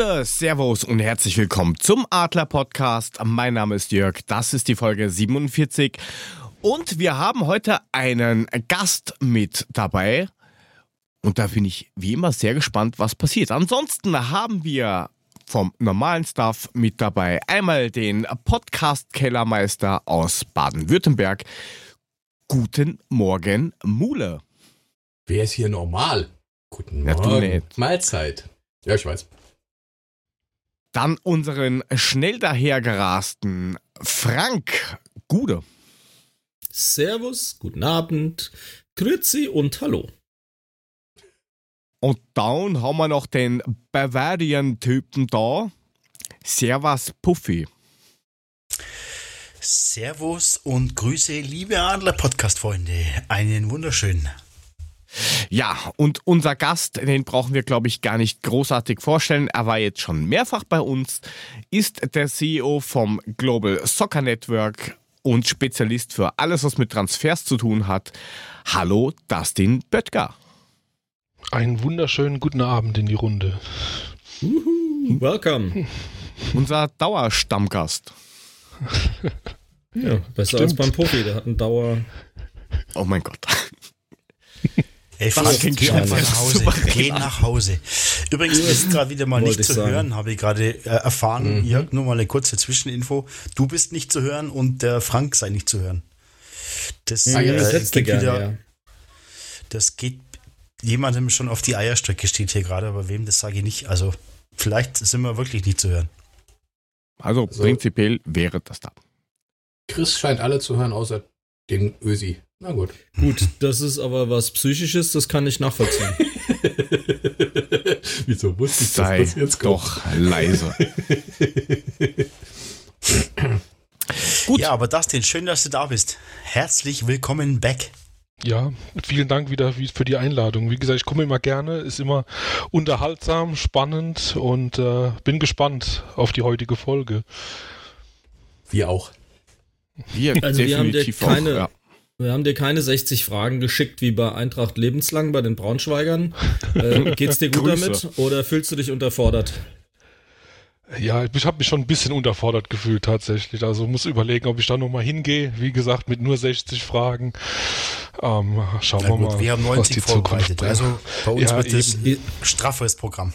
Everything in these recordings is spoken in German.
Grüße, Servus und herzlich willkommen zum Adler Podcast. Mein Name ist Jörg, das ist die Folge 47 und wir haben heute einen Gast mit dabei. Und da bin ich wie immer sehr gespannt, was passiert. Ansonsten haben wir vom normalen Staff mit dabei einmal den Podcast-Kellermeister aus Baden-Württemberg. Guten Morgen, Mule. Wer ist hier normal? Guten Ja, Morgen. nicht. Mahlzeit. Ja, ich weiß. Dann unseren schnell dahergerasten Frank Gude. Servus, guten Abend, Grüezi und Hallo. Und dann haben wir noch den Bavarian-Typen da. Servus Puffy. Servus und Grüße, liebe Adler-Podcast-Freunde. Einen wunderschönen. Ja, und unser Gast, den brauchen wir, glaube ich, gar nicht großartig vorstellen. Er war jetzt schon mehrfach bei uns, ist der CEO vom Global Soccer Network und Spezialist für alles, was mit Transfers zu tun hat. Hallo, Dustin Böttger. Einen wunderschönen guten Abend in die Runde. Welcome. Unser Dauerstammgast. Ja, besser Stimmt. als beim Profi, der hat einen Dauer. Oh mein Gott. Ey, klingt geh einfach nach Hause. Geh nach Hause. Übrigens ist gerade wieder mal Wollte nicht ich zu sagen. hören, habe ich gerade äh, erfahren. Jörg, nur mal eine kurze Zwischeninfo. Du bist nicht zu hören und der Frank sei nicht zu hören. Das, Ja, äh, das letzte geht gerne, wieder, ja. das geht jemandem schon auf die Eierstrecke, steht hier gerade, aber wem, das sage ich nicht. Also, vielleicht sind wir wirklich nicht zu hören. Also, Also- prinzipiell wäre das da. Chris scheint alle zu hören, außer den Ösi. Na gut. Gut, das ist aber was Psychisches, das kann ich nachvollziehen. Wieso wusste ich, dass Sei das jetzt kommt? doch leise. Gut. Ja, aber Dustin, schön, dass du da bist. Herzlich willkommen back. Ja, vielen Dank wieder wie- für die Einladung. Wie gesagt, ich komme immer gerne, ist immer unterhaltsam, spannend und äh, bin gespannt auf die heutige Folge. Wir auch. Wir Also wir haben dir definitiv keine- auch, ja. Wir haben dir keine 60 Fragen geschickt wie bei Eintracht Lebenslang bei den Braunschweigern. Äh, geht's dir gut damit oder fühlst du dich unterfordert? Ja, ich habe mich schon ein bisschen unterfordert gefühlt tatsächlich. Also muss überlegen, ob ich da nochmal hingehe. Wie gesagt, mit nur 60 Fragen. Ähm, schauen Na wir gut, mal. wir haben was 90 die Zukunft vorbereitet. Also bei uns Ja, wird es Die, strafferes Programm.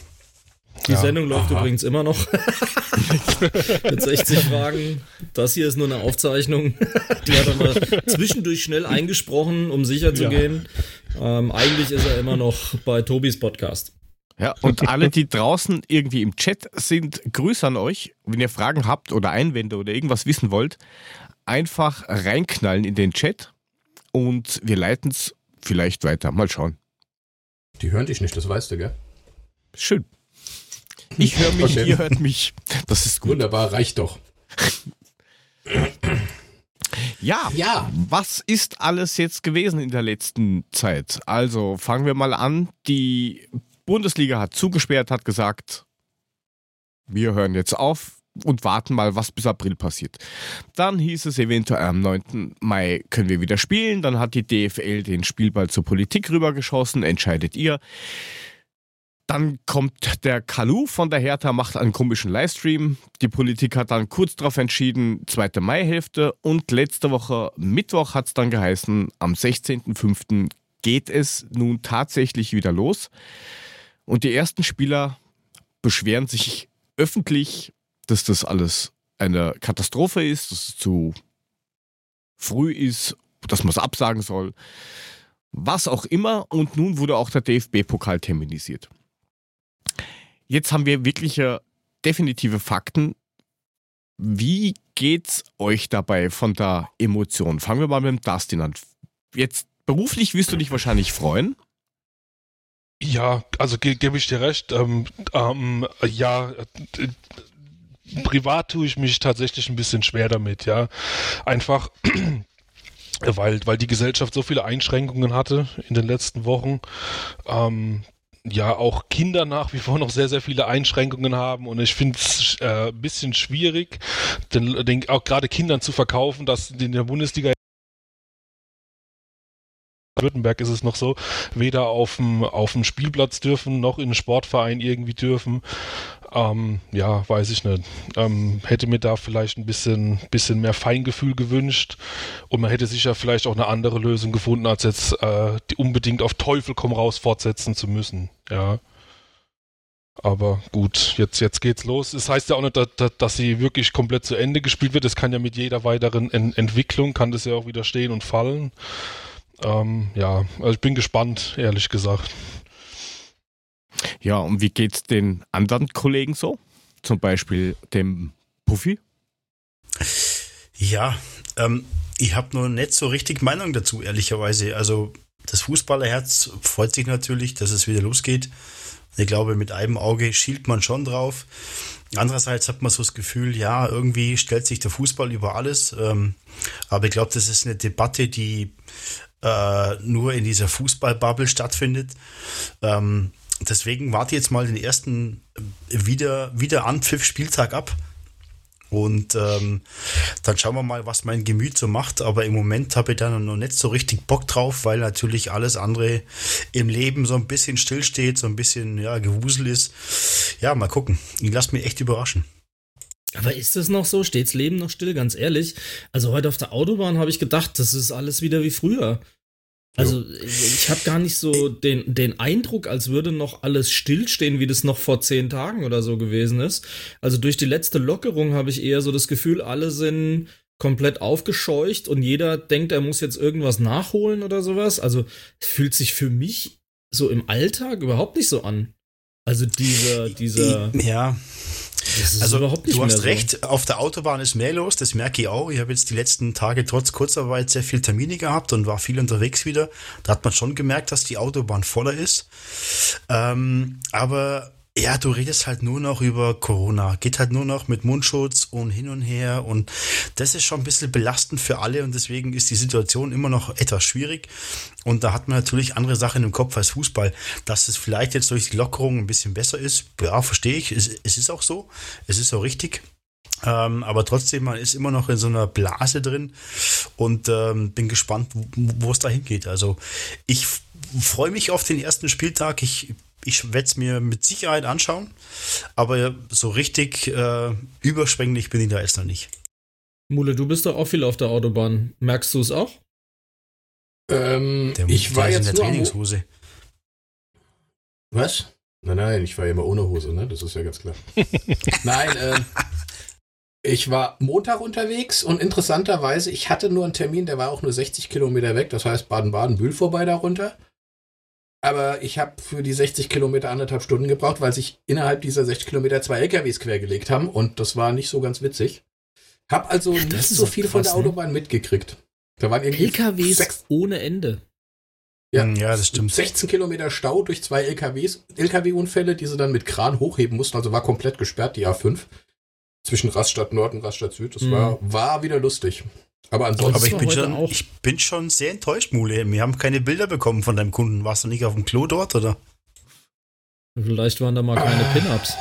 Die Ja. Sendung läuft Aha. übrigens immer noch. Mit 60 Fragen. Das hier ist nur eine Aufzeichnung. Die hat er mal zwischendurch schnell eingesprochen, um sicher zu Ja. gehen. Ähm, eigentlich ist er immer noch bei Tobis Podcast. Ja, und alle, die draußen irgendwie im Chat sind, Grüße an euch. Wenn ihr Fragen habt oder Einwände oder irgendwas wissen wollt, einfach reinknallen in den Chat und wir leiten es vielleicht weiter. Mal schauen. Die hören dich nicht, das weißt du, gell? Schön. Ich höre mich, Okay. ihr hört mich. Das ist gut. Wunderbar, reicht doch. Ja, Ja. was ist alles jetzt gewesen in der letzten Zeit? Also fangen wir mal an. Die Bundesliga hat zugesperrt, hat gesagt, wir hören jetzt auf und warten mal, was bis April passiert. Dann hieß es eventuell am 9. Mai können wir wieder spielen. Dann hat die DFL den Spielball zur Politik rübergeschossen, entscheidet ihr. Dann kommt der Kalu von der Hertha, macht einen komischen Livestream. Die Politik hat dann kurz darauf entschieden, zweite Maihälfte. Und letzte Woche, Mittwoch, hat es dann geheißen, am 16.05. geht es nun tatsächlich wieder los. Und die ersten Spieler beschweren sich öffentlich, dass das alles eine Katastrophe ist, dass es zu früh ist, dass man es absagen soll. Was auch immer. Und nun wurde auch der DFB-Pokal terminisiert. Jetzt haben wir wirkliche definitive Fakten. Wie geht's euch dabei von der Emotion? Fangen wir mal mit dem Dustin an. Jetzt beruflich wirst du dich wahrscheinlich freuen. Ja, also ge gebe ich dir recht. Ähm, ähm, ja, äh, privat tue ich mich tatsächlich ein bisschen schwer damit, ja. Einfach, weil, weil die Gesellschaft so viele Einschränkungen hatte in den letzten Wochen. Ähm, ja, auch Kinder nach wie vor noch sehr, sehr viele Einschränkungen haben und ich finde es äh, ein bisschen schwierig, den, den, auch gerade Kindern zu verkaufen, dass in der Bundesliga Württemberg ist es noch so, weder auf dem, auf dem Spielplatz dürfen, noch in einen Sportverein irgendwie dürfen. Ähm, ja, weiß ich nicht. Ähm, hätte mir da vielleicht ein bisschen, bisschen mehr Feingefühl gewünscht und man hätte sicher vielleicht auch eine andere Lösung gefunden, als jetzt äh, unbedingt auf Teufel komm raus fortsetzen zu müssen. Ja. Aber gut, jetzt, jetzt geht's los. Es das heißt ja auch nicht, dass, dass, sie wirklich komplett zu Ende gespielt wird. Es kann ja mit jeder weiteren Ent Entwicklung, kann das ja auch wieder stehen und fallen. Ähm, ja, also ich bin gespannt, ehrlich gesagt. Ja, und wie geht's den anderen Kollegen so? Zum Beispiel dem Puffy? Ja, ähm, ich habe nur nicht so richtig Meinung dazu, ehrlicherweise. Also das Fußballerherz freut sich natürlich, dass es wieder losgeht. Ich glaube, mit einem Auge schielt man schon drauf. Andererseits hat man so das Gefühl, ja, irgendwie stellt sich der Fußball über alles. Ähm, aber ich glaube, das ist eine Debatte, die äh, nur in dieser Fußballbubble stattfindet. Ähm, deswegen warte jetzt mal den ersten wieder, wieder Anpfiff-Spieltag ab. Und ähm, dann schauen wir mal, was mein Gemüt so macht. Aber im Moment habe ich da noch nicht so richtig Bock drauf, weil natürlich alles andere im Leben so ein bisschen stillsteht, so ein bisschen ja, Gewusel ist. Ja, mal gucken. Ich lasse mich echt überraschen. Aber ist das noch so? Steht's Leben noch still? Ganz ehrlich. Also heute auf der Autobahn habe ich gedacht, das ist alles wieder wie früher. Also ich habe gar nicht so den, den Eindruck, als würde noch alles stillstehen, wie das noch vor zehn Tagen oder so gewesen ist. Also durch die letzte Lockerung habe ich eher so das Gefühl, alle sind komplett aufgescheucht und jeder denkt, er muss jetzt irgendwas nachholen oder sowas. Also es fühlt sich für mich so im Alltag überhaupt nicht so an. Also dieser, dieser. Ja, also du hast recht, so. auf der Autobahn ist mehr los, das merke ich auch. Ich habe jetzt die letzten Tage trotz Kurzarbeit sehr viel Termine gehabt und war viel unterwegs wieder. Da hat man schon gemerkt, dass die Autobahn voller ist. Ähm, aber ja, du redest halt nur noch über Corona. Geht halt nur noch mit Mundschutz und hin und her. Und das ist schon ein bisschen belastend für alle. Und deswegen ist die Situation immer noch etwas schwierig. Und da hat man natürlich andere Sachen im Kopf als Fußball. Dass es vielleicht jetzt durch die Lockerung ein bisschen besser ist, ja, verstehe ich. Es, es ist auch so. Es ist auch richtig. Ähm, aber trotzdem, man ist immer noch in so einer Blase drin und ähm, bin gespannt, wo es da hingeht. Also ich freue mich auf den ersten Spieltag. Ich ich werde es mir mit Sicherheit anschauen, aber so richtig äh, überschwänglich bin ich da erst noch nicht. Mule, du bist doch auch viel auf der Autobahn. Merkst du es auch? Ähm, der, ich war jetzt in der Trainingshose. Was? Nein, nein, ich war ja immer ohne Hose, ne? Das ist ja ganz klar. nein, äh, ich war Montag unterwegs und interessanterweise, ich hatte nur einen Termin, der war auch nur 60 Kilometer weg, das heißt Baden-Baden-Bühl vorbei darunter aber ich habe für die 60 Kilometer anderthalb Stunden gebraucht, weil sich innerhalb dieser 60 Kilometer zwei LKWs quergelegt haben und das war nicht so ganz witzig. Hab also ja, nicht so viel krass, von der ne? Autobahn ne? mitgekriegt. Da waren irgendwie LKWs sechs, ohne Ende. Ja, hm, ja, das stimmt. 16 Kilometer Stau durch zwei LKWs, LKW-Unfälle, die sie dann mit Kran hochheben mussten. Also war komplett gesperrt, die A5. Zwischen Raststadt Nord und Raststadt Süd. Das mhm. war, war wieder lustig. Aber ansonsten. Aber ich bin, schon, auch. ich bin schon sehr enttäuscht, Mule. Wir haben keine Bilder bekommen von deinem Kunden. Warst du nicht auf dem Klo dort, oder? Vielleicht waren da mal keine ah. Pin-Ups.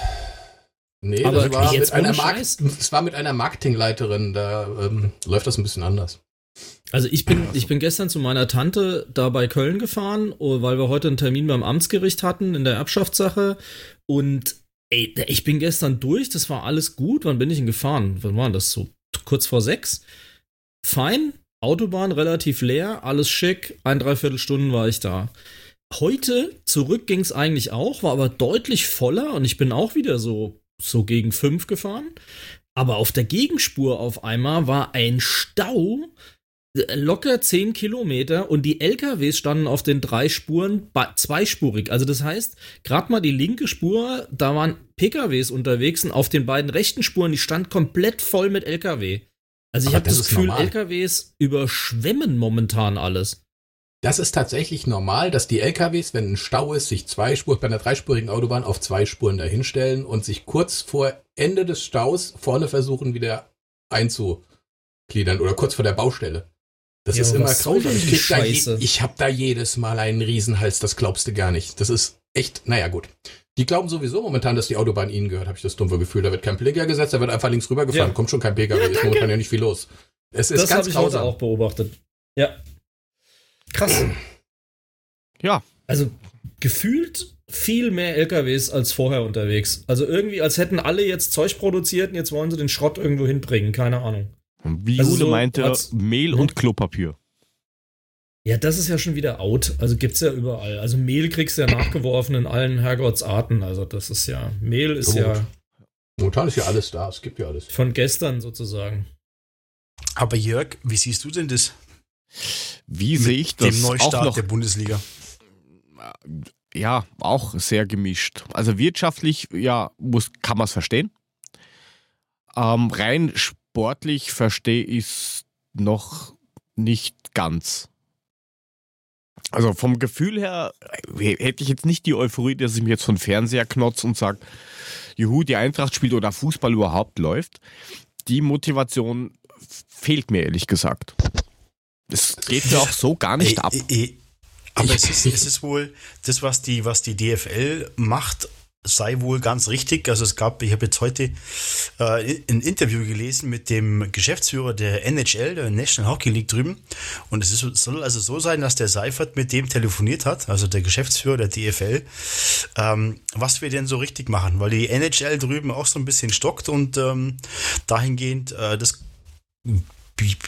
Nee, aber das war, mit einer das war mit einer Marketingleiterin. Da ähm, läuft das ein bisschen anders. Also ich bin, ich bin gestern zu meiner Tante da bei Köln gefahren, oh, weil wir heute einen Termin beim Amtsgericht hatten in der Erbschaftssache. Und ey, ich bin gestern durch, das war alles gut. Wann bin ich denn gefahren? Wann war das so? Kurz vor sechs? Fein, Autobahn relativ leer, alles schick, ein, dreiviertel Stunden war ich da. Heute zurück ging es eigentlich auch, war aber deutlich voller und ich bin auch wieder so, so gegen fünf gefahren. Aber auf der Gegenspur auf einmal war ein Stau, äh, locker zehn Kilometer und die LKWs standen auf den drei Spuren zweispurig. Also das heißt, gerade mal die linke Spur, da waren PKWs unterwegs und auf den beiden rechten Spuren, die stand komplett voll mit LKW. Also ich habe das, das Gefühl, normal. LKWs überschwemmen momentan alles. Das ist tatsächlich normal, dass die LKWs, wenn ein Stau ist, sich zweispurig bei einer dreispurigen Autobahn auf zwei Spuren dahinstellen und sich kurz vor Ende des Staus vorne versuchen, wieder einzugliedern oder kurz vor der Baustelle. Das ja, ist immer grausam. Ich, ich habe da jedes Mal einen Riesenhals, das glaubst du gar nicht. Das ist echt, naja gut. Die glauben sowieso momentan, dass die Autobahn ihnen gehört, habe ich das dumme Gefühl. Da wird kein Blinker gesetzt, da wird einfach links rübergefahren, ja. kommt schon kein PKW, ja, ist momentan ja nicht viel los. Es ist das ganz ich grausam. auch beobachtet. Ja. Krass. Ja. Also gefühlt viel mehr LKWs als vorher unterwegs. Also irgendwie, als hätten alle jetzt Zeug produziert und jetzt wollen sie den Schrott irgendwo hinbringen. Keine Ahnung. Wie also Jule so meinte, Mehl und? Klopapier. Ja, das ist ja schon wieder out. Also gibt's ja überall. Also Mehl kriegst du ja nachgeworfen in allen Herrgottsarten. Also das ist ja, Mehl ist Gut. ja. Momentan ist ja alles da, es gibt ja alles. Von gestern sozusagen. Aber Jörg, wie siehst du denn das? Wie sehe ich das? Dem Neustart auch noch, der Bundesliga. Ja, auch sehr gemischt. Also wirtschaftlich, ja, muss, kann man es verstehen. Ähm, rein sportlich verstehe ich es noch nicht ganz. Also vom Gefühl her hätte ich jetzt nicht die Euphorie, dass ich mich jetzt von Fernseher knotze und sage, juhu, die Eintracht spielt oder Fußball überhaupt läuft. Die Motivation fehlt mir ehrlich gesagt. Es geht ja auch so gar nicht ab. Aber es ist, es ist wohl das, was die, was die DFL macht, sei wohl ganz richtig. Also es gab, ich habe jetzt heute äh, ein Interview gelesen mit dem Geschäftsführer der NHL, der National Hockey League drüben. Und es ist, soll also so sein, dass der Seifert mit dem telefoniert hat, also der Geschäftsführer der DFL, ähm, was wir denn so richtig machen, weil die NHL drüben auch so ein bisschen stockt und ähm, dahingehend äh, das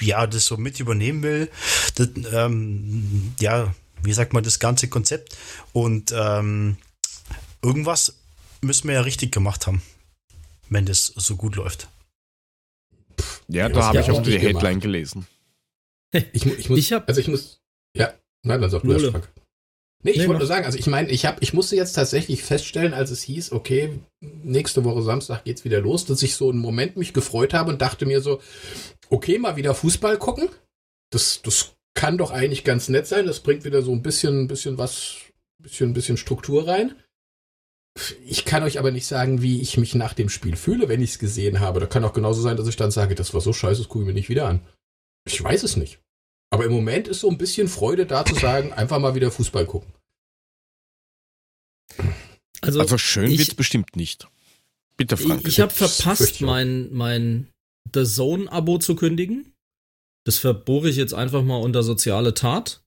ja, das so mit übernehmen will. Das, ähm, ja, wie sagt man, das ganze Konzept. Und ähm, irgendwas müssen wir ja richtig gemacht haben, wenn das so gut läuft. Ja, da habe ich auch die Headline gelesen. Ich, ich muss, ich hab, also ich muss, ja, nein, dann sag du erst, Frank. Nee, ich nee, wollte nur sagen, also ich meine, ich, hab, ich musste jetzt tatsächlich feststellen, als es hieß, okay, nächste Woche Samstag geht's wieder los, dass ich so einen Moment mich gefreut habe und dachte mir so, okay, mal wieder Fußball gucken. Das, das kann doch eigentlich ganz nett sein. Das bringt wieder so ein bisschen, bisschen was, bisschen, bisschen Struktur rein. Ich kann euch aber nicht sagen, wie ich mich nach dem Spiel fühle, wenn ich es gesehen habe. Da kann auch genauso sein, dass ich dann sage, das war so scheiße, das gucke ich mir nicht wieder an. Ich weiß es nicht. Aber im Moment ist so ein bisschen Freude da zu sagen, einfach mal wieder Fußball gucken. Also, also schön wird es bestimmt nicht. Bitte, Frank. Ich, ich habe verpasst, mein, mein The Zone-Abo zu kündigen. Das verbohre ich jetzt einfach mal unter soziale Tat.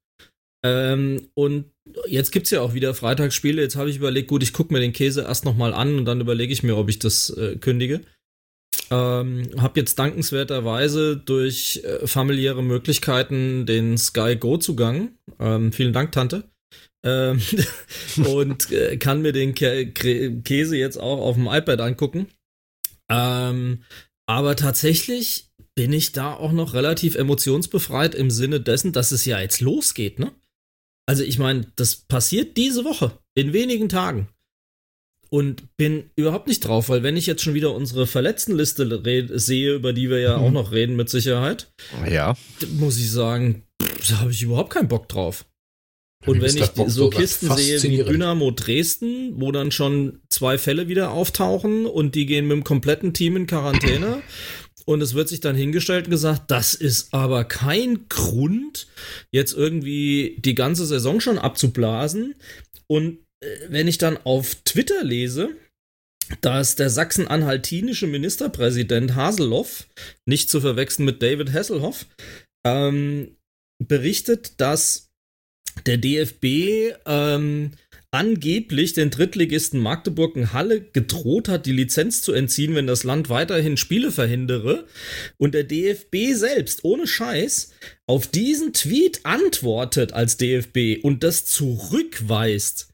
Ähm, und jetzt gibt es ja auch wieder Freitagsspiele. Jetzt habe ich überlegt, gut, ich gucke mir den Käse erst nochmal an und dann überlege ich mir, ob ich das äh, kündige. Ähm, habe jetzt dankenswerterweise durch äh, familiäre Möglichkeiten den Sky Go-Zugang. Ähm, vielen Dank, Tante. Ähm, und äh, kann mir den Kä Käse jetzt auch auf dem iPad angucken. Ähm, aber tatsächlich bin ich da auch noch relativ emotionsbefreit im Sinne dessen, dass es ja jetzt losgeht, ne? Also ich meine, das passiert diese Woche, in wenigen Tagen. Und bin überhaupt nicht drauf, weil wenn ich jetzt schon wieder unsere Verletztenliste sehe, über die wir ja hm. auch noch reden mit Sicherheit, ja. muss ich sagen, da habe ich überhaupt keinen Bock drauf. Und wenn ich so Kisten sehe wie Dynamo Dresden, wo dann schon zwei Fälle wieder auftauchen und die gehen mit dem kompletten Team in Quarantäne und es wird sich dann hingestellt und gesagt, das ist aber kein Grund, jetzt irgendwie die ganze Saison schon abzublasen. Und äh, wenn ich dann auf Twitter lese, dass der sachsen-anhaltinische Ministerpräsident Haseloff, nicht zu verwechseln mit David Hasselhoff, ähm, berichtet, dass der DFB ähm, angeblich den Drittligisten Magdeburg in Halle gedroht hat, die Lizenz zu entziehen, wenn das Land weiterhin Spiele verhindere. Und der DFB selbst, ohne Scheiß, auf diesen Tweet antwortet als DFB und das zurückweist.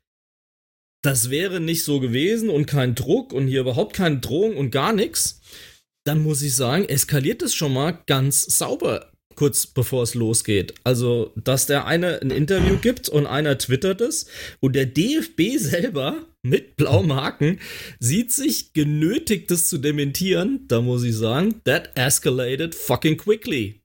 Das wäre nicht so gewesen und kein Druck und hier überhaupt keine Drohung und gar nichts. Dann muss ich sagen, eskaliert es schon mal ganz sauber kurz bevor es losgeht. Also, dass der eine ein Interview gibt und einer twittert es und der DFB selber mit blauem Haken sieht sich genötigt, das zu dementieren, da muss ich sagen, that escalated fucking quickly.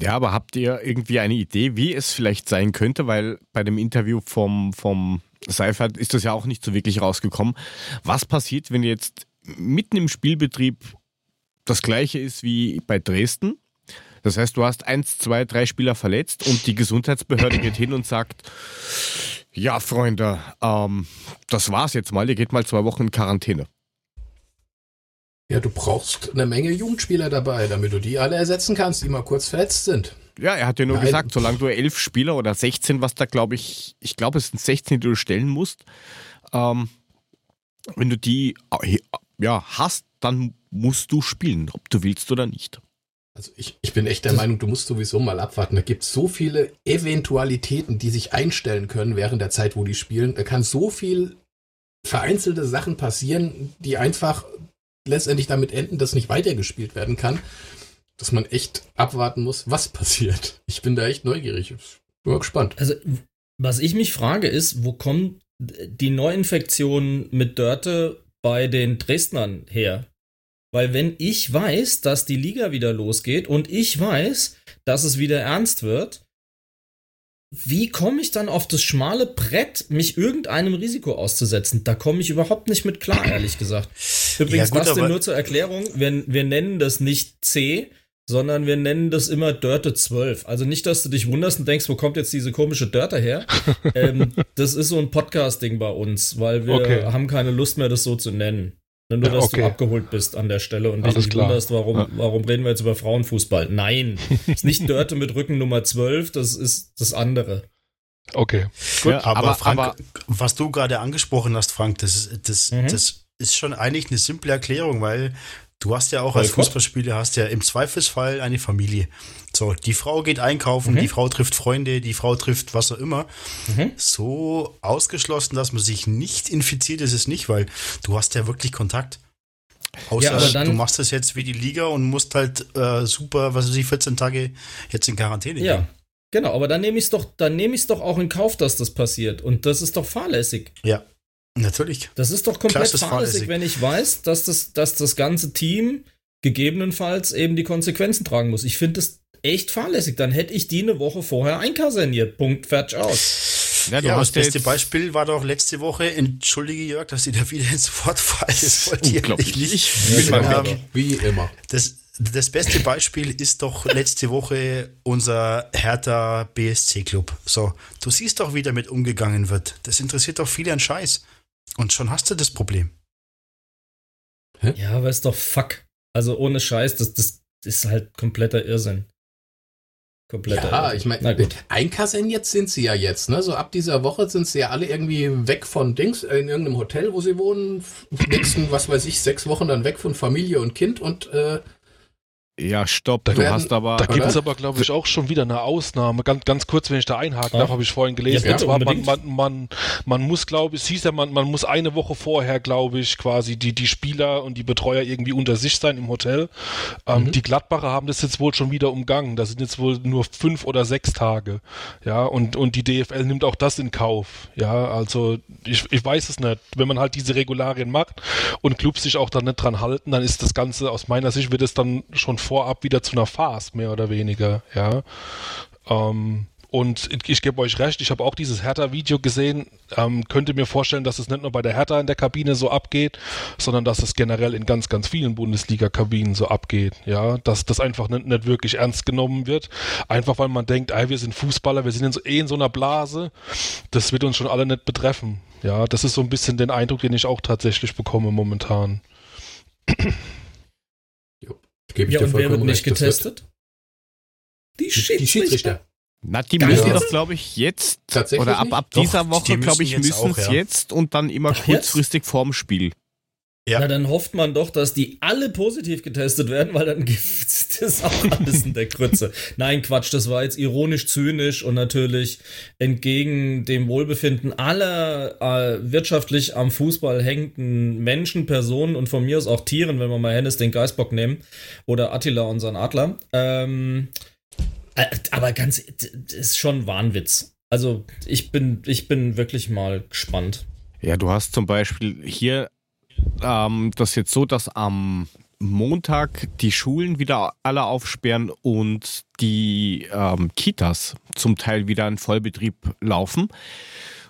Ja, aber habt ihr irgendwie eine Idee, wie es vielleicht sein könnte? Weil bei dem Interview vom, vom Seifert ist das ja auch nicht so wirklich rausgekommen. Was passiert, wenn jetzt mitten im Spielbetrieb das gleiche ist wie bei Dresden? Das heißt, du hast eins, zwei, drei Spieler verletzt und die Gesundheitsbehörde geht hin und sagt, ja, Freunde, ähm, das war's jetzt mal, ihr geht mal zwei Wochen in Quarantäne. Ja, du brauchst eine Menge Jugendspieler dabei, damit du die alle ersetzen kannst, die mal kurz verletzt sind. Ja, er hat ja nur Nein. gesagt, solange du elf Spieler oder 16, was da glaube ich, ich glaube es sind 16, die du stellen musst, ähm, wenn du die äh, ja, hast, dann musst du spielen, ob du willst oder nicht. Also ich, ich bin echt der Meinung, du musst sowieso mal abwarten. Da gibt es so viele Eventualitäten, die sich einstellen können während der Zeit, wo die spielen. Da kann so viel vereinzelte Sachen passieren, die einfach letztendlich damit enden, dass nicht weitergespielt werden kann, dass man echt abwarten muss, was passiert. Ich bin da echt neugierig. Bin mal gespannt. Also, was ich mich frage, ist, wo kommt die Neuinfektion mit Dörte bei den Dresdnern her? Weil wenn ich weiß, dass die Liga wieder losgeht und ich weiß, dass es wieder ernst wird, wie komme ich dann auf das schmale Brett, mich irgendeinem Risiko auszusetzen? Da komme ich überhaupt nicht mit klar, ehrlich gesagt. Übrigens, ja, gut, das denn nur zur Erklärung, wir, wir nennen das nicht C, sondern wir nennen das immer Dörte 12. Also nicht, dass du dich wunderst und denkst, wo kommt jetzt diese komische Dörte her? ähm, das ist so ein Podcasting bei uns, weil wir okay. haben keine Lust mehr, das so zu nennen. Nur, dass okay. du abgeholt bist an der Stelle und dich nicht wunderst, warum, ja. warum reden wir jetzt über Frauenfußball? Nein, ist nicht Dörte mit Rücken Nummer 12, das ist das andere. Okay. Gut, ja, aber, aber, Frank, aber, was du gerade angesprochen hast, Frank, das, das, mhm. das ist schon eigentlich eine simple Erklärung, weil du hast ja auch als Fußballspieler hast ja im Zweifelsfall eine Familie. So, die Frau geht einkaufen, mhm. die Frau trifft Freunde, die Frau trifft was auch immer. Mhm. So ausgeschlossen, dass man sich nicht infiziert, ist es nicht, weil du hast ja wirklich Kontakt. Außer ja, du machst das jetzt wie die Liga und musst halt äh, super, was weiß ich, 14 Tage jetzt in Quarantäne ja. gehen. Genau, aber dann nehme ich es doch, dann nehme ich es doch auch in Kauf, dass das passiert. Und das ist doch fahrlässig. Ja, natürlich. Das ist doch komplett fahrlässig, fahrlässig, wenn ich weiß, dass das, dass das ganze Team gegebenenfalls eben die Konsequenzen tragen muss. Ich finde das echt fahrlässig. Dann hätte ich die eine Woche vorher einkaserniert. Punkt, fertig aus. Ja, ja das beste Beispiel war doch letzte Woche, entschuldige Jörg, dass sie da wieder ins Wort fallen. Das wollte ich nicht. Ja, wie immer. Das, das beste Beispiel ist doch letzte Woche unser Hertha BSC Club. So, du siehst doch, wie damit umgegangen wird. Das interessiert doch viele an Scheiß. Und schon hast du das Problem. Hä? Ja, aber ist doch fuck. Also ohne Scheiß, das, das ist halt kompletter Irrsinn. Kompletter ja, Irrsinn. ich meine, einkassieren jetzt sind sie ja jetzt, ne? So ab dieser Woche sind sie ja alle irgendwie weg von Dings, in irgendeinem Hotel, wo sie wohnen. Nächsten, was weiß ich, sechs Wochen dann weg von Familie und Kind und äh, ja, stopp, da du werden, hast aber. Da gibt es aber, glaube ich, auch schon wieder eine Ausnahme. Ganz, ganz kurz, wenn ich da einhaken darf, habe ich vorhin gelesen. Ja, und zwar, man, man, man, man muss, glaube ich, es hieß ja, man, man muss eine Woche vorher, glaube ich, quasi die, die Spieler und die Betreuer irgendwie unter sich sein im Hotel. Ähm, mhm. Die Gladbacher haben das jetzt wohl schon wieder umgangen. Das sind jetzt wohl nur fünf oder sechs Tage. Ja, und, und die DFL nimmt auch das in Kauf. Ja, also ich, ich weiß es nicht. Wenn man halt diese Regularien macht und Clubs sich auch dann nicht dran halten, dann ist das Ganze aus meiner Sicht wird es dann schon vorab wieder zu einer Farce, mehr oder weniger, ja. Ähm, und ich gebe euch recht, ich habe auch dieses Hertha-Video gesehen. Ähm, könnte mir vorstellen, dass es nicht nur bei der Hertha in der Kabine so abgeht, sondern dass es generell in ganz, ganz vielen Bundesliga-Kabinen so abgeht. Ja, dass das einfach nicht, nicht, wirklich ernst genommen wird. Einfach weil man denkt, ey, wir sind Fußballer, wir sind in so, eh in so einer Blase. Das wird uns schon alle nicht betreffen. Ja, das ist so ein bisschen den Eindruck, den ich auch tatsächlich bekomme momentan. Gebe ich ja, dir und wer wird nicht recht, getestet? Die Schiedsrichter. Die Schiedsrichter. Na, die müssen ja. doch, glaube ich, jetzt oder ab, ab dieser doch, Woche, glaube ich, müssen es ja. jetzt und dann immer Ach, kurzfristig jetzt? vorm Spiel. Ja. Na, dann hofft man doch, dass die alle positiv getestet werden, weil dann gibt das auch alles in der Krütze. Nein, Quatsch, das war jetzt ironisch zynisch und natürlich entgegen dem Wohlbefinden aller äh, wirtschaftlich am Fußball hängenden Menschen, Personen und von mir aus auch Tieren, wenn wir mal Hennes den Geißbock nehmen oder Attila unseren Adler. Ähm, äh, aber ganz, das ist schon Wahnwitz. Also ich bin, ich bin wirklich mal gespannt. Ja, du hast zum Beispiel hier ähm, das jetzt so, dass am Montag die Schulen wieder alle aufsperren und die ähm, Kitas zum Teil wieder in Vollbetrieb laufen.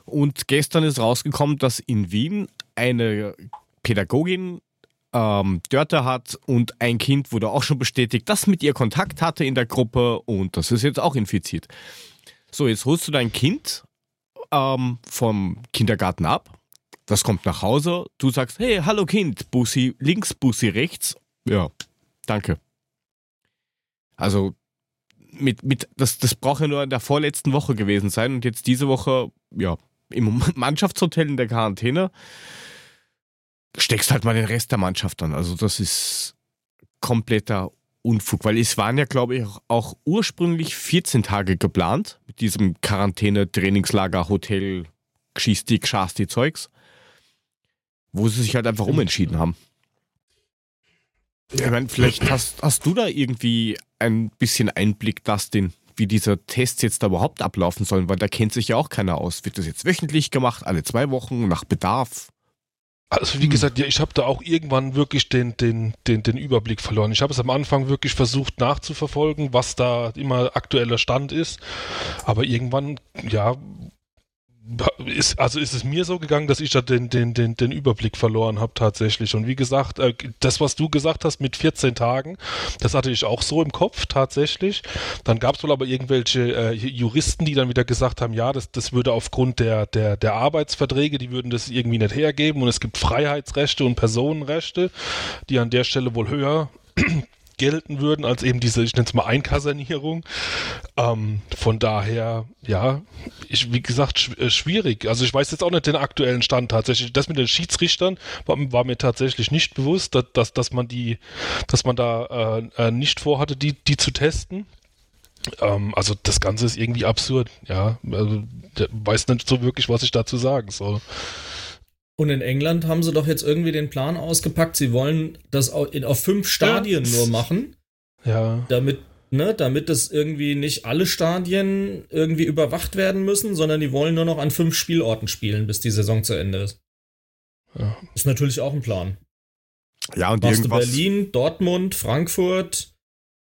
Und gestern ist rausgekommen, dass in Wien eine Pädagogin ähm, Dörte hat und ein Kind wurde auch schon bestätigt, das mit ihr Kontakt hatte in der Gruppe und das ist jetzt auch infiziert. So, jetzt holst du dein Kind ähm, vom Kindergarten ab das kommt nach Hause, du sagst, hey, hallo Kind, Bussi links, Bussi rechts. Ja, danke. Also mit, mit, das, das braucht ja nur in der vorletzten Woche gewesen sein und jetzt diese Woche, ja, im Mannschaftshotel in der Quarantäne steckst halt mal den Rest der Mannschaft an. Also das ist kompletter Unfug, weil es waren ja, glaube ich, auch ursprünglich 14 Tage geplant mit diesem Quarantäne, Trainingslager, Hotel, Geschisti, Geschasti Zeugs, wo sie sich halt einfach umentschieden haben. Ich meine, vielleicht hast, hast du da irgendwie ein bisschen Einblick, Dustin, wie diese Tests jetzt da überhaupt ablaufen sollen, weil da kennt sich ja auch keiner aus. Wird das jetzt wöchentlich gemacht, alle zwei Wochen, nach Bedarf? Also wie gesagt, ja, ich habe da auch irgendwann wirklich den, den, den, den Überblick verloren. Ich habe es am Anfang wirklich versucht nachzuverfolgen, was da immer aktueller Stand ist. Aber irgendwann, ja, ist, also ist es mir so gegangen, dass ich da den, den, den, den Überblick verloren habe tatsächlich. Und wie gesagt, äh, das, was du gesagt hast mit 14 Tagen, das hatte ich auch so im Kopf tatsächlich. Dann gab es wohl aber irgendwelche äh, Juristen, die dann wieder gesagt haben, ja, das, das würde aufgrund der, der, der Arbeitsverträge, die würden das irgendwie nicht hergeben und es gibt Freiheitsrechte und Personenrechte, die an der Stelle wohl höher gelten würden als eben diese, ich nenne es mal Einkasernierung. Ähm, von daher, ja, ich, wie gesagt, sch äh, schwierig. Also ich weiß jetzt auch nicht den aktuellen Stand tatsächlich. Das mit den Schiedsrichtern war, war mir tatsächlich nicht bewusst, dass, dass, dass man die, dass man da äh, äh nicht vorhatte, die, die zu testen. Ähm, also das Ganze ist irgendwie absurd, ja. Also, weiß nicht so wirklich, was ich dazu sagen soll. Und in England haben sie doch jetzt irgendwie den Plan ausgepackt, sie wollen das auf fünf Stadien ja. nur machen. Ja. Damit, ne, damit das irgendwie nicht alle Stadien irgendwie überwacht werden müssen, sondern die wollen nur noch an fünf Spielorten spielen, bis die Saison zu Ende ist. Ja. Ist natürlich auch ein Plan. Ja, und Machst irgendwas. Berlin, Dortmund, Frankfurt,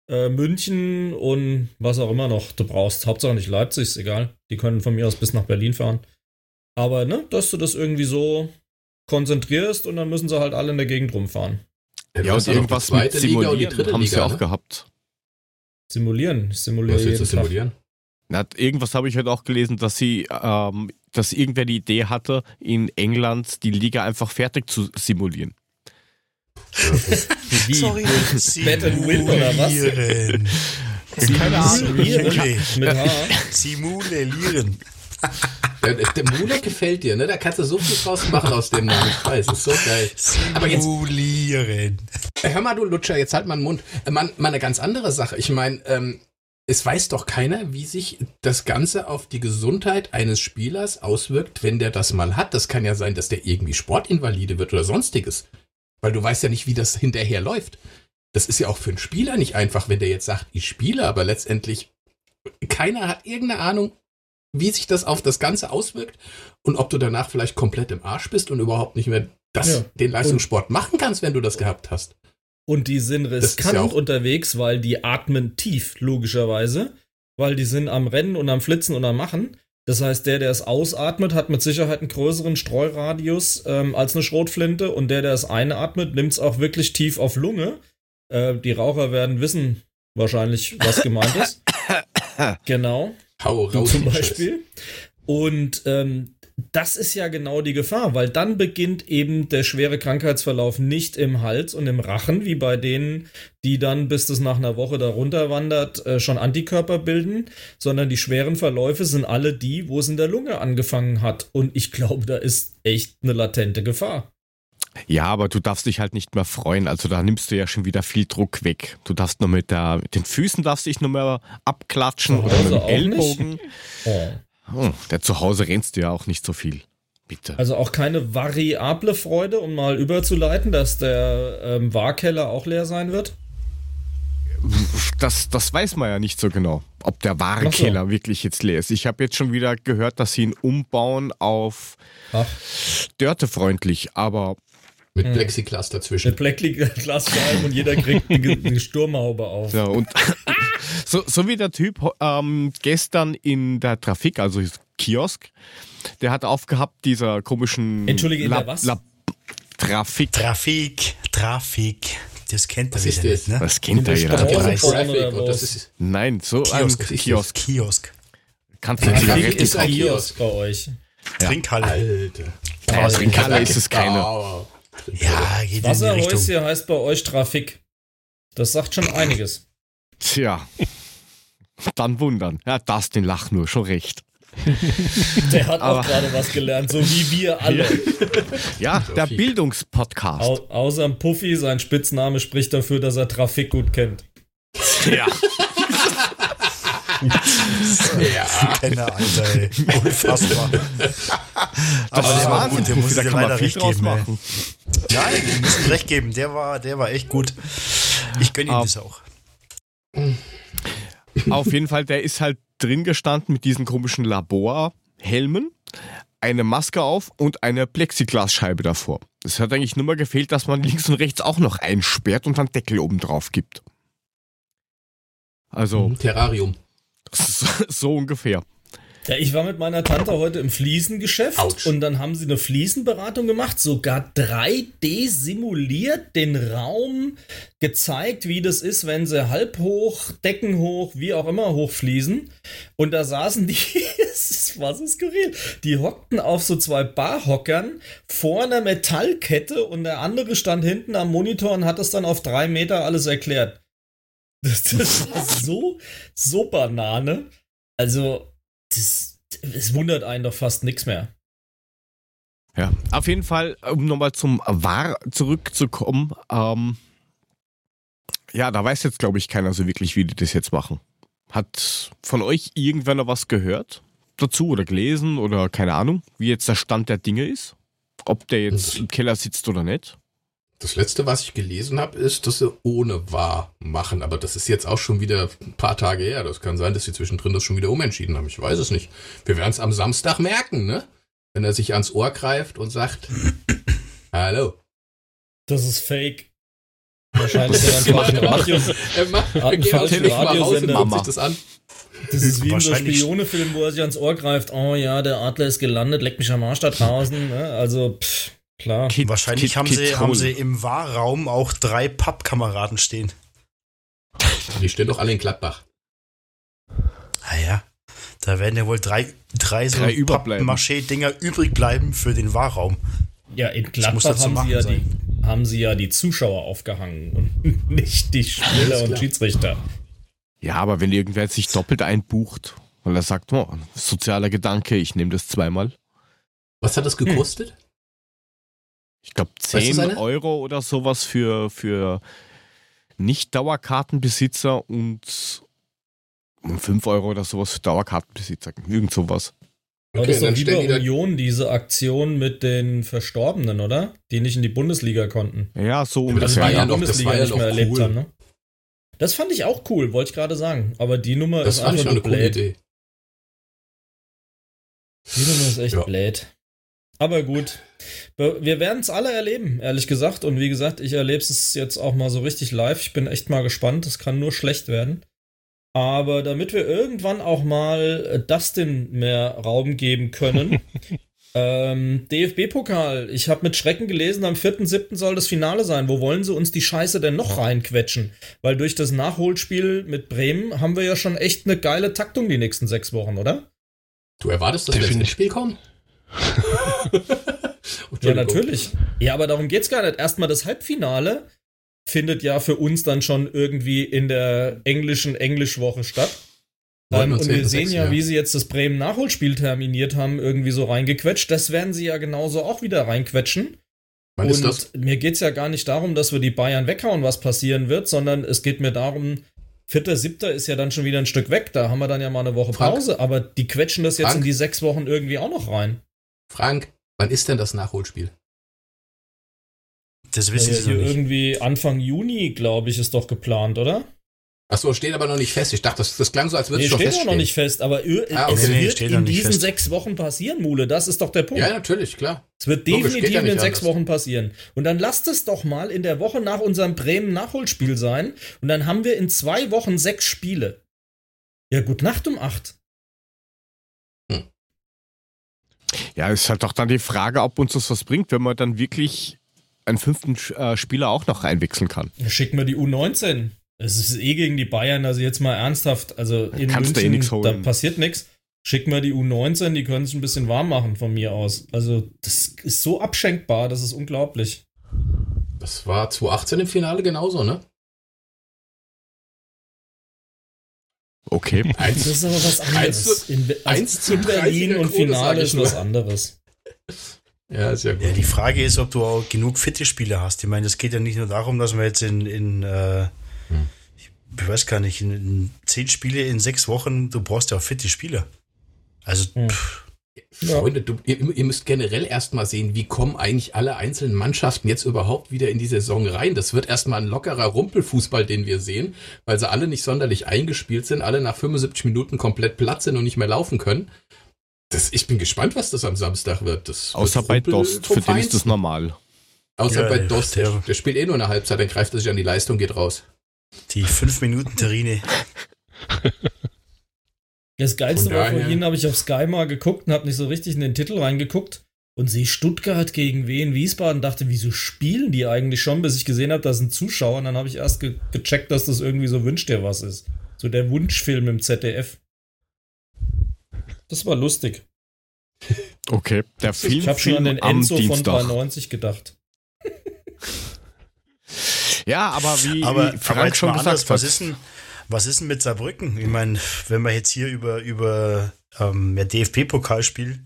äh, München und was auch immer noch du brauchst. Hauptsache nicht Leipzig, ist egal. Die können von mir aus bis nach Berlin fahren. Aber, ne, dass du das irgendwie so konzentrierst und dann müssen sie halt alle in der Gegend rumfahren. Ja, ja und irgendwas mit Simulieren haben sie ja auch ne? gehabt. Simulieren, simulieren. Was willst du simulieren? Na, irgendwas habe ich heute auch gelesen, dass sie, ähm, dass irgendwer die Idee hatte, in England die Liga einfach fertig zu simulieren. Wie? Sorry, and Win oder was? Keine Ahnung. Simulieren. Simulieren. Der, der Mule gefällt dir, ne? Da kannst du so viel draus machen aus dem Namen. Ich weiß, ist so geil. Aber jetzt. Simulieren. Hör mal, du Lutscher, jetzt halt mal den Mund. Äh, mal, mal eine ganz andere Sache. Ich meine, ähm, es weiß doch keiner, wie sich das Ganze auf die Gesundheit eines Spielers auswirkt, wenn der das mal hat. Das kann ja sein, dass der irgendwie Sportinvalide wird oder sonstiges. Weil du weißt ja nicht, wie das hinterher läuft. Das ist ja auch für einen Spieler nicht einfach, wenn der jetzt sagt, ich spiele, aber letztendlich keiner hat irgendeine Ahnung, wie sich das auf das Ganze auswirkt und ob du danach vielleicht komplett im Arsch bist und überhaupt nicht mehr das, ja. den Leistungssport und machen kannst, wenn du das gehabt hast. Und die sind riskant ja unterwegs, weil die atmen tief, logischerweise. Weil die sind am Rennen und am Flitzen und am Machen. Das heißt, der, der es ausatmet, hat mit Sicherheit einen größeren Streuradius ähm, als eine Schrotflinte. Und der, der es einatmet, nimmt es auch wirklich tief auf Lunge. Äh, die Raucher werden wissen wahrscheinlich, was gemeint ist. genau. Hau raus. Zum Beispiel. Und ähm, das ist ja genau die Gefahr, weil dann beginnt eben der schwere Krankheitsverlauf nicht im Hals und im Rachen, wie bei denen, die dann, bis das nach einer Woche darunter wandert, äh, schon Antikörper bilden, sondern die schweren Verläufe sind alle die, wo es in der Lunge angefangen hat. Und ich glaube, da ist echt eine latente Gefahr. Ja, aber du darfst dich halt nicht mehr freuen. Also da nimmst du ja schon wieder viel Druck weg. Du darfst nur mit, der, mit den Füßen darfst dich nur mehr abklatschen oder mit dem Ellbogen. Oh. Der zu Hause rennst du ja auch nicht so viel. Bitte. Also auch keine variable Freude, um mal überzuleiten, dass der ähm, Wahrkeller auch leer sein wird? Das, das weiß man ja nicht so genau, ob der Warenkeller so. wirklich jetzt leer ist. Ich habe jetzt schon wieder gehört, dass sie ihn umbauen auf Ach. dörtefreundlich, aber mit hm. Plexiglas dazwischen. Mit Plexiglasscheiben und jeder kriegt eine Sturmhaube auf. Ja, und so, so wie der Typ ähm, gestern in der Trafik, also Kiosk, der hat aufgehabt, dieser komischen. Entschuldige, Lab, was? Lab, Trafik. Trafik, Trafik. Das kennt er wieder nicht, ne? Das kennt er ja. Das Nein, so Kiosk. ein Kiosk. Kiosk. Kannst du Zigaretten ist ein Kiosk bei euch. Trinkhalle. Alter. Ja, Trinkhalle ist es keine. Ja, geht Wasserhäuschen heißt bei euch Trafik. Das sagt schon einiges. Tja. Dann wundern. Ja, das den Lach nur, schon recht. Der hat auch gerade was gelernt, so wie wir alle. Ja, der Bildungspodcast. Au außer Puffy, sein Spitzname spricht dafür, dass er Trafik gut kennt. Ja. ja. Kenner, Alter, ey. Unfassbar. Aber der war gut, der muss da viel draus geben, machen. Ey. Nein, wir müssen recht geben. Der war, der war echt gut. Ich gönne ihm das auch. Auf jeden Fall, der ist halt drin gestanden mit diesen komischen Laborhelmen, eine Maske auf und eine Plexiglasscheibe davor. Es hat eigentlich nur mal gefehlt, dass man links und rechts auch noch einsperrt und dann Deckel oben drauf gibt. Also. Terrarium. So, so ungefähr. Ja, ich war mit meiner Tante heute im Fliesengeschäft Ouch. und dann haben sie eine Fliesenberatung gemacht, sogar 3D simuliert, den Raum gezeigt, wie das ist, wenn sie halb hoch, Decken hoch, wie auch immer hochfließen. Und da saßen die, es war so skurril, die hockten auf so zwei Barhockern vor einer Metallkette und der andere stand hinten am Monitor und hat das dann auf drei Meter alles erklärt. Das, das war so, so Banane. Also, das, es wundert einen doch fast nichts mehr. Ja, auf jeden Fall, um nochmal zum War zurückzukommen, ähm, ja, da weiß jetzt, glaube ich, keiner so wirklich, wie die das jetzt machen. Hat von euch irgendwer noch was gehört dazu oder gelesen oder keine Ahnung, wie jetzt der Stand der Dinge ist? Ob der jetzt im Keller sitzt oder nicht? Das letzte, was ich gelesen habe, ist, dass sie ohne wahr machen. Aber das ist jetzt auch schon wieder ein paar Tage her. Das kann sein, dass sie zwischendrin das schon wieder umentschieden haben. Ich weiß es nicht. Wir werden es am Samstag merken, ne? Wenn er sich ans Ohr greift und sagt, Hallo. Das ist fake. Wahrscheinlich Radio. Er macht, er geht aus dem Radiosender und sich das an. Das ist wie in so Spionefilm, wo er sich ans Ohr greift. Oh ja, der Adler ist gelandet, leckt mich am Arsch da draußen. Ne? Also, pff. Klar. Kid, Wahrscheinlich Kid, haben, Kid sie, haben sie im Wahrraum auch drei Pappkameraden stehen. Die stehen doch alle in Gladbach. Naja, ah da werden ja wohl drei, drei, so Pappmaché-Dinger übrig bleiben für den Wahrraum. Ja, in Gladbach haben sie ja, die, haben sie ja die Zuschauer aufgehangen und nicht die Spieler und Schiedsrichter. Ja, aber wenn irgendwer sich doppelt einbucht, weil er sagt, oh, sozialer Gedanke, ich nehme das zweimal. Was hat das gekostet? Hm. Ich glaube 10 weißt du Euro oder sowas für, für Nicht-Dauerkartenbesitzer und 5 Euro oder sowas für Dauerkartenbesitzer. Irgend sowas. Okay, das ist doch wie bei Union, diese Aktion mit den Verstorbenen, oder? Die nicht in die Bundesliga konnten. Ja, so ungefähr. Das war ja, noch, Bundesliga das war ja nicht mehr cool. erlebt haben, ne? Das fand ich auch cool, wollte ich gerade sagen. Aber die Nummer das ist einfach eine coole Idee. Die Nummer ist echt ja. blöd. Aber gut. Wir werden es alle erleben, ehrlich gesagt. Und wie gesagt, ich erlebe es jetzt auch mal so richtig live. Ich bin echt mal gespannt. Es kann nur schlecht werden. Aber damit wir irgendwann auch mal Dustin mehr Raum geben können. ähm, DFB-Pokal. Ich habe mit Schrecken gelesen, am 4.7. soll das Finale sein. Wo wollen sie uns die Scheiße denn noch reinquetschen? Weil durch das Nachholspiel mit Bremen haben wir ja schon echt eine geile Taktung die nächsten sechs Wochen, oder? Du erwartest, dass wir ins Spiel kommen? ja, natürlich. Ja, aber darum geht's gar nicht. Erstmal das Halbfinale findet ja für uns dann schon irgendwie in der englischen Englischwoche statt. Ähm, und wir sehen 6, ja, wie sie jetzt das Bremen-Nachholspiel terminiert haben, irgendwie so reingequetscht. Das werden sie ja genauso auch wieder reinquetschen. Wann und mir geht's ja gar nicht darum, dass wir die Bayern weghauen, was passieren wird, sondern es geht mir darum, Vierter, siebter ist ja dann schon wieder ein Stück weg. Da haben wir dann ja mal eine Woche Pause, Frank, aber die quetschen das jetzt Frank, in die sechs Wochen irgendwie auch noch rein. Frank, wann ist denn das Nachholspiel? Das wissen ja, Sie noch nicht. Irgendwie Anfang Juni, glaube ich, ist doch geplant, oder? Achso, steht aber noch nicht fest. Ich dachte, das, das klang so, als würde nee, es schon feststehen. steht noch nicht fest, aber ah, okay. es nee, wird in diesen fest. sechs Wochen passieren, Mule. Das ist doch der Punkt. Ja, natürlich, klar. Es wird Logisch, definitiv ja in sechs anders. Wochen passieren. Und dann lasst es doch mal in der Woche nach unserem Bremen-Nachholspiel sein. Und dann haben wir in zwei Wochen sechs Spiele. Ja, gut Nacht um acht. Ja, ist halt doch dann die Frage, ob uns das was bringt, wenn man dann wirklich einen fünften äh, Spieler auch noch einwechseln kann. Schicken wir die U19. Es ist eh gegen die Bayern, also jetzt mal ernsthaft, also in Kannst München, da, eh da passiert nichts. Schicken wir die U19, die können sich ein bisschen warm machen von mir aus. Also das ist so abschenkbar, das ist unglaublich. Das war 2018 im Finale genauso, ne? Okay. Eins, das ist aber was anderes. In, eins zu Berlin und Finale ist was anderes. Ja, ist ja gut. Ja, die Frage ist, ob du auch genug fitte Spieler hast. Ich meine, es geht ja nicht nur darum, dass man jetzt in, in äh, hm. ich weiß gar nicht, in, in, zehn Spiele in sechs Wochen, du brauchst ja auch fitte Spieler. Also, hm. Ja. Freunde, du, ihr, ihr, müsst generell erstmal sehen, wie kommen eigentlich alle einzelnen Mannschaften jetzt überhaupt wieder in die Saison rein. Das wird erstmal ein lockerer Rumpelfußball, den wir sehen, weil sie alle nicht sonderlich eingespielt sind, alle nach 75 Minuten komplett platt sind und nicht mehr laufen können. Das, ich bin gespannt, was das am Samstag wird. Das Außer wird bei Dost, für den ist das normal. Außer ja, bei Dost, der, der, spielt eh nur eine Halbzeit, dann greift er sich an die Leistung, geht raus. Die 5 Minuten Terrine. Das Geilste war vorhin, habe ich auf Sky mal geguckt und habe nicht so richtig in den Titel reingeguckt und sehe Stuttgart gegen Wien Wiesbaden dachte, wieso spielen die eigentlich schon, bis ich gesehen habe, da sind Zuschauer und dann habe ich erst ge gecheckt, dass das irgendwie so Wünscht dir was ist. So der Wunschfilm im ZDF. Das war lustig. Okay, der Film Ich habe schon an den Enzo von 93 gedacht. ja, aber wie, aber, wie Frank aber schon gesagt hat. Was ist denn, was ist denn mit Saarbrücken? Ich meine, wenn wir jetzt hier über, über ähm, DFB-Pokalspiel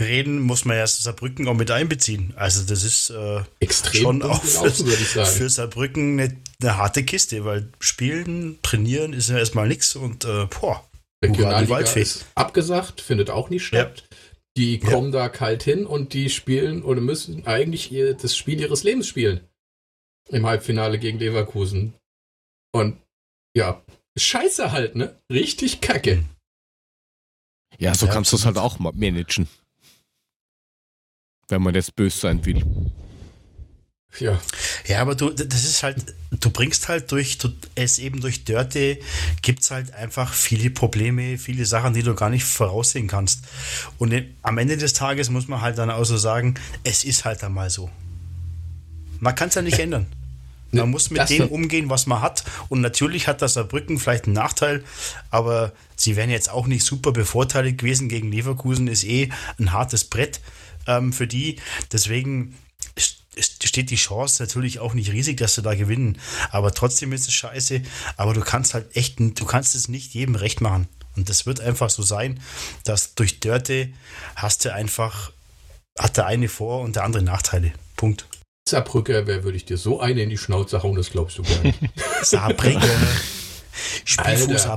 reden, muss man ja Saarbrücken auch mit einbeziehen. Also das ist äh, extrem schon auch für, für Saarbrücken eine, eine, harte Kiste, weil spielen, trainieren ist ja erstmal nichts und äh, boah, Regionalliga ist abgesagt, findet auch nicht statt. Ja. Die kommen ja. da kalt hin und die spielen oder müssen eigentlich ihr, das Spiel ihres Lebens spielen. Im Halbfinale gegen Leverkusen. Und ja, scheiße halt, ne? Richtig kacke. Ja, so ja, kannst du es halt auch managen. Wenn man jetzt böse sein will. Ja. Ja, aber du, das ist halt, du bringst halt durch, du, es eben durch Dörte gibt es halt einfach viele Probleme, viele Sachen, die du gar nicht voraussehen kannst. Und am Ende des Tages muss man halt dann auch so sagen, es ist halt einmal so. Man kann es ja nicht ändern. Man muss mit dem umgehen, was man hat. Und natürlich hat das Saarbrücken vielleicht einen Nachteil, aber sie wären jetzt auch nicht super bevorteiligt gewesen. Gegen Leverkusen ist eh ein hartes Brett ähm, für die. Deswegen steht die Chance natürlich auch nicht riesig, dass sie da gewinnen. Aber trotzdem ist es scheiße. Aber du kannst halt echt, du kannst es nicht jedem recht machen. Und das wird einfach so sein, dass durch Dörte hast du einfach, hat der eine Vor- und der andere Nachteile. Punkt. Saarbrücker, wer würde ich dir so eine in die Schnauze hauen, das glaubst du gar nicht. Saarbrücker. Spielfuß.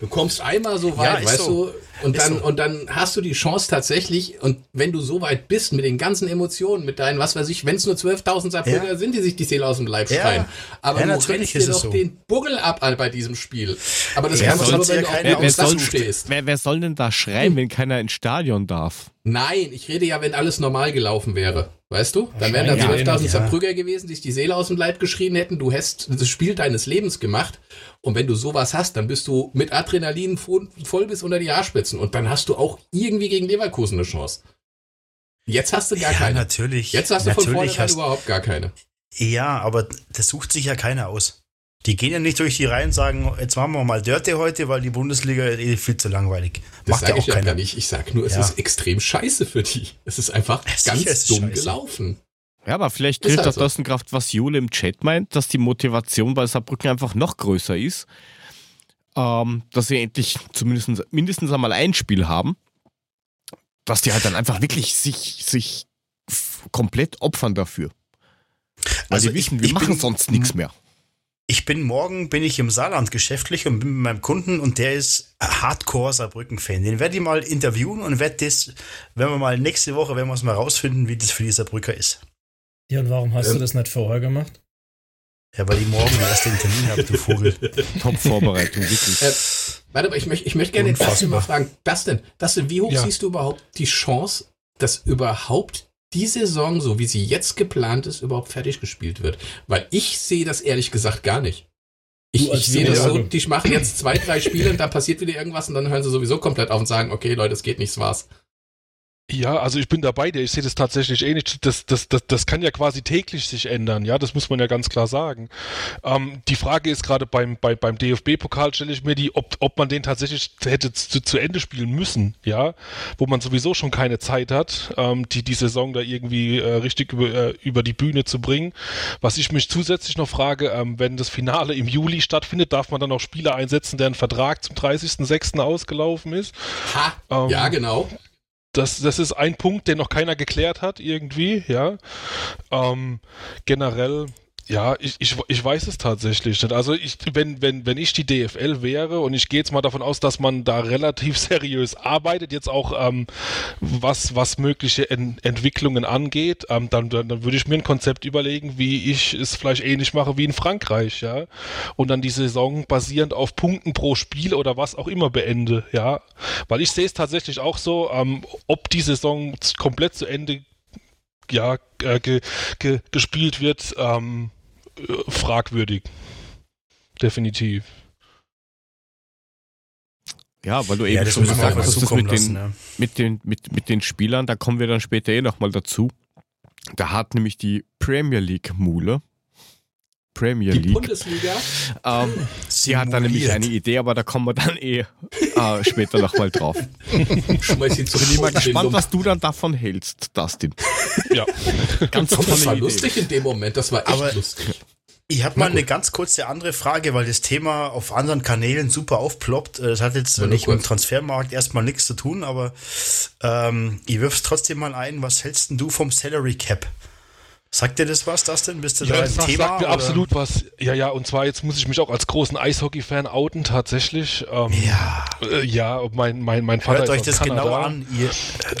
Du kommst einmal so weit, ja, weißt so. du, und dann, so. und dann hast du die Chance tatsächlich, und wenn du so weit bist mit den ganzen Emotionen, mit deinen, was weiß ich, wenn es nur 12.000 Saarbrücker ja. sind, die sich die Seele aus dem Leib schreien. Aber ja, du rennst dir doch so. den Buggel ab bei diesem Spiel. Aber das ja, kannst du nur, wenn du auf wer, wer, soll, stehst. Wer, wer soll denn da schreien, hm. wenn keiner ins Stadion darf? Nein, ich rede ja, wenn alles normal gelaufen wäre. Weißt du? Dann wären da 12.000 ja. Saarbrücker gewesen, die sich die Seele aus dem Leib geschrien hätten. Du hast das Spiel deines Lebens gemacht. Und wenn du sowas hast, dann bist du mit Adrenalin voll bis unter die Haarspitzen. Und dann hast du auch irgendwie gegen Leverkusen eine Chance. Jetzt hast du gar ja, keine. natürlich. Jetzt hast du natürlich von vornherein überhaupt gar keine. Ja, aber das sucht sich ja keiner aus. Die gehen ja nicht durch die Reihen und sagen, jetzt machen wir mal Dirty heute, weil die Bundesliga ist eh viel zu langweilig. Das Macht ja auch ich keiner. Ja nicht. Ich sag nur, es ja. ist extrem scheiße für die. Es ist einfach ganz dumm scheiße. gelaufen. Ja, aber vielleicht hilft halt das so. Kraft, was Jule im Chat meint, dass die Motivation bei Saarbrücken einfach noch größer ist. Ähm, dass sie endlich zumindest mindestens einmal ein Spiel haben. Dass die halt dann einfach wirklich sich, sich komplett opfern dafür. Weil also sie wissen, wir machen sonst nichts mehr. Ich bin morgen, bin ich im Saarland geschäftlich und bin mit meinem Kunden und der ist Hardcore Saarbrücken-Fan. Den werde ich mal interviewen und werde das, wenn wir mal nächste Woche, werden wir es mal rausfinden, wie das für die Saarbrücker ist. Ja, und warum hast ähm, du das nicht vorher gemacht? Ja, weil ich morgen erst den Termin habe, du Vogel. Top-Vorbereitung, wirklich. Äh, warte mal, ich, möchte ich möchte gerne den Dustin mal fragen. Dustin, Dustin, wie hoch ja. siehst du überhaupt die Chance, dass überhaupt die Saison, so wie sie jetzt geplant ist, überhaupt fertig gespielt wird. Weil ich sehe das ehrlich gesagt gar nicht. Ich, ich sehe das so, die machen jetzt zwei, drei Spiele und dann passiert wieder irgendwas und dann hören sie sowieso komplett auf und sagen, okay, Leute, es geht nicht, es war's. Ja, also ich bin dabei, der ich sehe das tatsächlich ähnlich. Das, das, das, das kann ja quasi täglich sich ändern, ja, das muss man ja ganz klar sagen. Ähm, die Frage ist gerade beim, bei, beim DFB-Pokal, stelle ich mir die, ob, ob man den tatsächlich hätte zu, zu Ende spielen müssen, ja, wo man sowieso schon keine Zeit hat, ähm, die, die Saison da irgendwie äh, richtig über, äh, über die Bühne zu bringen. Was ich mich zusätzlich noch frage, ähm, wenn das Finale im Juli stattfindet, darf man dann auch Spieler einsetzen, deren Vertrag zum 30.06. ausgelaufen ist? Ha, ähm, ja, genau das, das ist ein Punkt, den noch keiner geklärt hat, irgendwie, ja. Ähm, generell, ja, ich, ich, ich weiß es tatsächlich nicht. Also ich, wenn, wenn, wenn ich die DFL wäre und ich gehe jetzt mal davon aus, dass man da relativ seriös arbeitet, jetzt auch ähm, was, was mögliche Ent Entwicklungen angeht, ähm, dann, dann, dann würde ich mir ein Konzept überlegen, wie ich es vielleicht ähnlich mache wie in Frankreich, ja. Und dann die Saison basierend auf Punkten pro Spiel oder was auch immer beende, ja. Weil ich sehe es tatsächlich auch so, ähm, ob die Saison komplett zu Ende ja, äh, ge, ge, gespielt wird, ähm, äh, fragwürdig. Definitiv. Ja, weil du eben ja, schon gesagt hast, das mit, lassen, den, ja. mit, den, mit, mit den Spielern, da kommen wir dann später eh nochmal dazu. Da hat nämlich die Premier League Mule, Premier die League. Bundesliga. Ähm, sie hat dann nämlich eine Idee, aber da kommen wir dann eh äh, später nochmal drauf. Schmeiß sie Bin ich mal gespannt, was du dann davon hältst, Dustin. Ja. Ganz tolle Das war Idee. lustig in dem Moment, das war echt aber lustig. Ich habe mal eine ganz kurze andere Frage, weil das Thema auf anderen Kanälen super aufploppt. Äh, das hat jetzt ja, nicht mit dem Transfermarkt erstmal nichts zu tun, aber ähm, ich wirf's trotzdem mal ein. Was hältst denn du vom Salary Cap? Sagt dir das was, das denn? Bist du ja, da im Thema? Sagt mir oder? absolut was. Ja, ja, und zwar jetzt muss ich mich auch als großen Eishockey-Fan outen, tatsächlich. Ähm, ja. Äh, ja, mein, mein, mein Vater hört ist euch das Kanada. genau an. Ihr,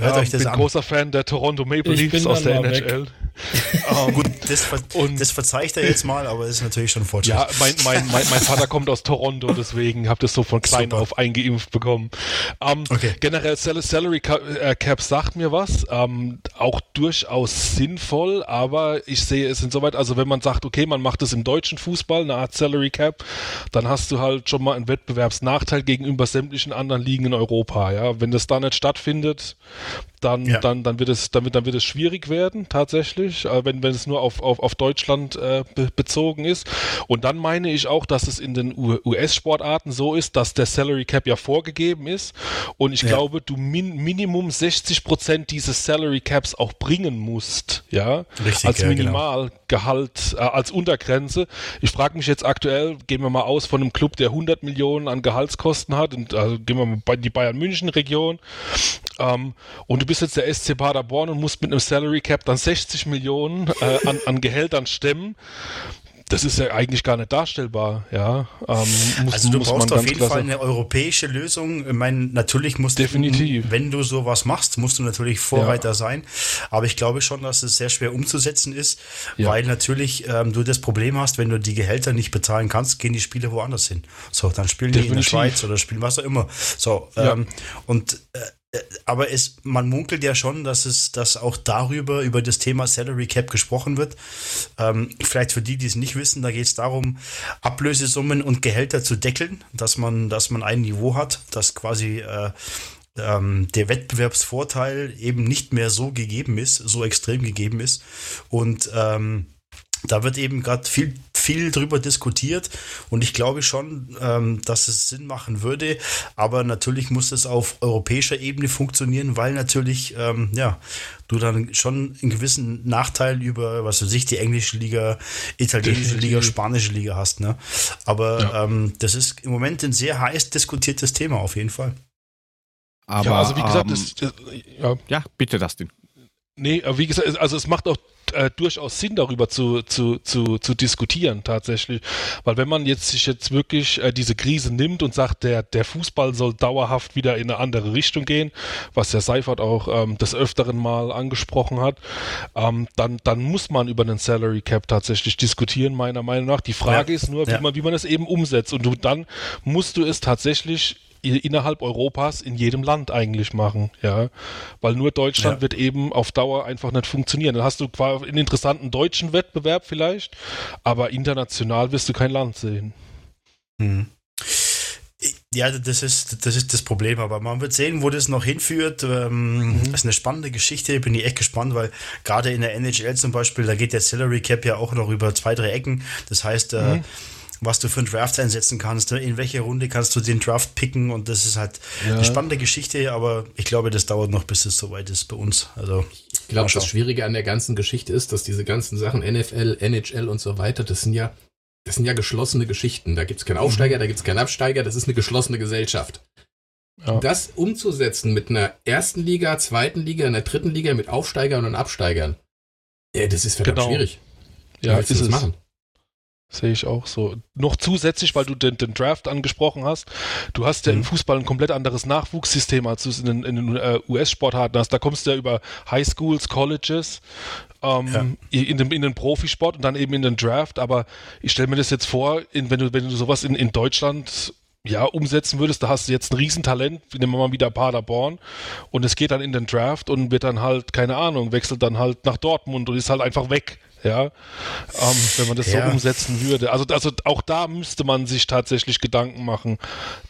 hört ja, euch das bin an. großer Fan der Toronto Maple Leafs aus der NHL. Um, Gut, das, ver und, das verzeiht er jetzt mal, aber ist natürlich schon Fortschritt. Ja, mein, mein, mein, mein Vater kommt aus Toronto, deswegen habe das so von klein Super. auf eingeimpft bekommen. Um, okay. Generell Salary äh, Cap sagt mir was, um, auch durchaus sinnvoll, aber ich sehe es insoweit, also wenn man sagt, okay, man macht es im deutschen Fußball, eine Art Salary Cap, dann hast du halt schon mal einen Wettbewerbsnachteil gegenüber sämtlichen anderen Ligen in Europa. Ja, wenn das da nicht stattfindet, dann, ja. dann, dann wird es, dann wird, dann wird es schwierig werden, tatsächlich, äh, wenn, wenn es nur auf, auf, auf Deutschland äh, be bezogen ist. Und dann meine ich auch, dass es in den US-Sportarten so ist, dass der Salary Cap ja vorgegeben ist. Und ich ja. glaube, du min Minimum 60 Prozent dieses Salary Caps auch bringen musst, ja, Richtig, als ja. Minimalgehalt, genau. äh, als Untergrenze. Ich frage mich jetzt aktuell, gehen wir mal aus von einem Club, der 100 Millionen an Gehaltskosten hat, und, also gehen wir mal bei die Bayern München Region, ähm, und bist jetzt der SC Paderborn und musst mit einem Salary Cap dann 60 Millionen äh, an, an Gehältern stemmen das ist ja eigentlich gar nicht darstellbar, ja. Ähm, muss, also du brauchst auf jeden Fall eine europäische Lösung. Ich meine, natürlich musst Definitiv. du, wenn du sowas machst, musst du natürlich Vorreiter ja. sein. Aber ich glaube schon, dass es sehr schwer umzusetzen ist, ja. weil natürlich ähm, du das Problem hast, wenn du die Gehälter nicht bezahlen kannst, gehen die Spiele woanders hin. So, dann spielen Definitiv. die in der Schweiz oder spielen was auch immer. So, ähm, ja. und äh, äh, aber es, man munkelt ja schon, dass es, dass auch darüber, über das Thema Salary Cap gesprochen wird. Ähm, vielleicht für die, die es nicht wissen, da geht es darum, Ablösesummen und Gehälter zu deckeln, dass man, dass man ein Niveau hat, das quasi äh, ähm, der Wettbewerbsvorteil eben nicht mehr so gegeben ist, so extrem gegeben ist. Und ähm, da wird eben gerade viel, viel drüber diskutiert und ich glaube schon, ähm, dass es Sinn machen würde, aber natürlich muss es auf europäischer Ebene funktionieren, weil natürlich, ähm, ja, du dann schon einen gewissen Nachteil über, was weiß ich, die englische Liga, italienische Liga, spanische Liga hast, ne? Aber ja. ähm, das ist im Moment ein sehr heiß diskutiertes Thema auf jeden Fall. Aber, ja, also wie gesagt, ähm, das, das, ja. ja, bitte, Dustin. Nee, wie gesagt, also es macht auch äh, durchaus Sinn, darüber zu, zu, zu, zu diskutieren tatsächlich. Weil wenn man jetzt sich jetzt wirklich äh, diese Krise nimmt und sagt, der, der Fußball soll dauerhaft wieder in eine andere Richtung gehen, was der Seifert auch ähm, des Öfteren mal angesprochen hat, ähm, dann, dann muss man über einen Salary Cap tatsächlich diskutieren, meiner Meinung nach. Die Frage ja. ist nur, wie, ja. man, wie man es eben umsetzt. Und du, dann musst du es tatsächlich innerhalb Europas in jedem Land eigentlich machen, ja. Weil nur Deutschland ja. wird eben auf Dauer einfach nicht funktionieren. Dann hast du quasi einen interessanten deutschen Wettbewerb vielleicht, aber international wirst du kein Land sehen. Hm. Ja, das ist, das ist das Problem, aber man wird sehen, wo das noch hinführt. Ähm, mhm. Das ist eine spannende Geschichte, bin ich echt gespannt, weil gerade in der NHL zum Beispiel, da geht der Salary Cap ja auch noch über zwei, drei Ecken. Das heißt, äh, mhm. äh, was du für einen Draft einsetzen kannst, in welcher Runde kannst du den Draft picken und das ist halt ja. eine spannende Geschichte, aber ich glaube, das dauert noch, bis es soweit ist bei uns. Also ich glaube, das Schwierige an der ganzen Geschichte ist, dass diese ganzen Sachen NFL, NHL und so weiter, das sind ja, das sind ja geschlossene Geschichten. Da gibt es keinen Aufsteiger, mhm. da gibt es keinen Absteiger, das ist eine geschlossene Gesellschaft. Ja. Das umzusetzen mit einer ersten Liga, zweiten Liga, einer dritten Liga, mit Aufsteigern und Absteigern, ja, das ist verdammt genau. schwierig. Ja, ist es. machen? Sehe ich auch so. Noch zusätzlich, weil du den, den, Draft angesprochen hast, du hast ja mhm. im Fußball ein komplett anderes Nachwuchssystem, als du es in den, den uh, US-Sportarten hast. Da kommst du ja über Highschools, Colleges, ähm, ja. in, den, in den Profisport und dann eben in den Draft. Aber ich stelle mir das jetzt vor, in, wenn, du, wenn du sowas in, in Deutschland ja, umsetzen würdest, da hast du jetzt ein Riesentalent, nehmen wir mal wieder Paderborn, und es geht dann in den Draft und wird dann halt, keine Ahnung, wechselt dann halt nach Dortmund und ist halt einfach weg ja, ähm, wenn man das ja. so umsetzen würde. Also, also auch da müsste man sich tatsächlich Gedanken machen,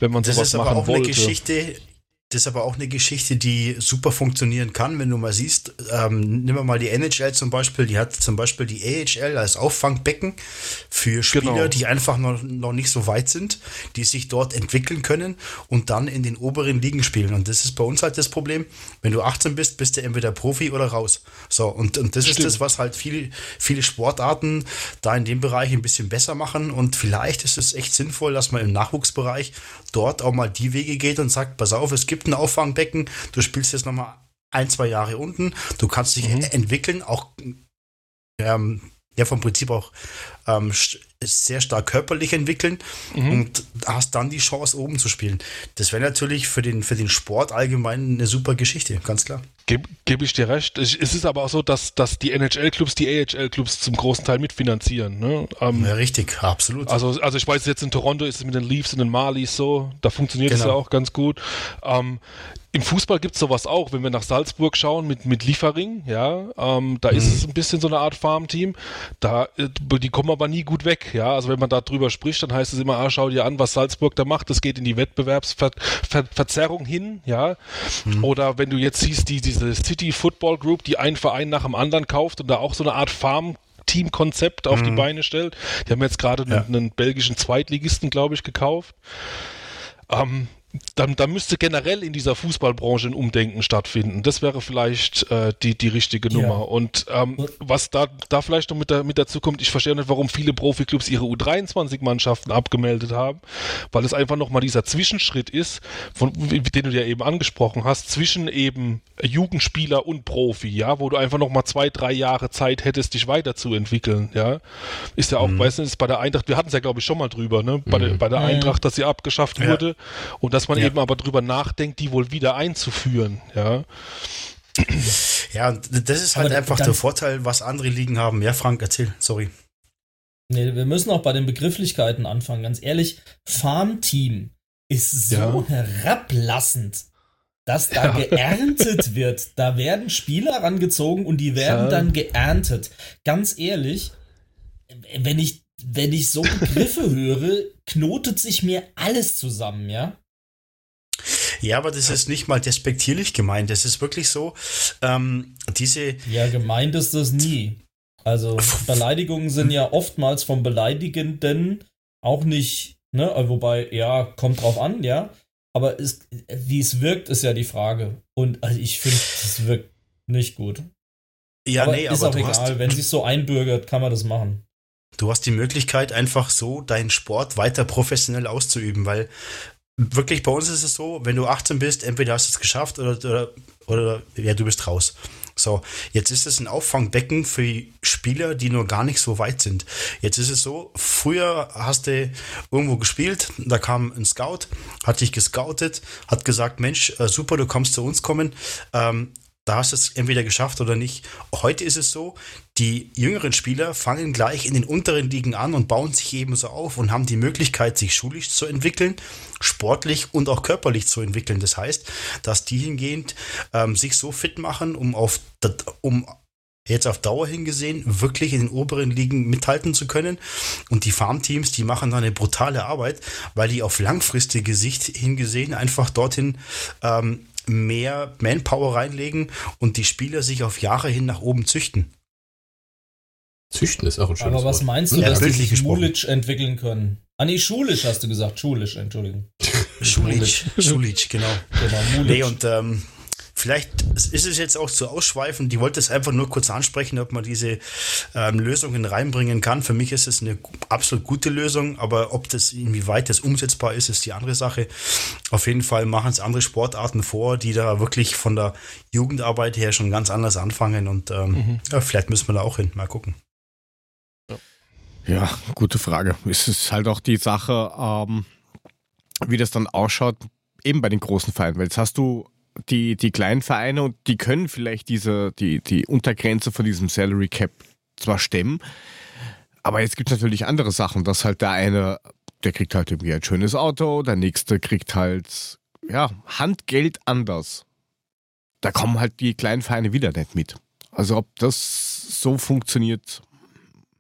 wenn man das sowas machen wollte. Das ist aber auch eine Geschichte, das ist aber auch eine Geschichte, die super funktionieren kann, wenn du mal siehst, ähm, nimm mal die NHL zum Beispiel, die hat zum Beispiel die AHL als Auffangbecken für Spieler, genau. die einfach noch, noch nicht so weit sind, die sich dort entwickeln können und dann in den oberen Ligen spielen. Und das ist bei uns halt das Problem, wenn du 18 bist, bist du entweder Profi oder raus. So, und, und das Stimmt. ist das, was halt viele, viele Sportarten da in dem Bereich ein bisschen besser machen. Und vielleicht ist es echt sinnvoll, dass man im Nachwuchsbereich dort auch mal die Wege geht und sagt, pass auf, es gibt ein Auffangbecken, du spielst jetzt nochmal ein, zwei Jahre unten, du kannst dich mhm. entwickeln, auch ähm, ja vom Prinzip auch ähm, sehr stark körperlich entwickeln mhm. und hast dann die Chance, oben zu spielen. Das wäre natürlich für den, für den Sport allgemein eine super Geschichte, ganz klar. Gebe geb ich dir recht. Es ist aber auch so, dass, dass die NHL-Clubs die AHL-Clubs zum großen Teil mitfinanzieren. Ne? Ähm, ja, richtig, absolut. Also, also ich weiß jetzt in Toronto ist es mit den Leafs und den Marlies so, da funktioniert es genau. ja auch ganz gut. Ähm, im Fußball gibt es sowas auch, wenn wir nach Salzburg schauen mit, mit Liefering, ja, ähm, da mhm. ist es ein bisschen so eine Art Farmteam. Da, äh, die kommen aber nie gut weg, ja. Also wenn man da drüber spricht, dann heißt es immer, ah, schau dir an, was Salzburg da macht, das geht in die Wettbewerbsverzerrung hin, ja. Mhm. Oder wenn du jetzt siehst, die, diese City Football Group, die einen Verein nach dem anderen kauft und da auch so eine Art Farm Teamkonzept auf mhm. die Beine stellt. Die haben jetzt gerade ja. einen, einen, belgischen Zweitligisten, glaube ich, gekauft. Ähm, dann, dann müsste generell in dieser Fußballbranche ein Umdenken stattfinden. Das wäre vielleicht äh, die, die richtige Nummer. Ja. Und ähm, was da, da vielleicht noch mit, der, mit dazu kommt, ich verstehe nicht, warum viele Profiklubs ihre U23-Mannschaften abgemeldet haben, weil es einfach nochmal dieser Zwischenschritt ist, von, den du ja eben angesprochen hast, zwischen eben Jugendspieler und Profi, ja, wo du einfach nochmal zwei, drei Jahre Zeit hättest, dich weiterzuentwickeln, ja. Ist ja auch, mhm. weißt du, ist bei der Eintracht, wir hatten es ja, glaube ich, schon mal drüber, ne, bei, mhm. der, bei der Eintracht, dass sie abgeschafft ja. wurde und dass man ja. eben aber drüber nachdenkt, die wohl wieder einzuführen, ja. Ja, das ist halt aber einfach der Vorteil, was andere Ligen haben. Ja, Frank, erzähl, sorry. Nee, wir müssen auch bei den Begrifflichkeiten anfangen. Ganz ehrlich, Farmteam ist so ja. herablassend, dass da ja. geerntet wird. Da werden Spieler rangezogen und die werden ja. dann geerntet. Ganz ehrlich, wenn ich, wenn ich so Begriffe höre, knotet sich mir alles zusammen, ja? Ja, aber das ist nicht mal despektierlich gemeint. Das ist wirklich so, ähm, diese. Ja, gemeint ist das nie. Also Beleidigungen sind ja oftmals vom Beleidigenden auch nicht, ne, wobei, ja, kommt drauf an, ja. Aber es, wie es wirkt, ist ja die Frage. Und also ich finde, es wirkt nicht gut. Ja, aber nee, ist aber auch egal. Hast, Wenn sich so einbürgert, kann man das machen. Du hast die Möglichkeit, einfach so deinen Sport weiter professionell auszuüben, weil wirklich bei uns ist es so, wenn du 18 bist, entweder hast du es geschafft oder, oder, oder ja, du bist raus. So, jetzt ist es ein Auffangbecken für Spieler, die nur gar nicht so weit sind. Jetzt ist es so, früher hast du irgendwo gespielt, da kam ein Scout, hat dich gescoutet, hat gesagt, Mensch, äh, super, du kommst zu uns kommen. Ähm, da hast du es entweder geschafft oder nicht. Heute ist es so, die jüngeren Spieler fangen gleich in den unteren Ligen an und bauen sich ebenso auf und haben die Möglichkeit, sich schulisch zu entwickeln, sportlich und auch körperlich zu entwickeln. Das heißt, dass die hingehend ähm, sich so fit machen, um auf, um jetzt auf Dauer hingesehen, wirklich in den oberen Ligen mithalten zu können. Und die Farmteams, die machen da eine brutale Arbeit, weil die auf langfristige Sicht hingesehen einfach dorthin ähm, mehr Manpower reinlegen und die Spieler sich auf Jahre hin nach oben züchten. Züchten ist auch ein schönes Aber was Wort. meinst du, Ja, dass gesprochen. Mulic entwickeln können? Ah nee, schulisch hast du gesagt. Schulisch, Entschuldigung. Schulic, Schulic, genau. Genau, Mulic. Nee, und ähm, vielleicht ist es jetzt auch zu ausschweifend. Die wollte es einfach nur kurz ansprechen, ob man diese ähm, Lösungen reinbringen kann. Für mich ist es eine absolut gute Lösung, aber ob das inwieweit das umsetzbar ist, ist die andere Sache. Auf jeden Fall machen es andere Sportarten vor, die da wirklich von der Jugendarbeit her schon ganz anders anfangen und ähm, ja, vielleicht müssen wir da auch hin. Mal gucken. Ja, gute Frage. Es ist halt auch die Sache, ähm, wie das dann ausschaut, eben bei den großen Vereinen. Weil jetzt hast du die, die kleinen Vereine und die können vielleicht diese, die, die Untergrenze von diesem Salary Cap zwar stemmen, aber jetzt gibt es natürlich andere Sachen, dass halt der eine, der kriegt halt irgendwie ein schönes Auto, der nächste kriegt halt, ja, Handgeld anders. Da kommen halt die kleinen Vereine wieder nicht mit. Also ob das so funktioniert,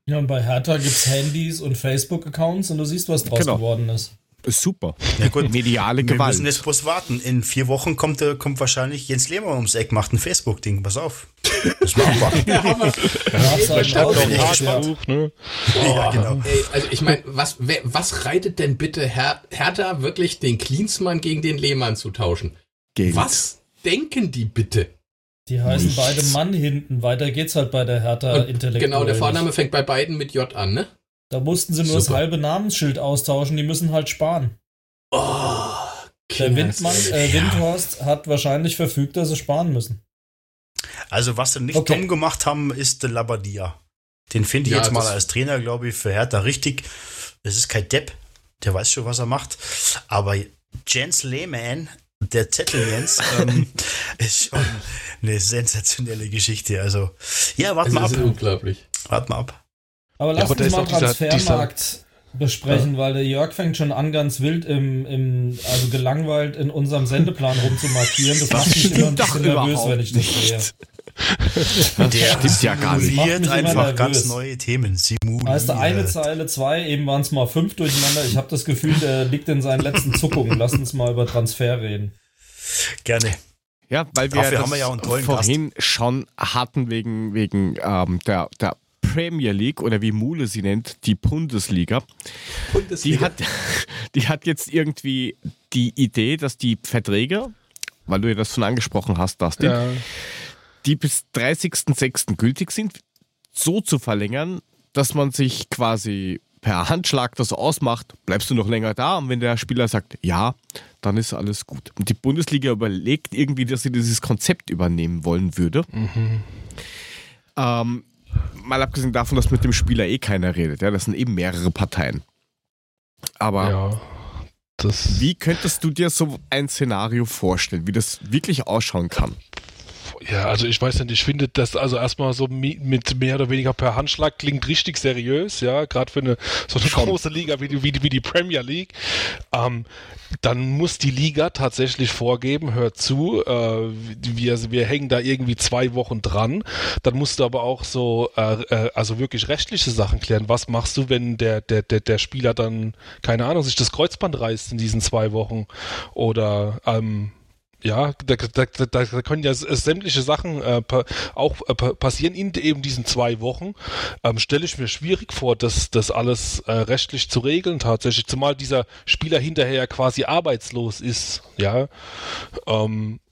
Ja, und bei Hertha gibt es Handys und Facebook-Accounts und du siehst, was draus Genau. geworden ist. ist super. Ja gut, Mediale wir Gewalt. müssen jetzt bloß warten. In vier Wochen kommt, äh, kommt wahrscheinlich Jens Lehmann ums Eck, macht ein Facebook-Ding. Pass auf. Das machen wir. Ich gespannt. Tagebuch, ne? ja, genau. Ey, also ich meine, was, wer, was reitet denn bitte Her Hertha wirklich den Klinsmann gegen den Lehmann zu tauschen? Geld. Was denken die bitte? Die heißen beide Mann hinten. Weiter geht's halt bei der Hertha Und intellektuell. genau, der. Vorname fängt bei beiden mit J an, ne? Da mussten sie nur das Super. halbe Namensschild austauschen. Die müssen halt sparen. Oh, Der Windmann, äh, Windhorst hat wahrscheinlich verfügt, dass sie sparen müssen. Also, was sie nicht Okay. dumm gemacht haben, ist der Labadia. Den finde ich Ja, jetzt mal das- als Trainer, glaube ich, für Hertha richtig. Das ist kein Depp. Der weiß schon, was er macht. Aber Jens Lehmann, der Zettel Jens, ähm, ist schon eine sensationelle Geschichte. Also, ja, warte mal Das ab. ist unglaublich. Warte mal ab. Aber Ja, lass aber da uns mal auch dieser- Transfermarkt besprechen, weil der Jörg fängt schon an, ganz wild im, im also gelangweilt in unserem Sendeplan rumzumarkieren. Das macht mich immer ein bisschen nervös, überhaupt wenn ich das sehe. Der stimmt ja gar nicht. Simuliert einfach ganz neue Themen. Simuliert. Heißt da eine Zeile, zwei, eben waren es mal fünf durcheinander. Ich habe das Gefühl, der liegt in seinen letzten Zuckungen. Lass uns mal über Transfer reden. Gerne. Ja, weil wir, Dafür das wir ja auch einen tollen vorhin schon hatten wegen, wegen ähm, der, der Premier League oder wie Mule sie nennt, die Bundesliga. Die Bundesliga. hat, die hat jetzt irgendwie die Idee, dass die Verträge, weil du ja das schon angesprochen hast, Dustin, Ja. Die bis 30.06. gültig sind, so zu verlängern, dass man sich quasi per Handschlag das ausmacht, bleibst du noch länger da und wenn der Spieler sagt ja, dann ist alles gut. Und die Bundesliga überlegt irgendwie, dass sie dieses Konzept übernehmen wollen würde. Ähm, mal abgesehen davon, dass mit dem Spieler eh keiner redet, ja, das sind eben mehrere Parteien. Aber ja. Wie könntest du dir so ein Szenario vorstellen, wie das wirklich ausschauen kann? Ja, also ich weiß nicht, ich finde das also erstmal so mi- mit mehr oder weniger per Handschlag klingt richtig seriös, ja, gerade für eine so eine Schon. große Liga wie die, wie die, wie die Premier League. Ähm, dann muss die Liga tatsächlich vorgeben, hört zu, äh, wir, wir hängen da irgendwie zwei Wochen dran. Dann musst du aber auch so, äh, äh, also wirklich rechtliche Sachen klären. Was machst du, wenn der, der, der, der Spieler dann, keine Ahnung, sich das Kreuzband reißt in diesen zwei Wochen? Oder ähm, ja, da, da, da, da können ja s- sämtliche Sachen äh, auch äh, pa passieren in eben diesen zwei Wochen. Ähm, Stelle ich mir schwierig vor, das, das alles äh, rechtlich zu regeln tatsächlich, zumal dieser Spieler hinterher quasi arbeitslos ist, ja. Ähm, äh,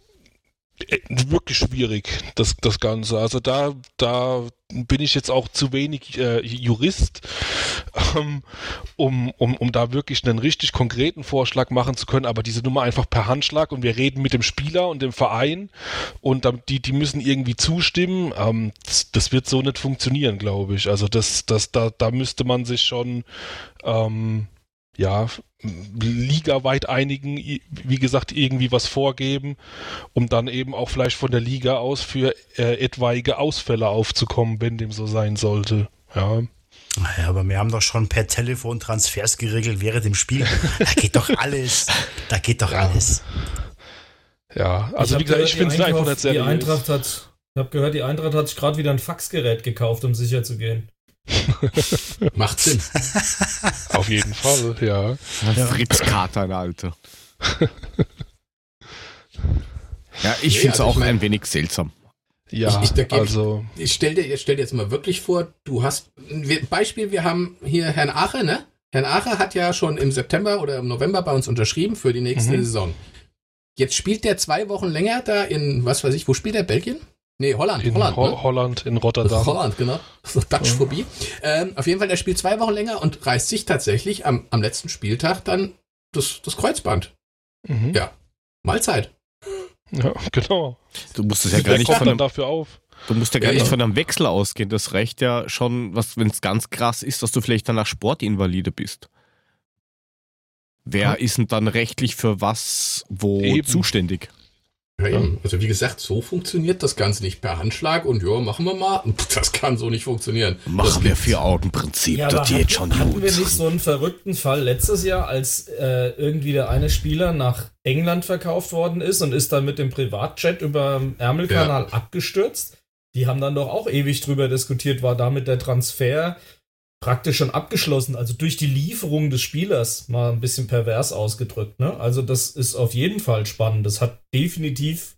wirklich schwierig, das, das Ganze. Also da, da bin ich jetzt auch zu wenig äh, Jurist, ähm, um, um, um da wirklich einen richtig konkreten Vorschlag machen zu können, aber diese Nummer einfach per Handschlag und wir reden mit dem Spieler und dem Verein und die, die müssen irgendwie zustimmen. Ähm, das, das wird so nicht funktionieren, glaube ich. Also das, das, da, da müsste man sich schon ähm, ja, ligaweit einigen, wie gesagt, irgendwie was vorgeben, um dann eben auch vielleicht von der Liga aus für äh, etwaige Ausfälle aufzukommen, wenn dem so sein sollte. Ja. Ja, aber wir haben doch schon per Telefon Transfers geregelt während dem Spiel. Da geht doch alles. Da geht doch alles. Ja, also hab wie gesagt, gehört, ich finde es die einfach Eintracht- nicht seriös. Die Eintracht hat Ich habe gehört, die Eintracht hat sich gerade wieder ein Faxgerät gekauft, um sicher zu gehen. Macht Sinn. Auf jeden Fall, ja. ja. Fritz Kater, eine alte. ja, ich nee, finde es also auch ich mein, ein wenig seltsam. Ja, ich, ich, also. Ich stell dir, stell dir jetzt mal wirklich vor, du hast, Beispiel, wir haben hier Herrn Ache, ne? Herrn Ache hat ja schon im September oder im November bei uns unterschrieben für die nächste mhm. Saison. Jetzt spielt der zwei Wochen länger da in, was weiß ich, wo spielt er? Belgien? Nee, Holland. In Holland, Ho ne? Holland, in Rotterdam. Holland, genau. So Dutch-Phobie. Ähm, auf jeden Fall, der spielt zwei Wochen länger und reißt sich tatsächlich am, am letzten Spieltag dann das, das Kreuzband. Mhm. Ja. Mahlzeit. Ja, genau. Du musst es ja gar nicht von einem, dafür auf. Du musst ja gar ja, nicht von einem Wechsel ausgehen. Das reicht ja schon, wenn es ganz krass ist, dass du vielleicht danach Sportinvalide bist. Wer hm. ist denn dann rechtlich für was wo Eben. zuständig? Ja, eben. Also wie gesagt, so funktioniert das Ganze nicht per Handschlag und ja, machen wir mal. Das kann so nicht funktionieren. Machen wir vier Augen-Prinzip, ja, das geht schon Hatten gut. wir nicht so einen verrückten Fall letztes Jahr, als äh, irgendwie der eine Spieler nach England verkauft worden ist und ist dann mit dem Privatjet über Ärmelkanal ja. abgestürzt? Die haben dann doch auch ewig drüber diskutiert, war damit der Transfer praktisch schon abgeschlossen, also durch die Lieferung des Spielers, mal ein bisschen pervers ausgedrückt. Ne? Also das ist auf jeden Fall spannend. Das hat definitiv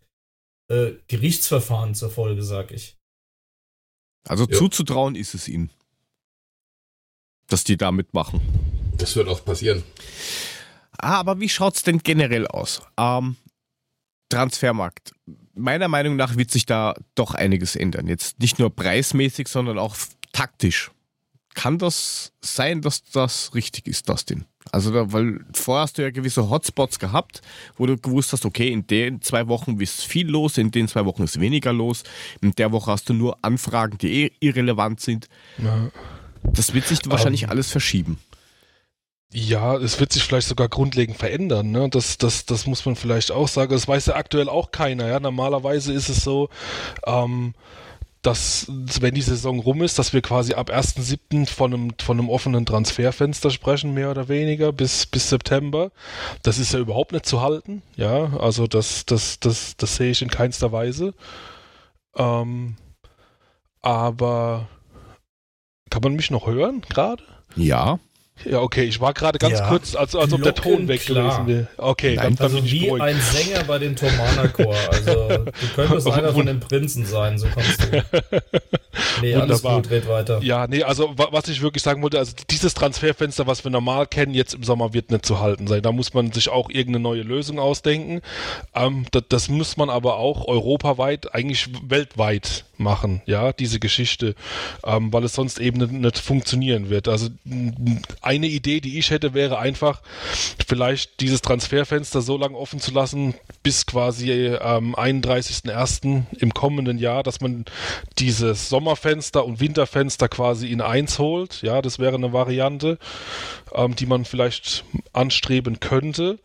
äh, Gerichtsverfahren zur Folge, sag ich. Also ja. zuzutrauen ist es ihnen, dass die da mitmachen. Das wird auch passieren. Ah, aber wie schaut es denn generell aus? Ähm, Transfermarkt. Meiner Meinung nach wird sich da doch einiges ändern. Jetzt nicht nur preismäßig, sondern auch taktisch kann das sein, dass das richtig ist, Dustin? Also, da, weil vorher hast du ja gewisse Hotspots gehabt, wo du gewusst hast, okay, in den zwei Wochen ist viel los, in den zwei Wochen ist weniger los. In der Woche hast du nur Anfragen, die eh irrelevant sind. Ja. Das wird sich wahrscheinlich um, alles verschieben. Ja, es wird sich vielleicht sogar grundlegend verändern. Ne? Das, das, das muss man vielleicht auch sagen. Das weiß ja aktuell auch keiner. Ja? Normalerweise ist es so, ähm, dass, wenn die Saison rum ist, dass wir quasi ab 1.7. von einem, von einem offenen Transferfenster sprechen, mehr oder weniger, bis, bis September. Das ist ja überhaupt nicht zu halten. Ja, also das, das, das, das sehe ich in keinster Weise. Ähm, aber kann man mich noch hören gerade? Ja. Ja, okay, ich war gerade ganz ja. kurz, als, als ob der Ton weg gewesen wäre. Okay, Nein, dann, dann also wie beruhigt. ein Sänger bei den Tomana-Chor. Also, du könntest einer von den Prinzen sein, so kommst du. Nee, alles gut, red weiter. Ja, nee, also was ich wirklich sagen wollte, also dieses Transferfenster, was wir normal kennen, jetzt im Sommer wird nicht zu halten sein. Da muss man sich auch irgendeine neue Lösung ausdenken. Ähm, das, das muss man aber auch europaweit, eigentlich weltweit machen, ja, diese Geschichte, ähm, weil es sonst eben nicht, nicht funktionieren wird. Also eine Idee, die ich hätte, wäre einfach, vielleicht dieses Transferfenster so lange offen zu lassen, bis quasi am ähm, 31.01. im kommenden Jahr, dass man dieses Sommerfenster und Winterfenster quasi in eins holt. Ja, das wäre eine Variante, ähm, die man vielleicht anstreben könnte.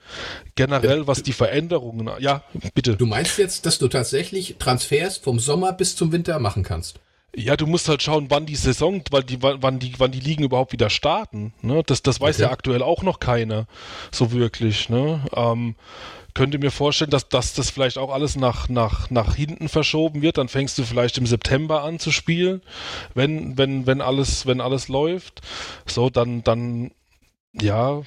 Generell, was die Veränderungen, ja, bitte. Du meinst jetzt, dass du tatsächlich Transfers vom Sommer bis zum Winter machen kannst? Ja, du musst halt schauen, wann die Saison, wann die, wann die, wann die Ligen überhaupt wieder starten. Ne? Das, das weiß okay. ja aktuell auch noch keiner so wirklich. Ne? Ähm, könnte mir vorstellen, dass, dass das vielleicht auch alles nach, nach, nach hinten verschoben wird. Dann fängst du vielleicht im September an zu spielen, wenn, wenn, wenn alles, wenn alles läuft. So, dann, dann, ja,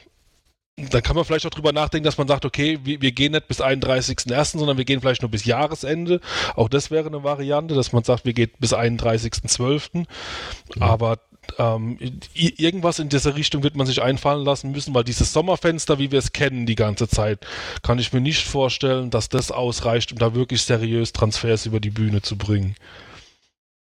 dann kann man vielleicht auch drüber nachdenken, dass man sagt, okay, wir, wir gehen nicht bis 31.01., sondern wir gehen vielleicht nur bis Jahresende. Auch das wäre eine Variante, dass man sagt, wir gehen bis 31.12. Mhm. Aber ähm, irgendwas in dieser Richtung wird man sich einfallen lassen müssen, weil dieses Sommerfenster, wie wir es kennen die ganze Zeit, kann ich mir nicht vorstellen, dass das ausreicht, um da wirklich seriös Transfers über die Bühne zu bringen.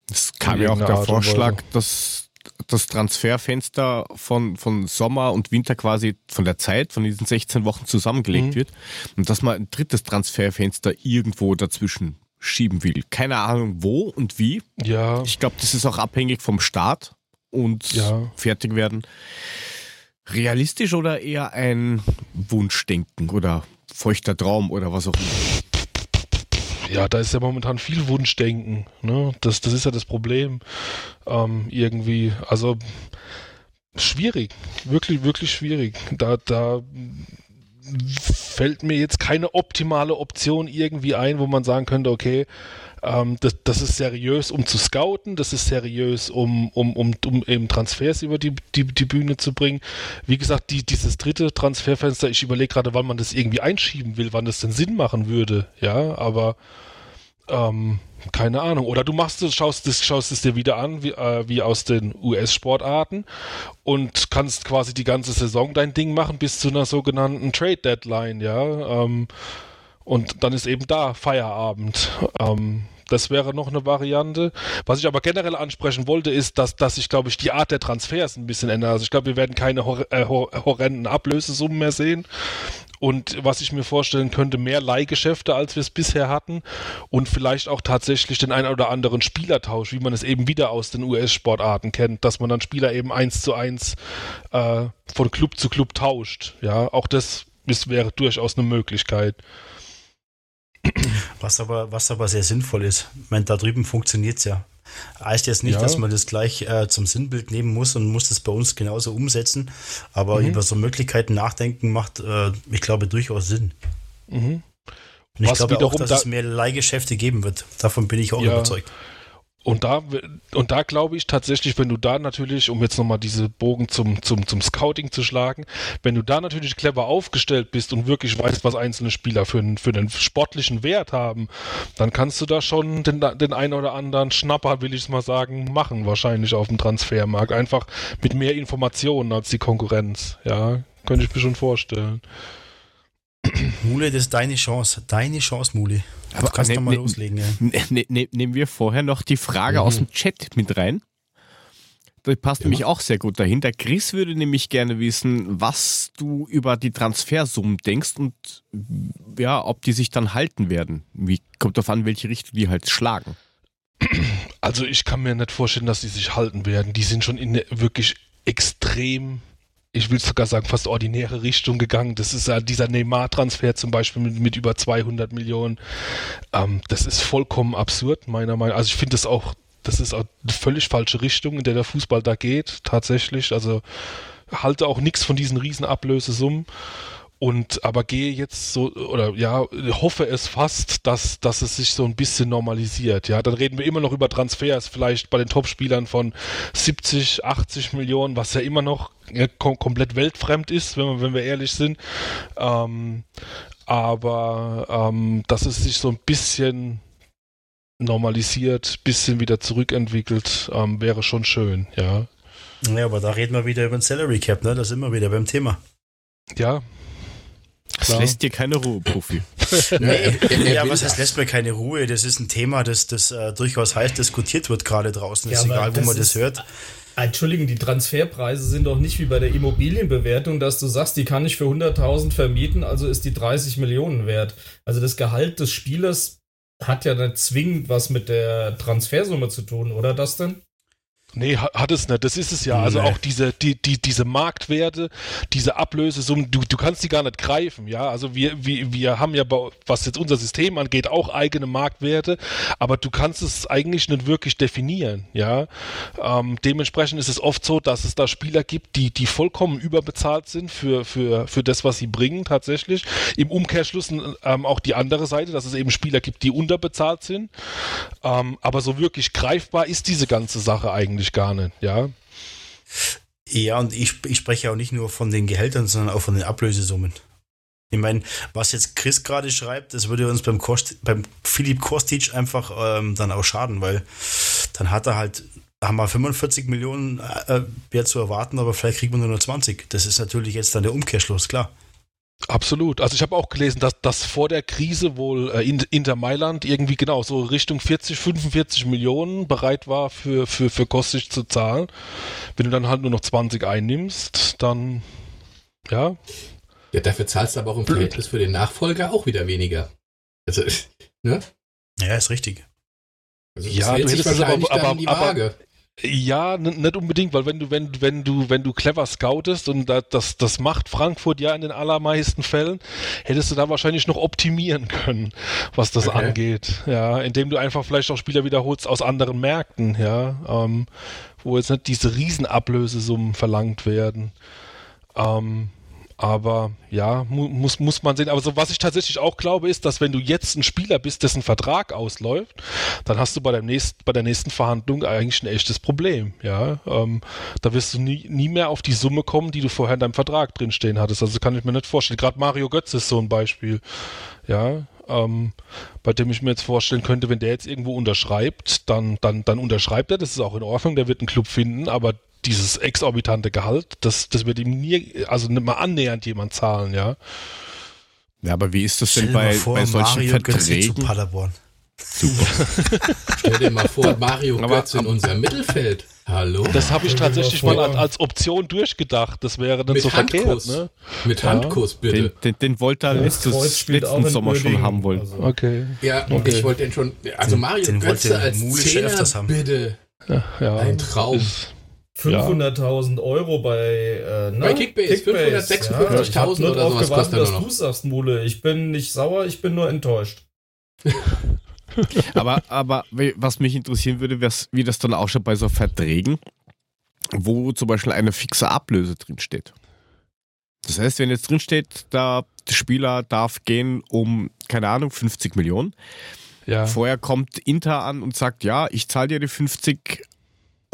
Es kam ja auch der Art Vorschlag, dass das Transferfenster von, von Sommer und Winter quasi von der Zeit, von diesen 16 Wochen zusammengelegt mhm. wird und dass man ein drittes Transferfenster irgendwo dazwischen schieben will. Keine Ahnung wo und wie. Ja. Ich glaube, das ist auch abhängig vom Start und ja. fertig werden. Realistisch oder eher ein Wunschdenken oder feuchter Traum oder was auch immer? Ja, da ist ja momentan viel Wunschdenken. Ne? Das, das ist ja das Problem. Ähm, irgendwie. Also schwierig. Wirklich, wirklich schwierig. Da, da fällt mir jetzt keine optimale Option irgendwie ein, wo man sagen könnte, okay, Ähm, das, das ist seriös, um zu scouten, das ist seriös, um, um, um, um eben Transfers über die, die, die Bühne zu bringen. Wie gesagt, die, dieses dritte Transferfenster, ich überlege gerade, wann man das irgendwie einschieben will, wann das denn Sinn machen würde, ja, aber ähm, keine Ahnung. Oder du machst es, schaust es, schaust dir wieder an, wie, äh, wie aus den US-Sportarten und kannst quasi die ganze Saison dein Ding machen bis zu einer sogenannten Trade Deadline, ja. Ähm, und dann ist eben da Feierabend. Ähm, das wäre noch eine Variante. Was ich aber generell ansprechen wollte, ist, dass, dass sich, glaube ich, die Art der Transfers ein bisschen ändert. Also ich glaube, wir werden keine hor äh, horrenden Ablösesummen mehr sehen. Und was ich mir vorstellen könnte, mehr Leihgeschäfte, als wir es bisher hatten. Und vielleicht auch tatsächlich den einen oder anderen Spielertausch, wie man es eben wieder aus den US-Sportarten kennt, dass man dann Spieler eben eins zu eins äh, von Club zu Club tauscht. Ja, auch das ist, wäre durchaus eine Möglichkeit. Was aber, was aber sehr sinnvoll ist. Ich meine, da drüben funktioniert es ja. Heißt jetzt nicht, ja. dass man das gleich äh, zum Sinnbild nehmen muss und muss das bei uns genauso umsetzen. Aber mhm. über so Möglichkeiten nachdenken macht, äh, ich glaube, durchaus Sinn. Mhm. Und ich Was glaube auch, dass da es mehr Leihgeschäfte geben wird. Davon bin ich auch ja. überzeugt. Und da, und da glaube ich tatsächlich, wenn du da natürlich, um jetzt nochmal diese Bogen zum, zum, zum Scouting zu schlagen, wenn du da natürlich clever aufgestellt bist und wirklich weißt, was einzelne Spieler für einen, für einen sportlichen Wert haben, dann kannst du da schon den, den einen oder anderen Schnapper, will ich es mal sagen, machen, wahrscheinlich auf dem Transfermarkt. Einfach mit mehr Informationen als die Konkurrenz. Ja, könnte ich mir schon vorstellen. Mule, das ist deine Chance. Deine Chance, Mule. Aber du kannst ne, mal ne, loslegen. Ja. Ne, ne, ne, nehmen wir vorher noch die Frage mhm. aus dem Chat mit rein. Das passt ja. nämlich auch sehr gut dahinter. Chris würde nämlich gerne wissen, was du über die Transfersummen denkst und ja, ob die sich dann halten werden. Wie kommt darauf an, welche Richtung die halt schlagen? Also ich kann mir nicht vorstellen, dass die sich halten werden. Die sind schon in wirklich extrem ich will sogar sagen, fast ordinäre Richtung gegangen. Das ist ja dieser Neymar-Transfer zum Beispiel mit, mit, über 200 Millionen. Ähm, das ist vollkommen absurd, meiner Meinung nach. Also ich finde das auch, das ist auch eine völlig falsche Richtung, in der der Fußball da geht, tatsächlich. Also halte auch nichts von diesen riesen Ablösesummen. Und aber gehe jetzt so, oder ja, hoffe es fast, dass, dass es sich so ein bisschen normalisiert. Ja, dann reden wir immer noch über Transfers, vielleicht bei den Topspielern von 70, 80 Millionen, was ja immer noch ja, kom komplett weltfremd ist, wenn wir, wenn wir ehrlich sind. Ähm, aber ähm, dass es sich so ein bisschen normalisiert, bisschen wieder zurückentwickelt, ähm, wäre schon schön, ja. Ja, aber da reden wir wieder über den Salary Cap, ne? Da sind wir wieder beim Thema. Ja, das Klar. lässt dir keine Ruhe, Profi. nee, ja, was heißt, lässt mir keine Ruhe? Das ist ein Thema, das, das äh, durchaus heiß diskutiert wird gerade draußen. Ja, ist egal, wo man das hört. Entschuldigung, die Transferpreise sind doch nicht wie bei der Immobilienbewertung, dass du sagst, die kann ich für 100.000 vermieten, also ist die 30 Millionen wert. Also das Gehalt des Spielers hat ja nicht zwingend was mit der Transfersumme zu tun, oder das denn? Nee, hat es nicht. Das ist es ja. Also auch diese, die, die, diese Marktwerte, diese Ablösesummen, du, du kannst die gar nicht greifen, ja. Also wir, wir, wir haben ja, was jetzt unser System angeht, auch eigene Marktwerte, aber du kannst es eigentlich nicht wirklich definieren, ja. Ähm, dementsprechend ist es oft so, dass es da Spieler gibt, die, die vollkommen überbezahlt sind für, für, für das, was sie bringen, tatsächlich. Im Umkehrschluss ähm, auch die andere Seite, dass es eben Spieler gibt, die unterbezahlt sind. Ähm, aber so wirklich greifbar ist diese ganze Sache eigentlich eigentlich gar nicht, ja. Ja, und ich, ich spreche auch nicht nur von den Gehältern, sondern auch von den Ablösesummen. Ich meine, was jetzt Chris gerade schreibt, das würde uns beim, Kost, beim Philipp Kostic einfach ähm, dann auch schaden, weil dann hat er halt, haben wir 45 Millionen äh, Wert zu erwarten, aber vielleicht kriegt man nur noch 20. Das ist natürlich jetzt dann der Umkehrschluss, klar. Absolut. Also ich habe auch gelesen, dass das vor der Krise wohl äh, Inter Mailand irgendwie genau so Richtung 40, 45 Millionen bereit war für, für, für Kostic zu zahlen. Wenn du dann halt nur noch 20 einnimmst, dann ja. Ja, dafür zahlst du aber auch im Verhältnis für den Nachfolger auch wieder weniger. Also, ne? Ja, ist richtig. Also, ja, du hättest es aber, aber, aber, ja, nicht unbedingt, weil wenn du, wenn, wenn du, wenn du clever scoutest und das, das macht Frankfurt ja in den allermeisten Fällen, hättest du da wahrscheinlich noch optimieren können, was das okay. angeht. Ja, indem du einfach vielleicht auch Spieler wiederholst aus anderen Märkten, ja, ähm, wo jetzt nicht diese Riesenablösesummen verlangt werden. Ähm, Aber ja, mu muss, muss man sehen. Aber so, was ich tatsächlich auch glaube, ist, dass wenn du jetzt ein Spieler bist, dessen Vertrag ausläuft, dann hast du bei der nächsten, bei der nächsten Verhandlung eigentlich ein echtes Problem. Ja, ähm, da wirst du nie, nie mehr auf die Summe kommen, die du vorher in deinem Vertrag drinstehen hattest. Also kann ich mir nicht vorstellen. Gerade Mario Götze ist so ein Beispiel. Ja, ähm, bei dem ich mir jetzt vorstellen könnte, wenn der jetzt irgendwo unterschreibt, dann, dann, dann unterschreibt er, das ist auch in Ordnung, der wird einen Club finden, aber dieses exorbitante Gehalt, das, das wird ihm nie, also nicht mal annähernd jemand zahlen, ja. Ja, aber wie ist das denn bei, vor, bei solchen Mario Verträgen? Zu Paderborn. Super. Stell dir mal vor, Mario Götze in unserem Mittelfeld. Hallo? Das habe ich tatsächlich mal als, als, Option durchgedacht. Das wäre dann Mit so Handkuss. verkehrt. Ne? Mit Handkuss, bitte. Den, den, den wollte er ja, letztes, letzten Sommer schon haben wollen. Also. Okay. Ja, okay. ich wollte den schon. Also Mario den, den Götze als Zehner, bitte. Ja, ja, Ein Traum. Ist, 500.000 Euro bei, äh, ne? bei Kickbase, Kickbase 556.000 ja, oder sowas kostet dass du sagst, Mule. Ich bin nicht sauer, ich bin nur enttäuscht. aber, aber was mich interessieren würde, wie das dann auch schon bei so Verträgen, wo zum Beispiel eine fixe Ablöse drinsteht. Das heißt, wenn jetzt drinsteht, da der Spieler darf gehen um, keine Ahnung, 50 Millionen. Ja. Vorher kommt Inter an und sagt, ja, ich zahle dir die 50,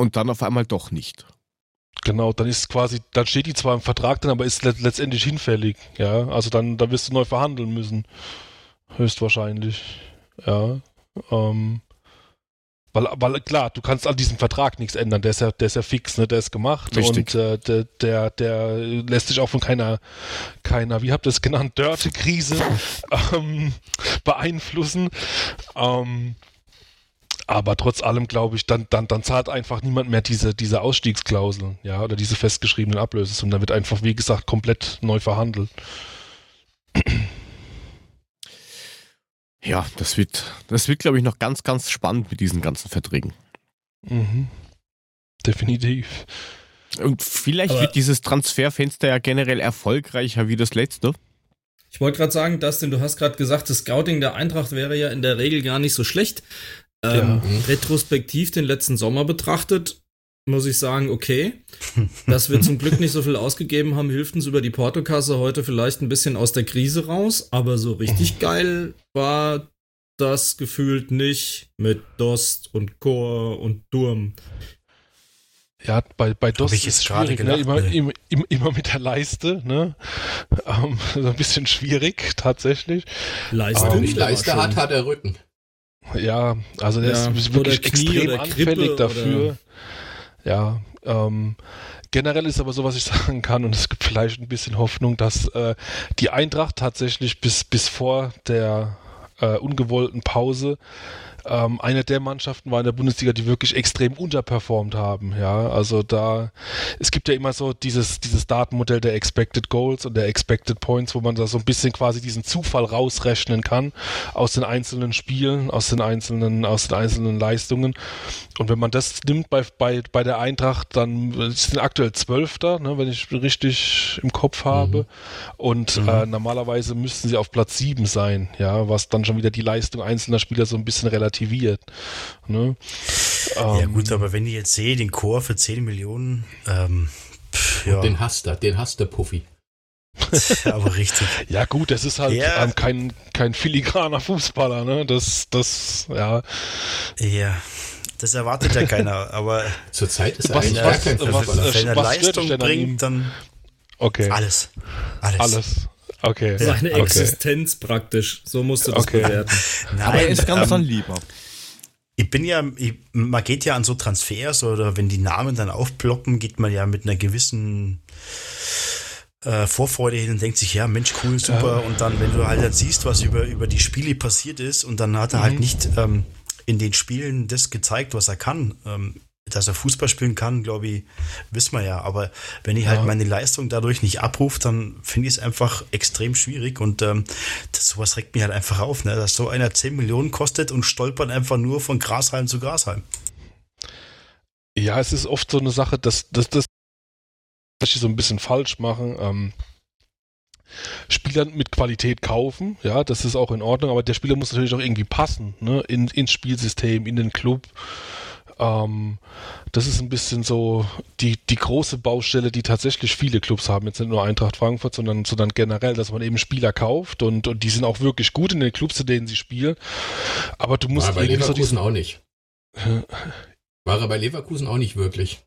und dann auf einmal doch nicht. Genau, dann ist quasi, dann steht die zwar im Vertrag drin, aber ist letztendlich hinfällig. Ja, also dann, dann wirst du neu verhandeln müssen. Höchstwahrscheinlich. Ja. Ähm, weil, weil klar, du kannst an diesem Vertrag nichts ändern, der ist ja, der ist ja fix, ne? Der ist gemacht Richtig. und äh, der, der, der lässt sich auch von keiner, keiner, wie habt ihr es genannt, Dörte-Krise ähm, beeinflussen. Ähm, aber trotz allem glaube ich, dann, dann, dann zahlt einfach niemand mehr diese, diese Ausstiegsklauseln, ja, oder diese festgeschriebenen Ablösesummen. Dann wird einfach, wie gesagt, komplett neu verhandelt. Ja, das wird, das wird, glaube ich, noch ganz, ganz spannend mit diesen ganzen Verträgen. Mhm. Definitiv. Und vielleicht Aber wird dieses Transferfenster ja generell erfolgreicher wie das letzte. Ich wollte gerade sagen, Dustin, du hast gerade gesagt, das Scouting der Eintracht wäre ja in der Regel gar nicht so schlecht. Ähm, ja. Retrospektiv den letzten Sommer betrachtet, muss ich sagen, okay. Dass wir zum Glück nicht so viel ausgegeben haben, hilft uns über die Portokasse heute vielleicht ein bisschen aus der Krise raus. Aber so richtig geil war das gefühlt nicht mit Dost und Chor und Durm. Ja, bei, bei DOS ist es schwierig, ne? gedacht, ne? immer, immer, immer, mit der Leiste, ne? Ähm, so ein bisschen schwierig, tatsächlich. Leiste, ähm, nicht Leiste hat, hat er Rücken. Ja, also der ja, ist wirklich extrem anfällig dafür. Oder? Ja, ähm, generell ist aber so, was ich sagen kann, und es gibt vielleicht ein bisschen Hoffnung, dass äh, die Eintracht tatsächlich bis, bis vor der äh, ungewollten Pause ähm, eine der Mannschaften war in der Bundesliga, die wirklich extrem unterperformt haben. Ja, also da, es gibt ja immer so dieses, dieses Datenmodell der Expected Goals und der Expected Points, wo man da so ein bisschen quasi diesen Zufall rausrechnen kann aus den einzelnen Spielen, aus den einzelnen, aus den einzelnen Leistungen. Und wenn man das nimmt bei, bei, bei der Eintracht, dann sind aktuell Zwölfter, ne, wenn ich richtig im Kopf habe. Mhm. Und mhm. Äh, normalerweise müssten sie auf Platz sieben sein, ja, was dann schon wieder die Leistung einzelner Spieler so ein bisschen relativ relativiert. Ne? Ja ähm, gut, aber wenn ich jetzt sehe, den Chor für 10 Millionen, ähm, pff, ja. Den hasst er, den hasst der Puffy. aber richtig. Ja gut, das ist halt ja. ähm, kein, kein filigraner Fußballer, ne? Das, das, ja. Ja, das erwartet ja keiner, aber zurzeit ist er was, eigentlich was, kein Fußballer. Was, wenn er Leistung bringt, dann okay. alles. Alles. Alles. Okay. Seine okay. Existenz praktisch. So musst du das okay. bewerten. Nein, Aber er ist ganz ähm, dann lieber. Ich bin ja, ich, man geht ja an so Transfers oder wenn die Namen dann aufploppen, geht man ja mit einer gewissen äh, Vorfreude hin und denkt sich, ja, Mensch, cool, super. Ja. Und dann, wenn du halt dann siehst, was über, über die Spiele passiert ist und dann hat er halt mhm. halt nicht ähm, in den Spielen das gezeigt, was er kann. Ähm, dass er Fußball spielen kann, glaube ich, wissen wir ja. Aber wenn ich halt ja. halt meine Leistung dadurch nicht abrufe, dann finde ich es einfach extrem schwierig. Und ähm, das, sowas regt mich halt einfach auf, ne? dass so einer 10 Millionen kostet und stolpert einfach nur von Grashalm zu Grashalm. Ja, es ist oft so eine Sache, dass das, das was ich so ein bisschen falsch machen. Ähm, Spieler mit Qualität kaufen, ja, das ist auch in Ordnung, aber der Spieler muss natürlich auch irgendwie passen, ne, in, ins Spielsystem, in den Club. Ähm, das ist ein bisschen so die, die große Baustelle, die tatsächlich viele Clubs haben. Jetzt nicht nur Eintracht Frankfurt, sondern, sondern generell, dass man eben Spieler kauft und, und die sind auch wirklich gut in den Clubs, in denen sie spielen. Aber du musst War bei Leverkusen so auch nicht. War er bei Leverkusen auch nicht wirklich.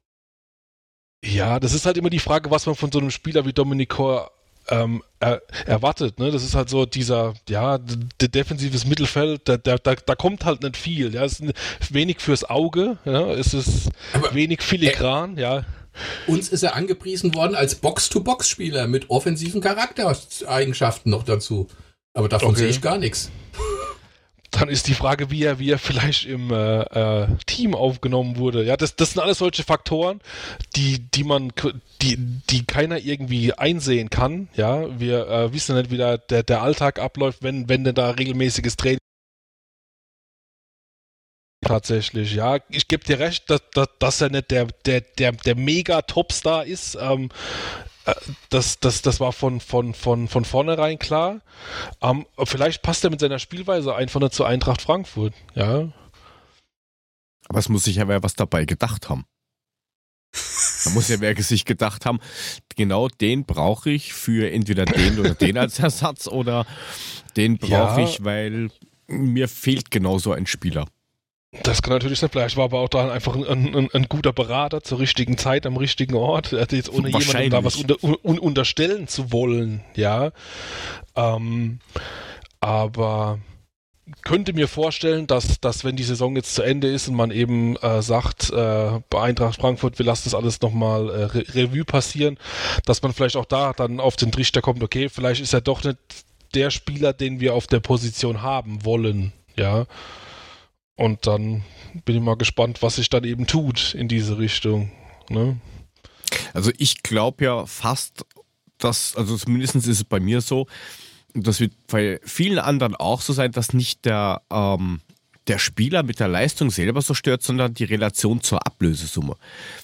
Ja, das ist halt immer die Frage, was man von so einem Spieler wie Dominik Kor ähm, er, erwartet. Ne? Das ist halt so dieser, ja, defensives Mittelfeld, da, da, da, da kommt halt nicht viel. Ja? Es ist wenig fürs Auge, ja? es ist Aber wenig filigran, äh, ja. Uns ist er angepriesen worden als Box-to-Box-Spieler mit offensiven Charaktereigenschaften noch dazu. Aber davon okay. sehe ich gar nichts. Dann ist die Frage, wie er, wie er vielleicht im äh, äh, Team aufgenommen wurde. Ja, das, das sind alles solche Faktoren, die, die man, die, die keiner irgendwie einsehen kann. Ja, wir äh, wissen nicht, wie da der, der Alltag abläuft, wenn, wenn denn da regelmäßiges Training tatsächlich, ja. Ich gebe dir recht, dass, dass, dass er nicht der, der, der, der Mega-Topstar ist. Ähm, äh, das, das, das war von, von, von, von vornherein klar. Um, ähm, vielleicht passt er mit seiner Spielweise einfach nicht zu Eintracht Frankfurt, ja. Aber es muss sich ja wer was dabei gedacht haben. Da muss ja wer sich gedacht haben, genau den brauche ich für entweder den oder den als Ersatz oder den brauche ja. ich, weil mir fehlt genau so ein Spieler. Das kann natürlich sein. Vielleicht war aber auch da einfach ein, ein, ein, guter Berater zur richtigen Zeit am richtigen Ort. Also jetzt ohne jemandem da was unter, un, unterstellen zu wollen, ja. Ähm, aber könnte mir vorstellen, dass, dass wenn die Saison jetzt zu Ende ist und man eben äh, sagt, äh, bei Eintracht Frankfurt, wir lassen das alles nochmal äh, Re Revue passieren, dass man vielleicht auch da dann auf den Trichter kommt, okay, vielleicht ist er doch nicht der Spieler, den wir auf der Position haben wollen, ja. Und dann bin ich mal gespannt, was sich dann eben tut in diese Richtung. Ne? Also ich glaube ja fast, dass, also zumindest ist es bei mir so, das wird bei vielen anderen auch so sein, dass nicht der, ähm, der Spieler mit der Leistung selber so stört, sondern die Relation zur Ablösesumme.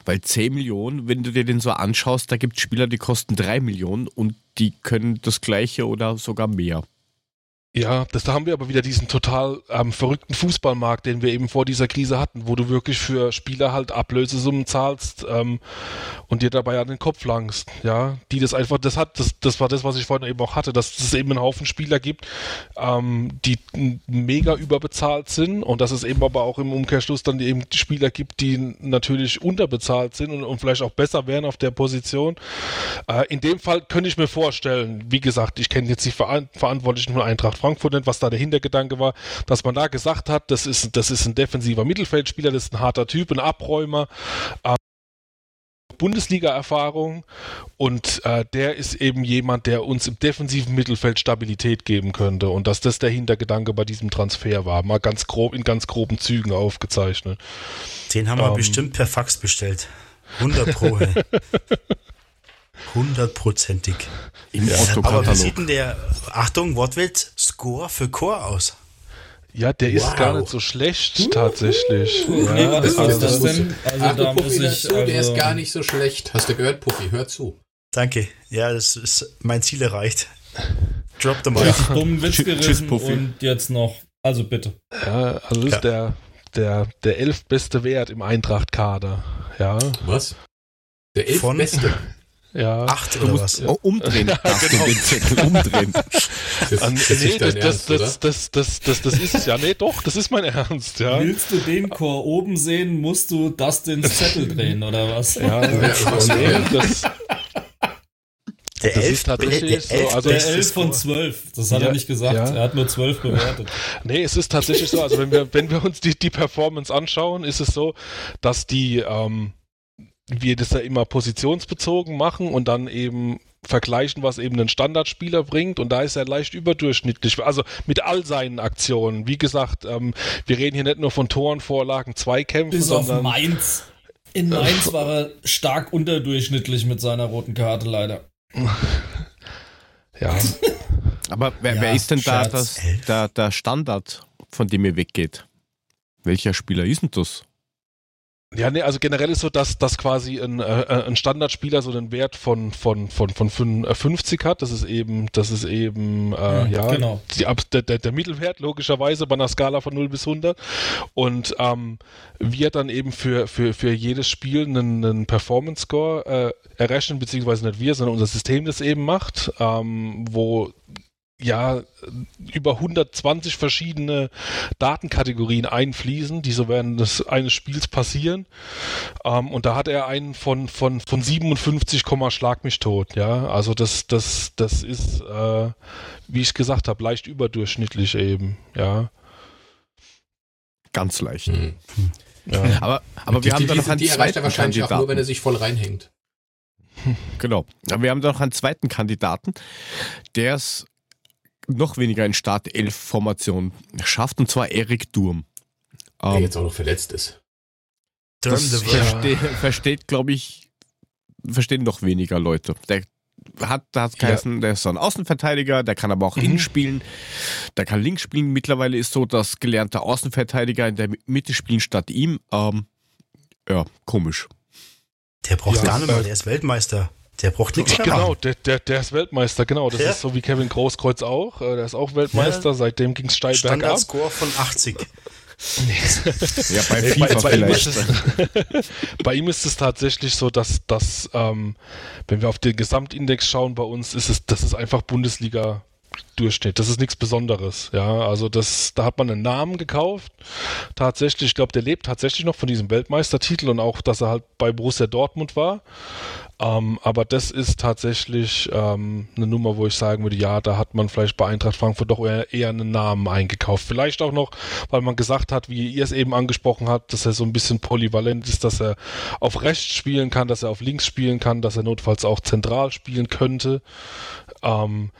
Weil 10 Millionen, wenn du dir den so anschaust, da gibt es Spieler, die kosten 3 Millionen und die können das gleiche oder sogar mehr. Ja, das, da haben wir aber wieder diesen total ähm, verrückten Fußballmarkt, den wir eben vor dieser Krise hatten, wo du wirklich für Spieler halt Ablösesummen zahlst ähm, und dir dabei an den Kopf langst, ja, die das einfach, das hat, das, das war das, was ich vorhin eben auch hatte, dass es eben einen Haufen Spieler gibt, ähm, die mega überbezahlt sind und dass es eben aber auch im Umkehrschluss dann eben Spieler gibt, die natürlich unterbezahlt sind und, und vielleicht auch besser wären auf der Position. Äh, in dem Fall könnte ich mir vorstellen, wie gesagt, ich kenne jetzt die Verantwortlichen von Eintracht Frankfurt nicht, was da der Hintergedanke war, dass man da gesagt hat, das ist, das ist ein defensiver Mittelfeldspieler, das ist ein harter Typ, ein Abräumer. Ähm, Bundesliga-Erfahrung und äh, der ist eben jemand, der uns im defensiven Mittelfeld Stabilität geben könnte und dass das der Hintergedanke bei diesem Transfer war, mal ganz grob in ganz groben Zügen aufgezeichnet. Den haben wir ähm, bestimmt per Fax bestellt. 100 Pro. Hundertprozentig. Im ja. Aber wie sieht denn der, Achtung, Wortwitz, Score für Chor aus? Ja, der wow. ist gar nicht so schlecht tatsächlich. Uh, ja, nee, was also, ist das denn? Also Ach, da Puffy muss ich, dazu, also, der ist gar nicht so schlecht. Hast du gehört, Puffy? Hör zu. Danke. Ja, das ist mein Ziel erreicht. Drop the mic. Ja. dummen Witz gerissen Tschüss, und jetzt noch. Also bitte. Ja, also das ja. ist der, der, der elfbeste Wert im Eintracht-Kader. Ja. Was? Der elfbeste? Ja. Acht oder was? Oh, umdrehen. Ja, genau. den Zettel umdrehen. Das, An, das nee, das, Ernst, das, das, das, das, das, ist es ja. Nee, doch, das ist mein Ernst, ja. Willst du den Chor oben sehen, musst du das den Zettel drehen, oder was? Ja, ja nee, das, der das ist tatsächlich der, der so. Also der 11 von 12. Das hat ja, er nicht gesagt. Ja. Er hat nur 12 bewertet. nee, es ist tatsächlich so. Also wenn wir, wenn wir uns die, die Performance anschauen, ist es so, dass die, ähm, wir das ja immer positionsbezogen machen und dann eben vergleichen, was eben ein Standardspieler bringt und da ist er leicht überdurchschnittlich, also mit all seinen Aktionen. Wie gesagt, ähm, wir reden hier nicht nur von Toren, Vorlagen, Zweikämpfen, Bis sondern... auf Mainz. In Mainz war er stark unterdurchschnittlich mit seiner roten Karte leider. ja. Aber wer, ja, wer ist denn da das, der, der Standard, von dem ihr weggeht? Welcher Spieler ist denn das? Ja, nee, also generell ist so, dass, dass quasi ein, äh, ein Standardspieler so einen Wert von, von, von, von 50 hat. Das ist eben, das ist eben, äh, mhm, ja, genau. die, der, der, der Mittelwert logischerweise bei einer Skala von 0 bis 100. Und ähm, wir dann eben für, für, für jedes Spiel einen, einen Performance-Score äh, errechnen, beziehungsweise nicht wir, sondern unser System das eben macht, ähm, wo ja über 120 verschiedene Datenkategorien einfließen, die so während des eines Spiels passieren. Ähm, und da hat er einen von von von 57, Schlag mich tot. Ja, also das das das ist, äh, wie ich gesagt habe, leicht überdurchschnittlich eben. Ja, ganz leicht. Mhm. Ja. Aber aber wir die, haben da noch einen die erreicht er wahrscheinlich Kandidaten. auch nur, wenn er sich voll reinhängt. Genau. Wir haben da noch einen zweiten Kandidaten, der es noch weniger in Start-11-Formation schafft, und zwar Erik Durm. Der ähm, jetzt auch noch verletzt ist. Das verste versteht, glaube ich, verstehen noch weniger Leute. Der hat, da hat geheißen, ja. der ist so ein Außenverteidiger, der kann aber auch mhm. innen spielen, der kann links spielen. Mittlerweile ist so, dass gelernte Außenverteidiger in der Mitte spielen statt ihm. Ähm, ja, komisch. Der braucht ja, gar nicht mehr, der ist Weltmeister. Der braucht nichts mehr Genau, der, der, der ist Weltmeister, genau. Das ja. ist so wie Kevin Großkreuz auch. Äh, der ist auch Weltmeister, ja. seitdem ging es steil bergab. Score von 80. ja, bei FIFA bei, bei, vielleicht. Ihm es, bei ihm ist es tatsächlich so, dass, dass ähm, wenn wir auf den Gesamtindex schauen bei uns, ist es, das ist einfach Bundesliga Durchschnitt. Das ist nichts Besonderes. Ja, also das, da hat man einen Namen gekauft. Tatsächlich, ich glaube, der lebt tatsächlich noch von diesem Weltmeistertitel und auch, dass er halt bei Borussia Dortmund war. Ähm, aber das ist tatsächlich ähm, eine Nummer, wo ich sagen würde, ja, da hat man vielleicht bei Eintracht Frankfurt doch eher, eher einen Namen eingekauft. Vielleicht auch noch, weil man gesagt hat, wie ihr es eben angesprochen habt, dass er so ein bisschen polyvalent ist, dass er auf rechts spielen kann, dass er auf links spielen kann, dass er notfalls auch zentral spielen könnte. Ähm,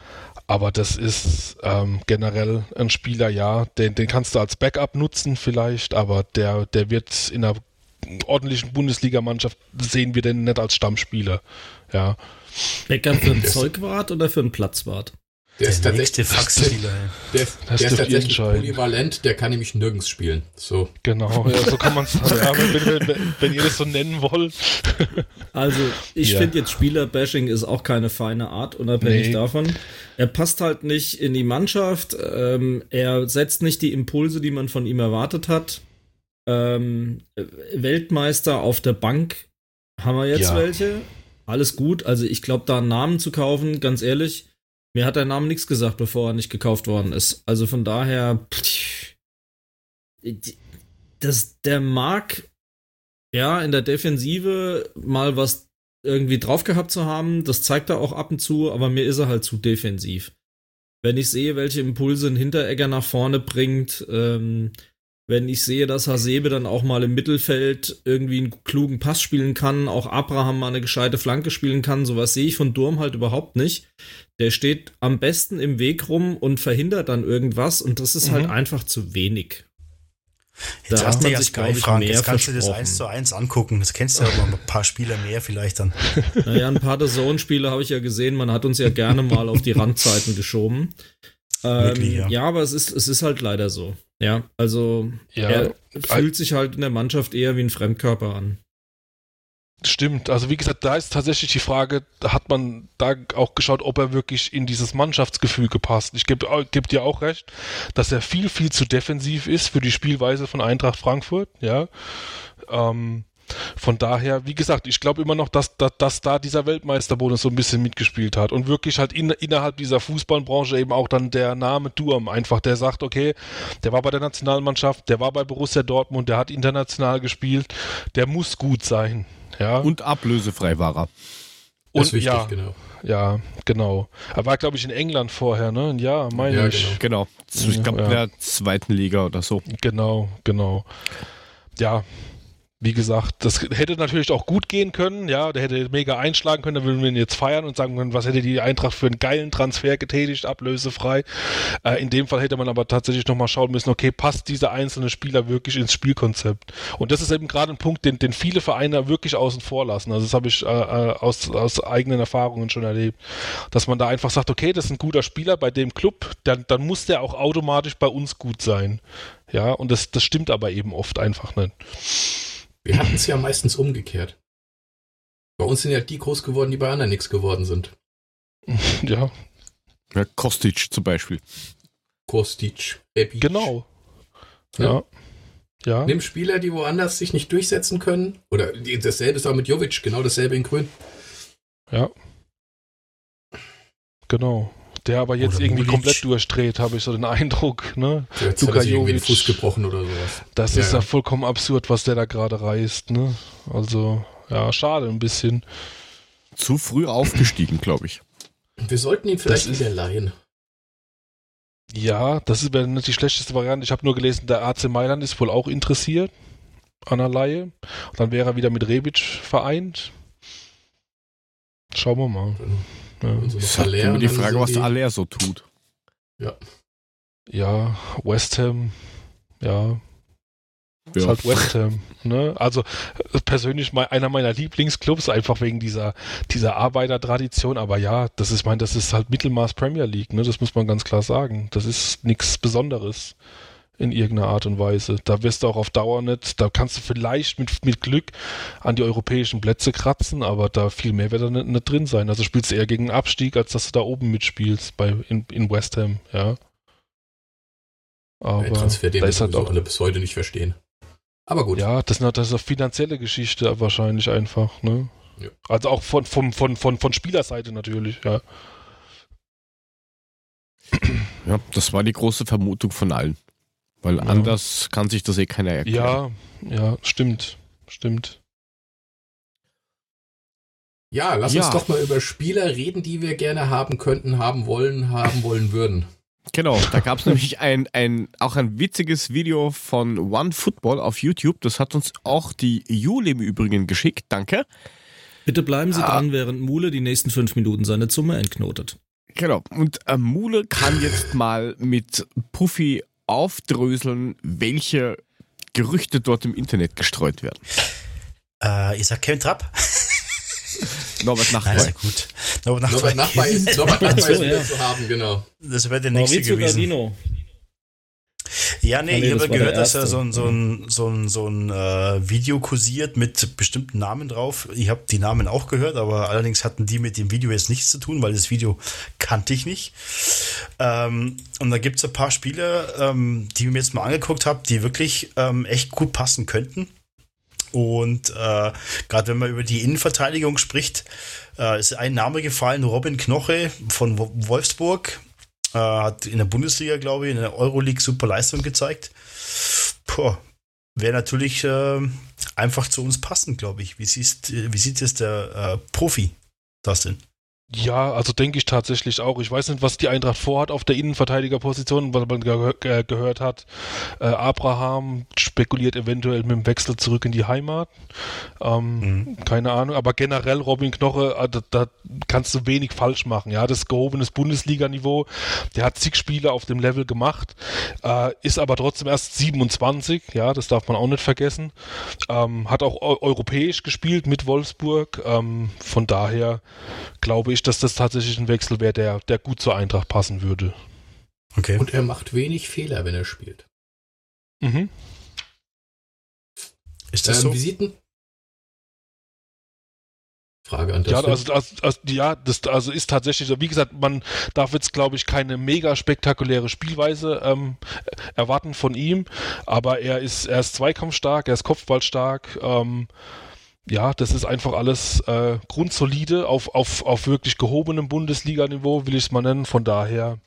aber das ist ähm, generell ein Spieler, ja, den, den kannst du als Backup nutzen vielleicht, aber der, der wird in einer ordentlichen Bundesligamannschaft sehen wir den nicht als Stammspieler. Ja. Backup für einen Zeugwart oder für einen Platzwart? Der, der ist tatsächlich Faxspieler. Der, der ist tatsächlich polyvalent, der kann nämlich nirgends spielen. So. Genau, ja, so kann man es ja, wenn, wenn, wenn, ihr das so nennen wollt. Also, ich ja. finde jetzt Spielerbashing ist auch keine feine Art, unabhängig nee. davon. Er passt halt nicht in die Mannschaft, ähm, er setzt nicht die Impulse, die man von ihm erwartet hat. Ähm, Weltmeister auf der Bank haben wir jetzt ja. welche. Alles gut. Also ich glaube, da einen Namen zu kaufen, ganz ehrlich, mir hat der Name nichts gesagt, bevor er nicht gekauft worden ist. Also von daher, das, der mag ja in der Defensive mal was irgendwie drauf gehabt zu haben. Das zeigt er auch ab und zu, aber mir ist er halt zu defensiv. Wenn ich sehe, welche Impulse ein Hinteregger nach vorne bringt, ähm, wenn ich sehe, dass Hasebe dann auch mal im Mittelfeld irgendwie einen klugen Pass spielen kann, auch Abraham mal eine gescheite Flanke spielen kann, sowas sehe ich von Durm halt überhaupt nicht. Der steht am besten im Weg rum und verhindert dann irgendwas und das ist halt mhm. halt einfach zu wenig. Jetzt da hast du ja Sky, Frank, jetzt kannst du das eins zu eins angucken. Das kennst du ja aber ein paar Spieler mehr vielleicht dann. Naja, ein paar der Zone-Spiele habe ich ja gesehen. Man hat uns ja gerne mal auf die Randzeiten geschoben. Ähm, Wirklich, ja. ja. aber es ist, es ist halt leider so. Ja, also ja, er fühlt sich halt in der Mannschaft eher wie ein Fremdkörper an. Stimmt, also wie gesagt, da ist tatsächlich die Frage, hat man da auch geschaut, ob er wirklich in dieses Mannschaftsgefühl gepasst. Ich gebe geb dir auch recht, dass er viel, viel zu defensiv ist für die Spielweise von Eintracht Frankfurt, ja. Ähm, von daher, wie gesagt, ich glaube immer noch, dass, dass, dass, da dieser Weltmeisterbonus so ein bisschen mitgespielt hat und wirklich halt in, innerhalb dieser Fußballbranche eben auch dann der Name Durm einfach, der sagt, okay, der war bei der Nationalmannschaft, der war bei Borussia Dortmund, der hat international gespielt, der muss gut sein. Ja. Und ablösefrei war er. Und wichtig, ja, genau. Ja, genau. Er war, glaube ich, in England vorher, ne? Ja, meine ja, ich. Genau. genau. Ich glaube, ja. in der zweiten Liga oder so. Genau, genau. Ja, wie gesagt, das hätte natürlich auch gut gehen können, ja, der hätte mega einschlagen können, da würden wir ihn jetzt feiern und sagen können, was hätte die Eintracht für einen geilen Transfer getätigt, ablösefrei. Äh, in dem Fall hätte man aber tatsächlich nochmal schauen müssen, okay, passt dieser einzelne Spieler wirklich ins Spielkonzept? Und das ist eben gerade ein Punkt, den, den viele Vereine wirklich außen vor lassen. Also das habe ich äh, äh, aus, aus eigenen Erfahrungen schon erlebt, dass man da einfach sagt, okay, das ist ein guter Spieler bei dem Club, dann, dann muss der auch automatisch bei uns gut sein. Ja, und das, das stimmt aber eben oft einfach nicht. Wir hatten es ja meistens umgekehrt. Bei uns sind ja die groß geworden, die bei anderen nichts geworden sind. Ja. ja Kostic zum Beispiel. Kostic. Epic. Genau. Ja. ja. Nimm Spieler, die woanders sich nicht durchsetzen können. Oder dasselbe ist auch mit Jovic, genau dasselbe in Grün. Ja. Genau. Der aber jetzt oder irgendwie Mulic. komplett durchdreht, habe ich so den Eindruck. Ne? Jetzt Luka hat er Jovic. den Fuß gebrochen oder sowas. Das ja, ist ja vollkommen absurd, was der da gerade reißt. Ne? Also, ja, schade ein bisschen. Zu früh aufgestiegen, glaube ich. Wir sollten ihn vielleicht das wieder leihen. Ja, das ist nicht die schlechteste Variante. Ich habe nur gelesen, der AC Mailand ist wohl auch interessiert an einer Laie. Und dann wäre er wieder mit Rebic vereint. Schauen wir mal. Ja. So ist halt immer die Frage, was der Aller so tut. Ja. Ja, West Ham, ja, ja. Ist halt West Ham. Ne? Also persönlich mein, einer meiner Lieblingsclubs, einfach wegen dieser, dieser Arbeitertradition. Aber ja, das ist mein, das ist halt Mittelmaß Premier League, ne? Das muss man ganz klar sagen. Das ist nichts Besonderes in irgendeiner Art und Weise. Da wirst du auch auf Dauer nicht, da kannst du vielleicht mit, mit Glück an die europäischen Plätze kratzen, aber da viel mehr wird da nicht, nicht drin sein. Also spielst du eher gegen Abstieg, als dass du da oben mitspielst bei, in, in West Ham, ja. Aber Transfer, den wir halt auch alle bis heute nicht verstehen. Aber gut. Ja, das, das ist eine finanzielle Geschichte wahrscheinlich einfach, ne? Ja. Also auch von, von, von, von, von Spielerseite natürlich, ja. Ja, das war die große Vermutung von allen. Weil ja. anders kann sich das eh keiner erklären. Ja, ja, stimmt. Stimmt. Ja, lass ja. uns doch mal über Spieler reden, die wir gerne haben könnten, haben wollen, haben wollen würden. Genau, da gab es nämlich ein, ein, auch ein witziges Video von One Football auf YouTube. Das hat uns auch die Jule im Übrigen geschickt. Danke. Bitte bleiben Sie ah. dran, während Mule die nächsten fünf Minuten seine Zunge entknotet. Genau. Und äh, Mule kann jetzt mal mit Puffy aufdröseln, welche Gerüchte dort im Internet gestreut werden. Äh, ich sag Kevin Trapp. Norbert Nachbar. Also gut. Norbert Nachbar, Norbert Nachbar ist, Norbert Nachbar ist ja. zu haben, genau. Das wäre der nächste Maurizio gewesen. Gardino. Ja, nee, nee ich habe gehört, dass er so ein, so ein, so ein, so ein äh, Video kursiert mit bestimmten Namen drauf. Ich habe die Namen auch gehört, aber allerdings hatten die mit dem Video jetzt nichts zu tun, weil das Video kannte ich nicht. Ähm, und da gibt es ein paar Spiele, ähm, die ich mir jetzt mal angeguckt habe, die wirklich ähm, echt gut passen könnten. Und äh, gerade wenn man über die Innenverteidigung spricht, äh, ist ein Name gefallen, Robin Knoche von Wolfsburg. Äh, hat in der Bundesliga, glaube ich, in der Euroleague super Leistung gezeigt. Wäre natürlich äh, einfach zu uns passend, glaube ich. Wie, siehst, wie sieht es der äh, Profi das denn? Ja, also denke ich tatsächlich auch. Ich weiß nicht, was die Eintracht vorhat auf der Innenverteidigerposition, was man ge ge gehört hat. Äh, Abraham spekuliert eventuell mit dem Wechsel zurück in die Heimat. Ähm, mhm. Keine Ahnung, aber generell Robin Knoche, äh, da, da, kannst du wenig falsch machen. Ja, das gehobenes Bundesliga-Niveau. Der hat zig Spiele auf dem Level gemacht, äh, ist aber trotzdem erst 27. Ja, das darf man auch nicht vergessen. Ähm, hat auch europäisch gespielt mit Wolfsburg. Ähm, von daher glaube ich, dass das tatsächlich ein Wechsel wäre, der, der gut zur Eintracht passen würde. Okay. Und er macht wenig Fehler, wenn er spielt. Mhm. Ist das ähm, so? Visiten? Frage an das. Ja, also, also, also, ja, das also ist tatsächlich so. Wie gesagt, man darf jetzt, glaube ich, keine mega spektakuläre Spielweise ähm, erwarten von ihm, aber er ist, er ist zweikampfstark, er ist kopfballstark. Ähm, ja, das ist einfach alles äh, grundsolide auf, auf, auf wirklich gehobenem Bundesliga-Niveau, will ich es mal nennen. Von daher,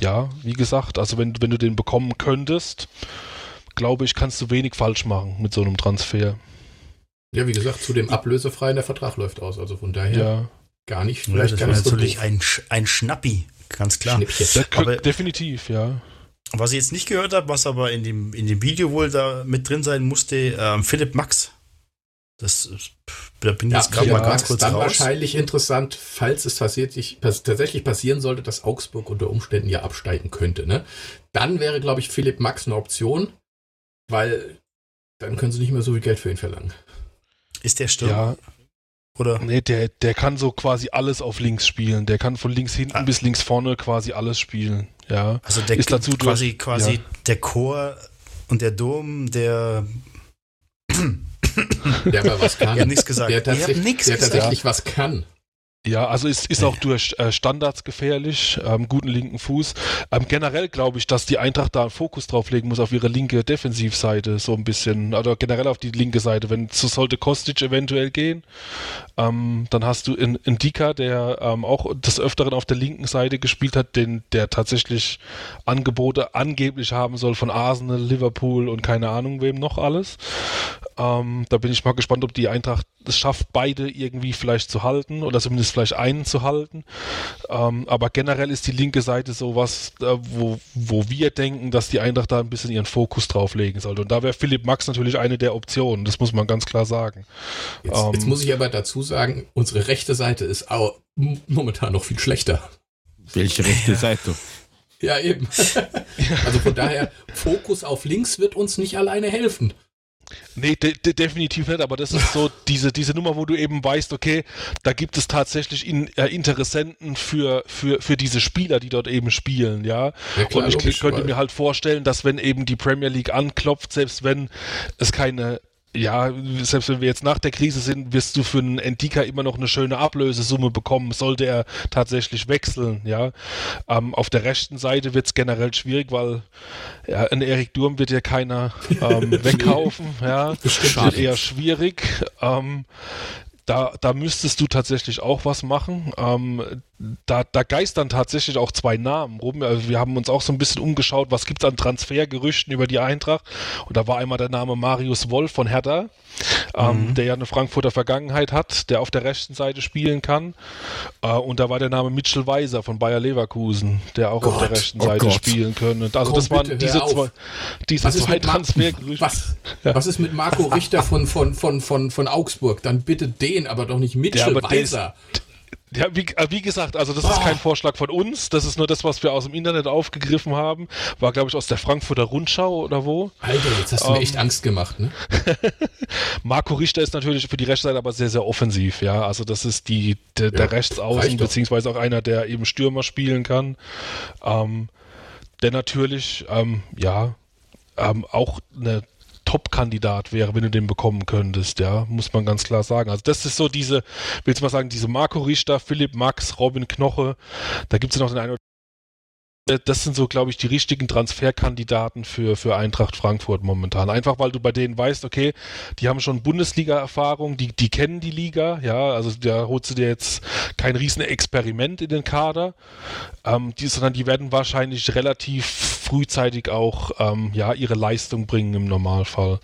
ja, wie gesagt, also wenn, wenn du den bekommen könntest, glaube ich, kannst du wenig falsch machen mit so einem Transfer. Ja, wie gesagt, zu dem ablösefreien der Vertrag läuft aus. Also von daher ja. gar nicht. Vielleicht ja, das ist natürlich ein, ein Schnappi, ganz klar. Aber definitiv, ja. Was ich jetzt nicht gehört habe, was aber in dem, in dem Video wohl da mit drin sein musste, ähm, Philipp Max das, da bin ich ja, jetzt gerade mal ganz kurz dann raus. wahrscheinlich interessant, falls es tatsächlich, tatsächlich passieren sollte, dass Augsburg unter Umständen ja absteigen könnte. Ne? Dann wäre, glaube ich, Philipp Max eine Option, weil dann können sie nicht mehr so viel Geld für ihn verlangen. Ist der Sturm? Ja. Oder? Nee, der, der kann so quasi alles auf links spielen. Der kann von links hinten ah. bis links vorne quasi alles spielen. Ja. Also der ist dazu quasi, durch, quasi ja. der Chor und der Dom der Der aber was kann. Ich hab nichts gesagt. Der, tatsächlich, der tatsächlich was kann. Ja, also ist, ist auch durch äh, Standards gefährlich, ähm, guten linken Fuß. Ähm, generell glaube ich, dass die Eintracht da einen Fokus drauf legen muss auf ihre linke Defensivseite, so ein bisschen, oder generell auf die linke Seite. Wenn so sollte Kostic eventuell gehen, ähm, dann hast du in, in Dika, der ähm, auch des Öfteren auf der linken Seite gespielt hat, den, der tatsächlich Angebote angeblich haben soll von Arsenal, Liverpool und keine Ahnung wem noch alles. Ähm, da bin ich mal gespannt, ob die Eintracht es schafft, beide irgendwie vielleicht zu halten oder zumindest vielleicht einen zu halten. Ähm, aber generell ist die linke Seite sowas, äh, wo, wo wir denken, dass die Eintracht da ein bisschen ihren Fokus drauf legen sollte. Und da wäre Philipp Max natürlich eine der Optionen, das muss man ganz klar sagen. Jetzt, ähm, jetzt muss ich aber dazu sagen, unsere rechte Seite ist auch momentan noch viel schlechter. Welche rechte Seite? Ja, eben. also von daher, Fokus auf links wird uns nicht alleine helfen. Nee, de de definitiv nicht, aber das ist so diese, diese Nummer, wo du eben weißt, okay, da gibt es tatsächlich in, äh, Interessenten für, für, für diese Spieler, die dort eben spielen, ja. ja klar, Und ich logisch, könnte mir halt vorstellen, dass wenn eben die Premier League anklopft, selbst wenn es keine ja, selbst wenn wir jetzt nach der Krise sind, wirst du für einen Endika immer noch eine schöne Ablösesumme bekommen, sollte er tatsächlich wechseln, ja. Ähm, auf der rechten Seite wird es generell schwierig, weil ja, ein Erik Durm wird ja keiner ähm, wegkaufen, ja. Das wird eher schwierig. Ähm, da, da müsstest du tatsächlich auch was machen. Ähm, da, da geistern tatsächlich auch zwei Namen rum. Also wir haben uns auch so ein bisschen umgeschaut, was gibt es an Transfergerüchten über die Eintracht. Und da war einmal der Name Marius Wolf von Hertha, ähm, mhm. der ja eine Frankfurter Vergangenheit hat, der auf der rechten Seite spielen kann. Äh, und da war der Name Mitchell Weiser von Bayer Leverkusen, der auch Gott, auf der rechten oh Seite Gott. spielen könnte. Also Komm, das waren diese zwei, diese zwei Transfergerüchte. Was, ja. was, ist mit Marco Richter von, von, von, von, von Augsburg? Dann bitte den, aber doch nicht Mitchell ja, Weiser. Ja, wie, äh, wie, gesagt, also das ist kein Vorschlag von uns, das ist nur das, was wir aus dem Internet aufgegriffen haben. War, glaube ich, aus der Frankfurter Rundschau oder wo. Alter, jetzt hast du ähm, mir echt Angst gemacht, ne? Marco Richter ist natürlich für die Rechtsseite aber sehr, sehr offensiv, ja. Also das ist die, der, der ja, Rechtsaußen, beziehungsweise auch einer, der eben Stürmer spielen kann. Ähm, der natürlich, ähm, ja, ähm, auch eine Top-Kandidat wäre, wenn du den bekommen könntest, ja, muss man ganz klar sagen. Also das ist so diese, willst du mal sagen, diese Marco Richter, Philipp Max, Robin Knoche, da gibt es noch den einen das sind so, glaube ich, die richtigen Transferkandidaten für, für Eintracht Frankfurt momentan. Einfach weil du bei denen weißt, okay, die haben schon Bundesliga-Erfahrung, die, die kennen die Liga, ja, also da holst du dir jetzt kein riesen Experiment in den Kader, ähm, die, sondern die werden wahrscheinlich relativ frühzeitig auch ähm, ja, ihre Leistung bringen im Normalfall.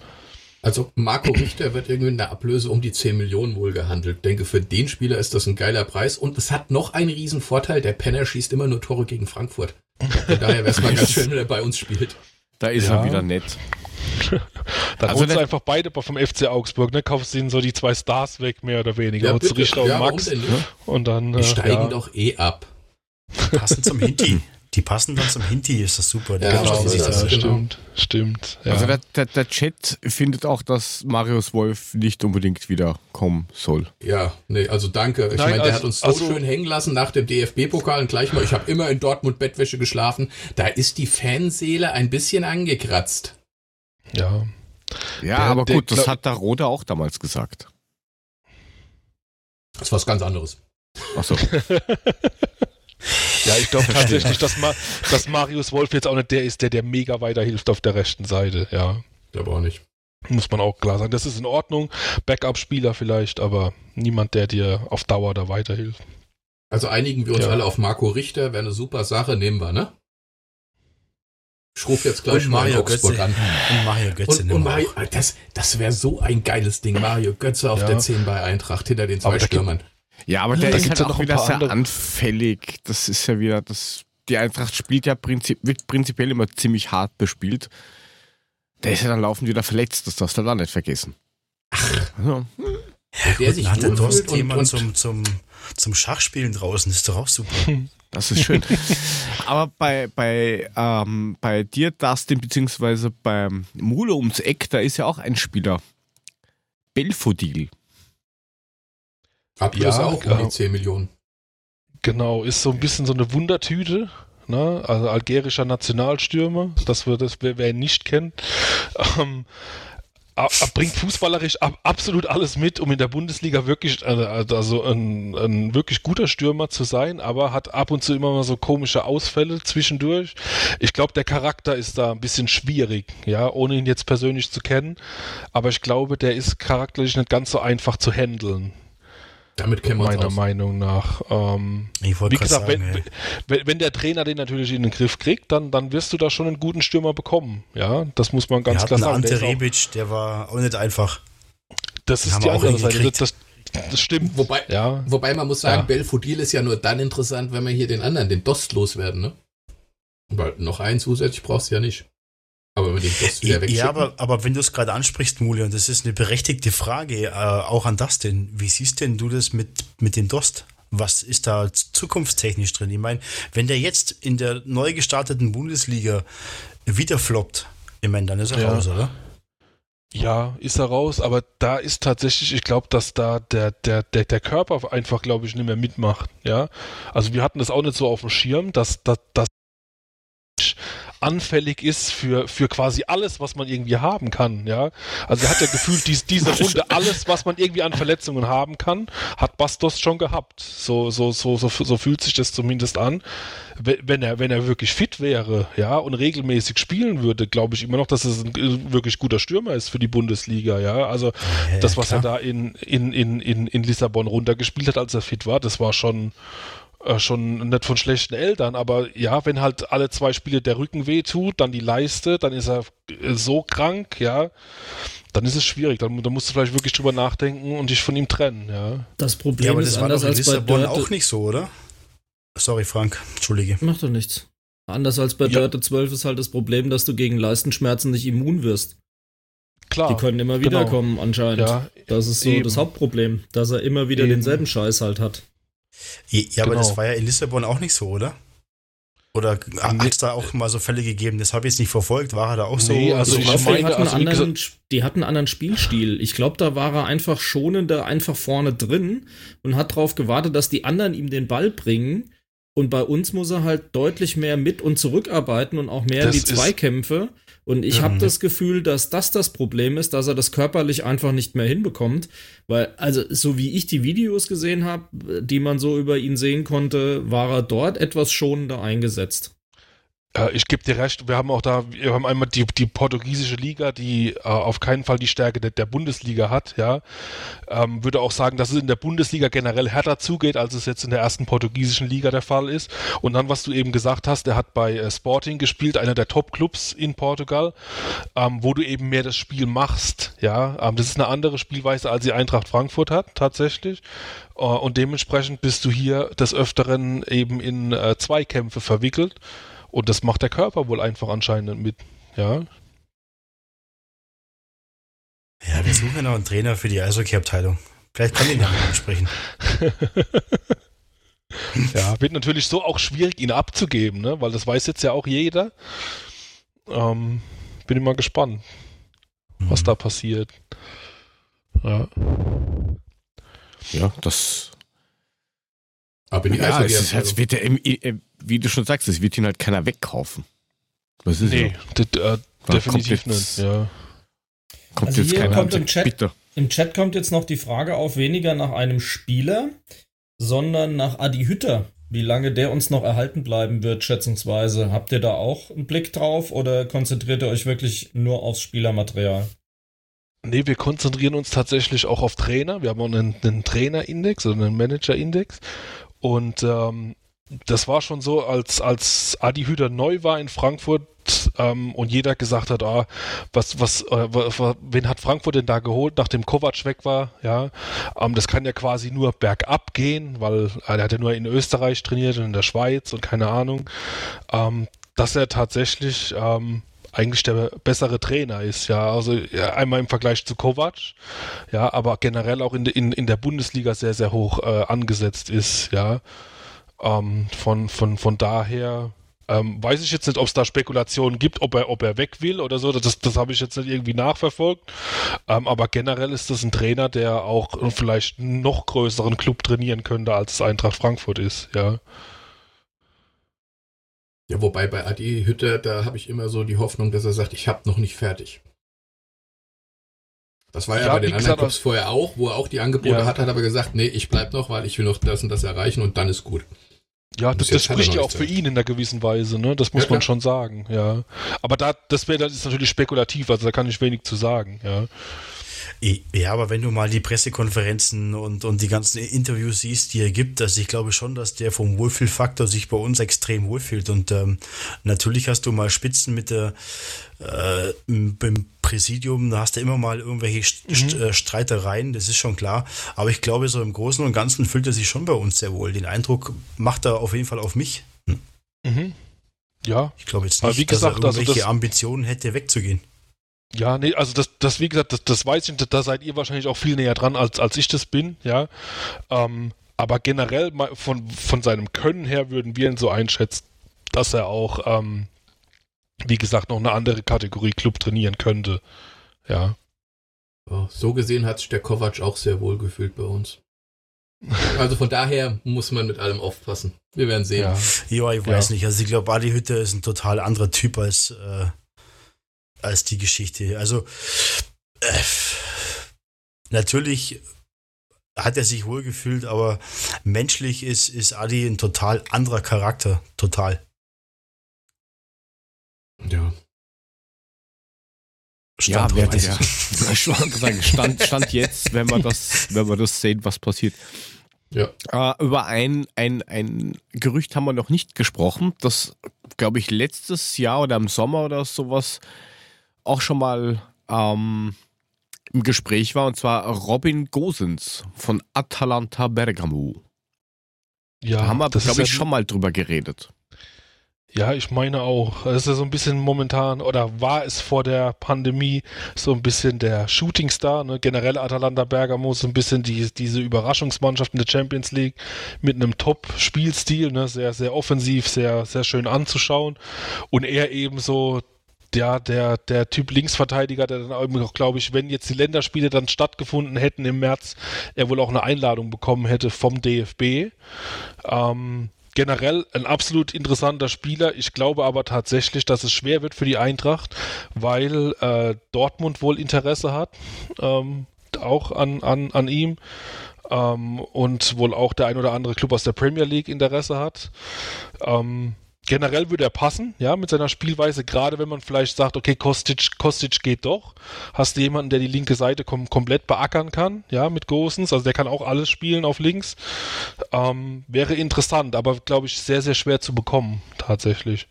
Also Marco Richter wird irgendwie in der Ablöse um die 10 Millionen wohl gehandelt. Ich denke, für den Spieler ist das ein geiler Preis. Und es hat noch einen riesen Vorteil, der Penner schießt immer nur Tore gegen Frankfurt. Von daher wäre es mal ganz schön, wenn er bei uns spielt. Da ist ja. er wieder nett. Dann also holst du einfach beide vom FC Augsburg, ne? Kaufst ihnen so die zwei Stars weg, mehr oder weniger. Ja, holst Richter ja, und Max. Denn, ne? Und dann. Die äh, steigen ja. doch eh ab. Passend zum Hinti. Die passen dann zum Hinti, ist das super. Ja, genau, das, das stimmt, stimmt. Ja. Also der, der, der, Chat findet auch, dass Marius Wolf nicht unbedingt wieder kommen soll. Ja, nee, also danke. Ich meine, der also, hat uns so also, schön hängen lassen nach dem DFB-Pokal und gleich mal, ich habe immer in Dortmund Bettwäsche geschlafen. Da ist die Fanseele ein bisschen angekratzt. Ja. Ja, der, aber gut, das hat der Rode auch damals gesagt. Das ist was ganz anderes. Ach so. Ja, ich glaube tatsächlich, dass, Ma dass Marius Wolf jetzt auch nicht der ist, der der mega weiterhilft auf der rechten Seite, ja. Aber auch nicht. Muss man auch klar sagen. Das ist in Ordnung. Backup-Spieler vielleicht, aber niemand, der dir auf Dauer da weiterhilft. Also einigen wir uns ja. alle auf Marco Richter, wäre eine super Sache, nehmen wir, ne? Ich rufe jetzt gleich und Mario Götze. an. Und Mario Götze. Und, und Mario, das, das wäre so ein geiles Ding. Mario Götze auf ja. der 10 bei Eintracht hinter den zwei Stürmern. Ja, aber der da ist halt auch wieder sehr andere. anfällig. Das ist ja wieder, das, die Eintracht spielt ja prinzip, wird prinzipiell immer ziemlich hart bespielt. Der ist ja dann laufend wieder verletzt, das darfst du da nicht vergessen. Ach. Also, ja, der gut, sich hat der Durst jemand zum, zum, zum Schachspielen draußen, ist doch auch super. Das ist schön. Aber bei, bei, ähm, bei dir, Dustin, beziehungsweise beim Mule ums Eck, da ist ja auch ein Spieler. Belfodil. Ablöse ja, auch um die 10 Millionen. Genau, ist so ein bisschen so eine Wundertüte. Ne? Also algerischer Nationalstürmer, das wir, das wer, wer ihn nicht kennt. Ähm, bringt fußballerisch absolut alles mit, um in der Bundesliga wirklich, äh, also ein, ein, wirklich guter Stürmer zu sein, aber hat ab und zu immer mal so komische Ausfälle zwischendurch. Ich glaube, der Charakter ist da ein bisschen schwierig, ja, ohne ihn jetzt persönlich zu kennen. Aber ich glaube, der ist charakterlich nicht ganz so einfach zu handeln. Damit kennen wir Meiner Meinung nach. Ähm, ich wie gesagt, sagen, wenn, wenn, wenn, der Trainer den natürlich in den Griff kriegt, dann, dann wirst du da schon einen guten Stürmer bekommen. Ja, das muss man ganz klar sagen. Ante Rebic, der war auch nicht einfach. Das Den ist die andere Seite. Das, das, stimmt. Wobei, ja. wobei man muss sagen, ja. Belfodil ist ja nur dann interessant, wenn wir hier den anderen, den Dost loswerden, ne? Weil noch einen zusätzlich brauchst du ja nicht. Aber wenn den Dost wieder wegschicken. Ja, aber, aber wenn du es gerade ansprichst, Muli, und das ist eine berechtigte Frage, äh, auch an Dustin, wie siehst denn du das mit, mit dem Dost? Was ist da zukunftstechnisch drin? Ich meine, wenn der jetzt in der neu gestarteten Bundesliga wieder floppt, ich meine, dann ist er ja. raus, oder? Ja, ist er raus, aber da ist tatsächlich, ich glaube, dass da der, der, der, der Körper einfach, glaube ich, nicht mehr mitmacht. Ja, also wir hatten das auch nicht so auf dem Schirm, dass, dass, dass anfällig ist für, für quasi alles, was man irgendwie haben kann, ja. Also er hat ja gefühlt dies, diese Runde alles, was man irgendwie an Verletzungen haben kann, hat Bastos schon gehabt. So, so, so, so, so fühlt sich das zumindest an. Wenn er, wenn er wirklich fit wäre, ja, und regelmäßig spielen würde, glaube ich immer noch, dass es ein wirklich guter Stürmer ist für die Bundesliga, ja. Also ja, das, was klar. er da in, in, in, in, in Lissabon runtergespielt hat, als er fit war, das war schon, äh, schon nicht von schlechten Eltern, aber ja, wenn halt alle zwei Spiele der Rücken weh tut, dann die Leiste, dann ist er äh, so krank, ja, dann ist es schwierig. Dann, dann musst du vielleicht wirklich drüber nachdenken und dich von ihm trennen, ja. Das Problem ja, aber das ist war anders doch in Lissabon als bei auch nicht so, oder? Sorry, Frank, entschuldige. Macht doch nichts. Anders als bei ja. Dörte 12 ist halt das Problem, dass du gegen Leistenschmerzen nicht immun wirst. Klar. Die können immer wieder genau. kommen, anscheinend. Ja, das ist so eben. das Hauptproblem, dass er immer wieder eben. denselben Scheiß halt hat. Ja, genau. aber das genau. war ja in Lissabon auch nicht so, oder? Oder hat es da auch mal so Fälle gegeben? Das habe ich jetzt nicht verfolgt. War er da auch nee, so? Also, ich glaube, die, hatten also anderen, die hatten einen anderen Spielstil. Ich glaube, da war er einfach schonender, einfach vorne drin und hat darauf gewartet, dass die anderen ihm den Ball bringen. Und bei uns muss er halt deutlich mehr mit und zurückarbeiten und auch mehr das in die Zweikämpfe. Und ich mhm. habe das Gefühl, dass das das Problem ist, dass er das körperlich einfach nicht mehr hinbekommt. Weil, also, so wie ich die Videos gesehen habe, die man so über ihn sehen konnte, war er dort etwas schonender eingesetzt. Äh, ich gebe dir recht, wir haben auch da, wir haben einmal die, die portugiesische Liga, die äh, auf keinen Fall die Stärke der, der Bundesliga hat, ja. Ähm, würde auch sagen, dass es in der Bundesliga generell härter zugeht, als es jetzt in der ersten portugiesischen Liga der Fall ist. Und dann, was du eben gesagt hast, der hat bei äh, Sporting gespielt, einer der Top-Clubs in Portugal, ähm, wo du eben mehr das Spiel machst, ja. Ähm, das ist eine andere Spielweise, als die Eintracht Frankfurt hat, tatsächlich. Äh, und dementsprechend bist du hier des Öfteren eben in äh, Zweikämpfe verwickelt. Und das macht der Körper wohl einfach anscheinend mit. Ja. Ja, wir suchen ja noch einen Trainer für die Eishockey-Abteilung. Vielleicht kann ihn ja mal ansprechen. ja, wird natürlich so auch schwierig, ihn abzugeben, ne? weil das weiß jetzt ja auch jeder. Ähm, bin ich mal gespannt, mhm. was da passiert. Ja. Ja, das. Aber die ja, es, es wird ja im, im, wie du schon sagst, es wird ihn halt keiner wegkaufen. Das ist nee, ja. das, äh, definitiv nicht. Ja. Kommt also jetzt keiner kommt im Chat, bitte. Im Chat kommt jetzt noch die Frage auf, weniger nach einem Spieler, sondern nach Adi Hütter. Wie lange der uns noch erhalten bleiben wird, schätzungsweise. Habt ihr da auch einen Blick drauf oder konzentriert ihr euch wirklich nur aufs Spielermaterial? Nee, wir konzentrieren uns tatsächlich auch auf Trainer. Wir haben auch einen, einen Trainerindex oder einen Managerindex. Und ähm, das war schon so, als, als Adi Hüter neu war in Frankfurt ähm, und jeder gesagt hat, ah, was, was, äh, wen hat Frankfurt denn da geholt, nachdem Kovac weg war, ja, ähm, das kann ja quasi nur bergab gehen, weil äh, er hat ja nur in Österreich trainiert und in der Schweiz und keine Ahnung, ähm, dass er tatsächlich ähm, eigentlich der bessere Trainer ist, ja, also ja, einmal im Vergleich zu Kovac, ja, aber generell auch in, in, in der Bundesliga sehr, sehr hoch äh, angesetzt ist, ja, ähm, von, von, von daher ähm, weiß ich jetzt nicht, ob es da Spekulationen gibt, ob er, ob er weg will oder so. Das, das habe ich jetzt nicht irgendwie nachverfolgt. Ähm, aber generell ist das ein Trainer, der auch vielleicht einen noch größeren Club trainieren könnte, als es Eintracht Frankfurt ist, ja. Ja, wobei bei Adi Hütter, da habe ich immer so die Hoffnung, dass er sagt, ich habe noch nicht fertig. Das war ja, ja bei den anderen Clubs vorher auch, wo er auch die Angebote ja. hat, hat aber gesagt, nee, ich bleib noch, weil ich will noch das und das erreichen und dann ist gut. Ja, das, das spricht ja auch für ihn in einer gewissen Weise, ne? Das muss ja, man schon sagen, ja. Aber da, das wäre, das ist natürlich spekulativ, also da kann ich wenig zu sagen, ja. Ja, aber wenn du mal die Pressekonferenzen und, und die ganzen Interviews siehst, die er gibt, also ich glaube schon, dass der vom Wohlfühlfaktor sich bei uns extrem wohlfühlt. Und ähm, natürlich hast du mal Spitzen mit der äh, beim Präsidium, da hast du immer mal irgendwelche mhm. Äh, Streitereien, das ist schon klar. Aber ich glaube, so im Großen und Ganzen fühlt er sich schon bei uns sehr wohl. Den Eindruck macht er auf jeden Fall auf mich. Hm. Mhm. Ja. Ich glaube jetzt nicht, gesagt, dass er also irgendwelche also Ambitionen hätte, wegzugehen. Ja, nee, also das, das wie gesagt, das, das weiß ich, da seid ihr wahrscheinlich auch viel näher dran, als, als ich das bin, ja. Ähm, aber generell von, von seinem Können her würden wir ihn so einschätzen, dass er auch, ähm, wie gesagt, noch eine andere Kategorie Club trainieren könnte. Ja. So gesehen hat sich der Kovac auch sehr wohl gefühlt bei uns. Also von daher muss man mit allem aufpassen. Wir werden sehen. Ja, ja ich weiß ja. nicht. Also ich glaube, Adi Hütte ist ein total anderer Typ als äh, als die Geschichte. Also äh, natürlich hat er sich wohlgefühlt, aber menschlich ist, ist Adi ein total anderer Charakter. Total. Ja. Stand ja, heute. Ja. Stand, Stand jetzt, wenn wir das, wenn wir das sehen, was passiert. Ja. Äh, über ein, ein, ein Gerücht haben wir noch nicht gesprochen, das, glaube ich, letztes Jahr oder im Sommer oder sowas auch schon mal ähm, im Gespräch war, und zwar Robin Gosens von Atalanta Bergamo. Ja, da haben wir, glaube ich, schon mal drüber geredet. Ja, ich meine auch. Es ist ja so ein bisschen momentan, oder war es vor der Pandemie so ein bisschen der Shootingstar, ne? generell Atalanta Bergamo, so ein bisschen die, diese Überraschungsmannschaft in der Champions League mit einem Top-Spielstil, ne? sehr, sehr offensiv, sehr, sehr schön anzuschauen. Und er eben so ja, der, der Typ Linksverteidiger, der dann auch, glaube ich, wenn jetzt die Länderspiele dann stattgefunden hätten im März, er wohl auch eine Einladung bekommen hätte vom DFB. Ähm, generell ein absolut interessanter Spieler. Ich glaube aber tatsächlich, dass es schwer wird für die Eintracht, weil äh, Dortmund wohl Interesse hat, ähm, auch an, an, an ihm. Ähm, und wohl auch der ein oder andere Club aus der Premier League Interesse hat. Ähm, generell würde er passen, ja, mit seiner Spielweise, gerade wenn man vielleicht sagt, okay, Kostic, Kostic geht doch. Hast du jemanden, der die linke Seite kom komplett beackern kann, ja, mit Gosens, also der kann auch alles spielen auf links. Ähm, wäre interessant, aber glaube ich sehr, sehr schwer zu bekommen, tatsächlich.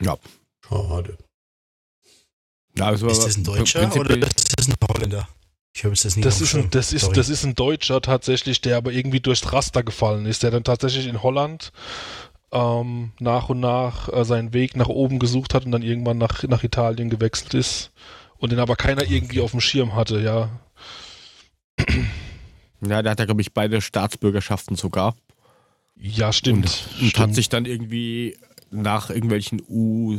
Ja. Schade. Also, ist das ein Deutscher oder ist das ein Holländer? Ich habe das nicht das ist, ein, das, ist, das ist ein Deutscher tatsächlich, der aber irgendwie durchs Raster gefallen ist, der dann tatsächlich in Holland ähm, nach und nach äh, seinen Weg nach oben gesucht hat und dann irgendwann nach, nach Italien gewechselt ist und den aber keiner irgendwie auf dem Schirm hatte, ja. Ja, der hat ja, glaube ich, beide Staatsbürgerschaften sogar. Ja, stimmt. Und, und stimmt. hat sich dann irgendwie nach irgendwelchen U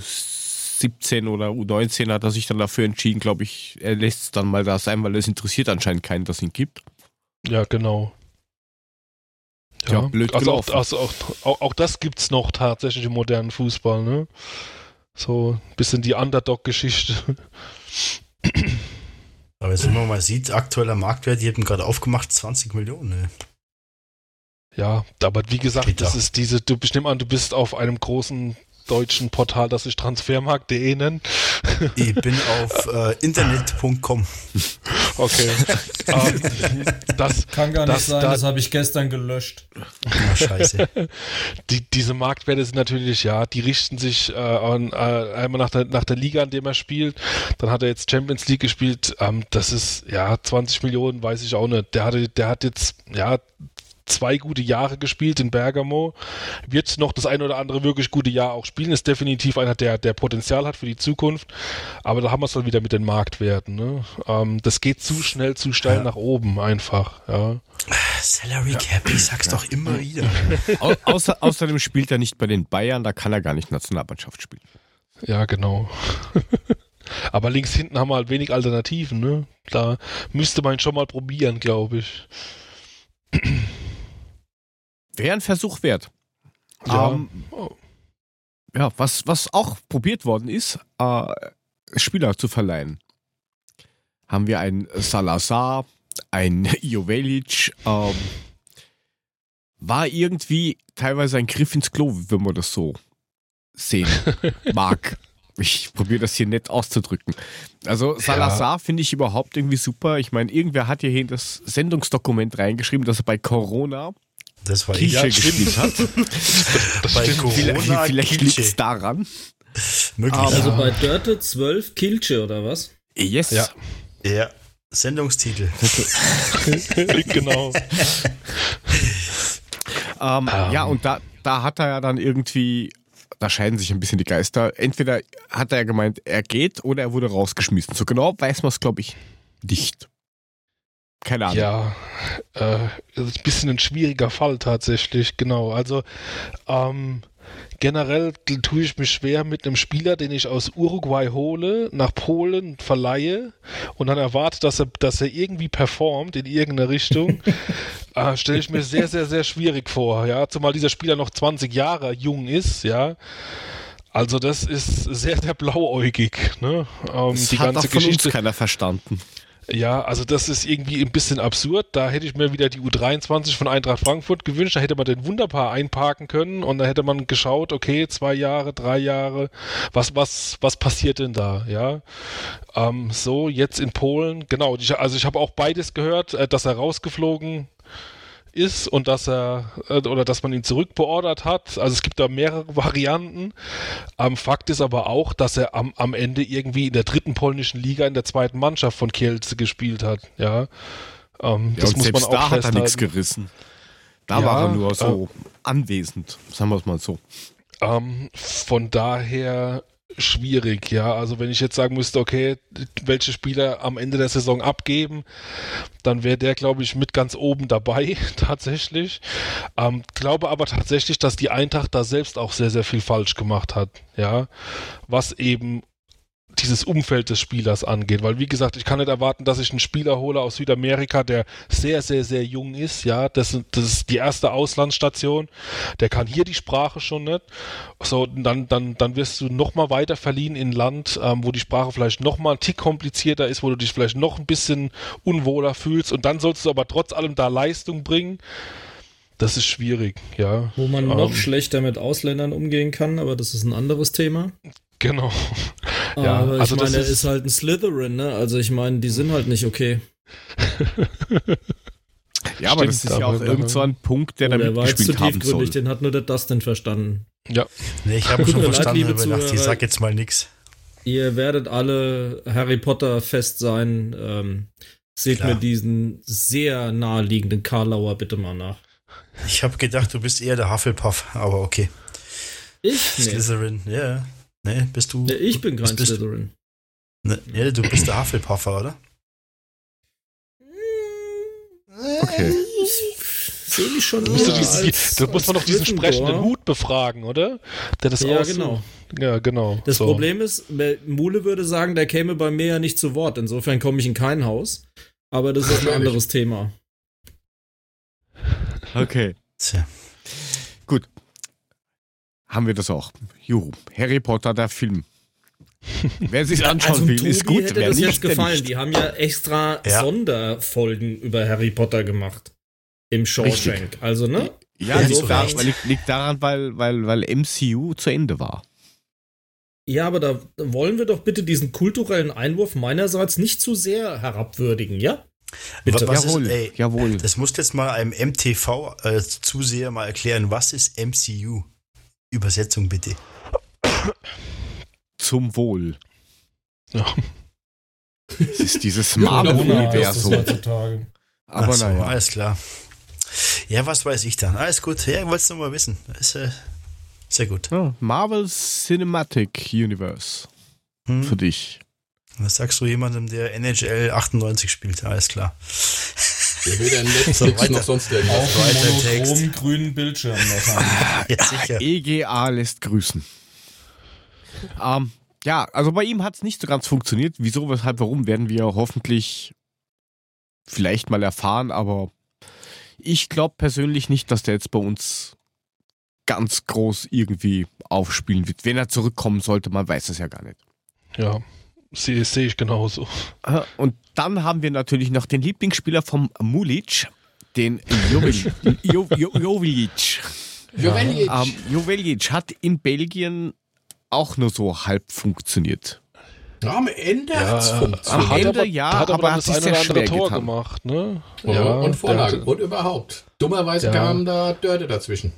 17 oder U19 hat er sich dann dafür entschieden, glaube ich, er lässt es dann mal da sein, weil es interessiert anscheinend keinen, dass es ihn gibt. Ja, genau. Ja, ja blöd also auch, also auch, auch, auch das gibt es noch tatsächlich im modernen Fußball, ne? So ein bisschen die Underdog-Geschichte. Aber jetzt, wenn man mal sieht, aktueller Marktwert, die haben gerade aufgemacht, 20 Millionen. Ne? Ja, aber wie gesagt, Geht das da. ist diese, du bestimm an, du bist auf einem großen deutschen Portal, das sich transfermarkt.de nennt. Ich bin auf äh, internet.com. Okay. um, ähm, das kann gar nicht das, sein, das, das habe ich gestern gelöscht. Oh, scheiße. Die, diese Marktwerte sind natürlich, ja, die richten sich äh, an, äh, einmal nach der, nach der Liga, an dem er spielt. Dann hat er jetzt Champions League gespielt. Ähm, das ist, ja, 20 Millionen, weiß ich auch nicht. Der, hatte, der hat jetzt, ja, zwei gute Jahre gespielt in Bergamo, wird noch das ein oder andere wirklich gute Jahr auch spielen, ist definitiv einer, der, der Potenzial hat für die Zukunft, aber da haben wir es dann wieder mit den Marktwerten. Ne? Ähm, das geht zu schnell, zu steil ja. nach oben einfach. Ja. Salary Cap, ich sag's doch immer wieder. Au außer, außerdem spielt er nicht bei den Bayern, da kann er gar nicht Nationalmannschaft spielen. Ja, genau. Aber links hinten haben wir halt wenig Alternativen, ne? Da müsste man schon mal probieren, glaube ich. Wäre ein Versuch wert. Ja. Ähm, ja, was, was auch probiert worden ist, äh, Spieler zu verleihen. haben wir einen Salazar, ein Jovelic, ähm, war irgendwie teilweise ein Griff ins Klo, wenn man das so sehen mag. Ich probiere das hier nett auszudrücken. Also Salazar ja. finde ich überhaupt irgendwie super. Ich meine, irgendwer hat hier in das Sendungsdokument reingeschrieben, dass er bei Corona das war Kielce gespielt hat. das bei stimmt. Corona vielleicht liegt es daran. Möglich. Also bei Dörte 12 Kilche oder was? Yes. Ja. ja. Sendungstitel. genau. ähm, um. Ja, und da, da hat er ja dann irgendwie, da scheiden sich ein bisschen die Geister. Entweder hat er ja gemeint, er geht oder er wurde rausgeschmissen. So genau weiß man es, glaube ich, nicht. Keine Ahnung. Ja, äh, ist ein bisschen ein schwieriger Fall tatsächlich, genau. Also, ähm, generell tue ich mich schwer mit einem Spieler, den ich aus Uruguay hole, nach Polen verleihe und dann erwarte, dass er, dass er irgendwie performt in irgendeine Richtung. äh, Stelle ich mir sehr, sehr, sehr schwierig vor. Ja, zumal dieser Spieler noch 20 Jahre jung ist. Ja. Also das ist sehr, sehr blauäugig. Ne? Ähm, das die hat ganze von Geschichte. Uns keiner verstanden. Ja, also das ist irgendwie ein bisschen absurd. Da hätte ich mir wieder die U23 von Eintracht Frankfurt gewünscht. Da hätte man den wunderbar einparken können und da hätte man geschaut, okay, zwei Jahre, drei Jahre, was, was, was passiert denn da? Ja, ähm, so jetzt in Polen, genau. Also ich habe auch beides gehört, äh, dass er rausgeflogen ist und dass er äh, oder dass man ihn zurückbeordert hat. Also es gibt da mehrere Varianten. Ähm, Fakt ist aber auch, dass er am, am Ende irgendwie in der dritten polnischen Liga in der zweiten Mannschaft von Kielce gespielt hat. Ja, ähm, ja das muss man auch da hat er nichts gerissen. Da ja, war er nur so äh, anwesend, sagen wir es mal so. Ähm, von daher schwierig, ja. Also wenn ich jetzt sagen müsste, okay, welche Spieler am Ende der Saison abgeben, dann wäre der, glaube ich, mit ganz oben dabei, tatsächlich. Ähm, glaube aber tatsächlich, dass die Eintracht da selbst auch sehr, sehr viel falsch gemacht hat, ja. Was eben dieses Umfeld des Spielers angeht. Weil, wie gesagt, ich kann nicht erwarten, dass ich einen Spieler hole aus Südamerika, der sehr, sehr, sehr jung ist. Ja, das, das ist die erste Auslandsstation. Der kann hier die Sprache schon nicht. So, dann, dann, dann wirst du nochmal weiter verliehen in ein Land, ähm, wo die Sprache vielleicht nochmal ein Tick komplizierter ist, wo du dich vielleicht noch ein bisschen unwohler fühlst. Und dann sollst du aber trotz allem da Leistung bringen. Das ist schwierig, ja. Wo man ähm, noch schlechter mit Ausländern umgehen kann, aber das ist ein anderes Thema. Genau. ja, aber also ich meine, ist, ist halt ein Slytherin, ne? Also ich meine, die sind halt nicht okay. ja, aber das ist ja auch irgend so ein Punkt, der damit gespielt haben soll. Den hat nur der Dustin verstanden. Ja. Nee, ich habe schon verstanden, leid, aber gedacht, ich sag jetzt mal nichts. Ihr werdet alle Harry Potter fest sein. Ähm, seht Klar. mir diesen sehr naheliegenden Karlauer bitte mal nach. Ich habe gedacht, du bist eher der Hufflepuff, aber okay. Ich? Slytherin, ja. Yeah. Nee, bist du. Ja, ich bin kein bist, Slytherin. Ne, ja, du bist der Hufflepuffer, oder? Okay. Ich sehe mich schon. Da musst, als, da muss man doch diesen sprechenden Hut befragen, oder? Der das ja, genau. Ja, genau. Das so. Problem ist, Mule würde sagen, der käme bei mir ja nicht zu Wort. Insofern komme ich in kein Haus. Aber das ist ein anderes Thema. Okay. Tja. Haben wir das auch. Juhu. Harry Potter, der Film. Wer sich anschauen also, will, ist gut. Hätte Wer das nicht, jetzt gefallen. Die haben ja extra ja. Sonderfolgen über Harry Potter gemacht. Im Shawshank. Richtig. Also, ne? Ja, liegt, da, liegt, liegt, daran, weil, weil, weil MCU zu Ende war. Ja, aber da wollen wir doch bitte diesen kulturellen Einwurf meinerseits nicht zu sehr herabwürdigen, ja? Bitte. Was jawohl, ist, ey, jawohl. Das musst jetzt mal einem MTV-Zuseher äh, mal erklären. Was ist MCU? Übersetzung bitte. Zum Wohl. Ja. Es ist dieses Marvel-Universum. Aber so, naja. Alles klar. Ja, was weiß ich dann? Alles gut. Ja, ich wollte es nochmal wissen. Ist, äh, sehr gut. Ja, Marvel Cinematic Universe. Hm. Für dich. Was sagst du jemandem, der NHL 98 spielt? Alles klar. Der will dann Netflix so noch sonst irgendwas. Auf monochrom grünen Bildschirm noch haben. ja, sicher. EGA lässt grüßen. Ähm, ja, also bei ihm hat es nicht so ganz funktioniert. Wieso, weshalb, warum, werden wir hoffentlich vielleicht mal erfahren, aber ich glaube persönlich nicht, dass der jetzt bei uns ganz groß irgendwie aufspielen wird. Wenn er zurückkommen sollte, man weiß es ja gar nicht. Ja, sehe seh ich genauso. Und dann haben wir natürlich noch den Lieblingsspieler vom Mulic, den Jovic. Jovic. Joveljic. Ähm, Joveljic hat in Belgien auch nur so halb funktioniert. am Ende ja, hat es funktioniert. Am Ende aber, ja, hat aber, aber hat das eine oder andere Tor getan. gemacht. Ne? Ja, und Vorlage und überhaupt. Dummerweise ja. kam da Dörte dazwischen.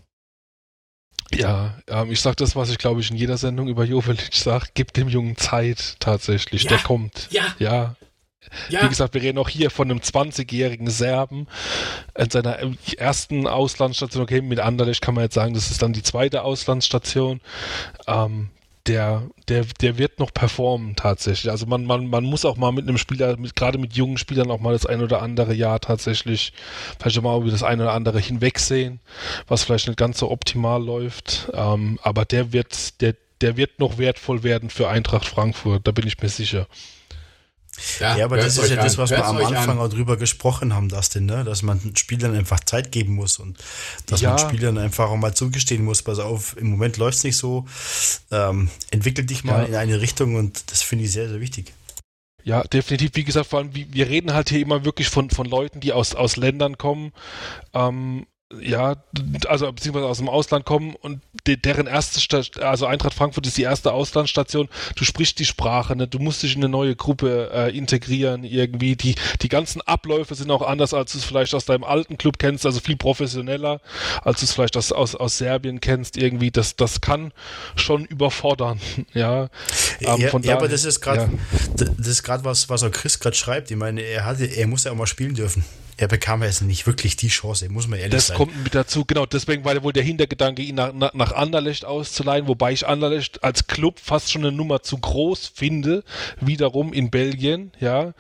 Ja, ähm, ich sag das, was ich glaube ich in jeder Sendung über Jovelic sage, gib dem Jungen Zeit tatsächlich, ja. der kommt. Ja. Ja, ja. Wie gesagt, wir reden auch hier von einem 20-jährigen Serben in seiner ersten Auslandsstation. Okay, mit Anderlecht kann man jetzt sagen, das ist dann die zweite Auslandsstation. Ähm, der, der, der wird noch performen tatsächlich. Also man, man, man muss auch mal mit einem Spieler, mit, gerade mit jungen Spielern auch mal das ein oder andere Jahr tatsächlich vielleicht mal über das ein oder andere hinwegsehen, was vielleicht nicht ganz so optimal läuft. Ähm, aber der wird, der, der wird noch wertvoll werden für Eintracht Frankfurt, da bin ich mir sicher. Ja, ja aber das ist ja das, was wir am Anfang an. auch drüber gesprochen haben, Dustin, ne? dass man Spielern einfach Zeit geben muss und dass ja. man Spielern einfach auch mal zugestehen muss, pass auf, im Moment läuft es nicht so, ähm, entwickel dich mal ja. in eine Richtung und das finde ich sehr, sehr wichtig. Ja, definitiv. Wie gesagt, vor allem, wir reden halt hier immer wirklich von, von Leuten, die aus, aus Ländern kommen, ähm, ja, also beziehungsweise aus dem Ausland kommen und de, deren erste Stadt, also Eintracht Frankfurt ist die erste Auslandsstation. Du sprichst die Sprache, ne? du musst dich in eine neue Gruppe äh, integrieren irgendwie. Die die ganzen Abläufe sind auch anders, als du es vielleicht aus deinem alten Club kennst, also viel professioneller, als du es vielleicht aus, aus, aus Serbien kennst irgendwie. Das das kann schon überfordern, ja. Ähm, ja, ja aber das ist gerade ja. das ist gerade was was auch Chris gerade schreibt. Ich meine, er hatte er muss ja auch mal spielen dürfen er bekam jetzt nicht wirklich die Chance, muss man ehrlich das sein. Das kommt mit dazu, genau, deswegen war wohl der Hintergedanke, ihn nach, nach, nach Anderlecht auszuleihen, wobei ich Anderlecht als Club fast schon eine Nummer zu groß finde, wiederum in Belgien, ja.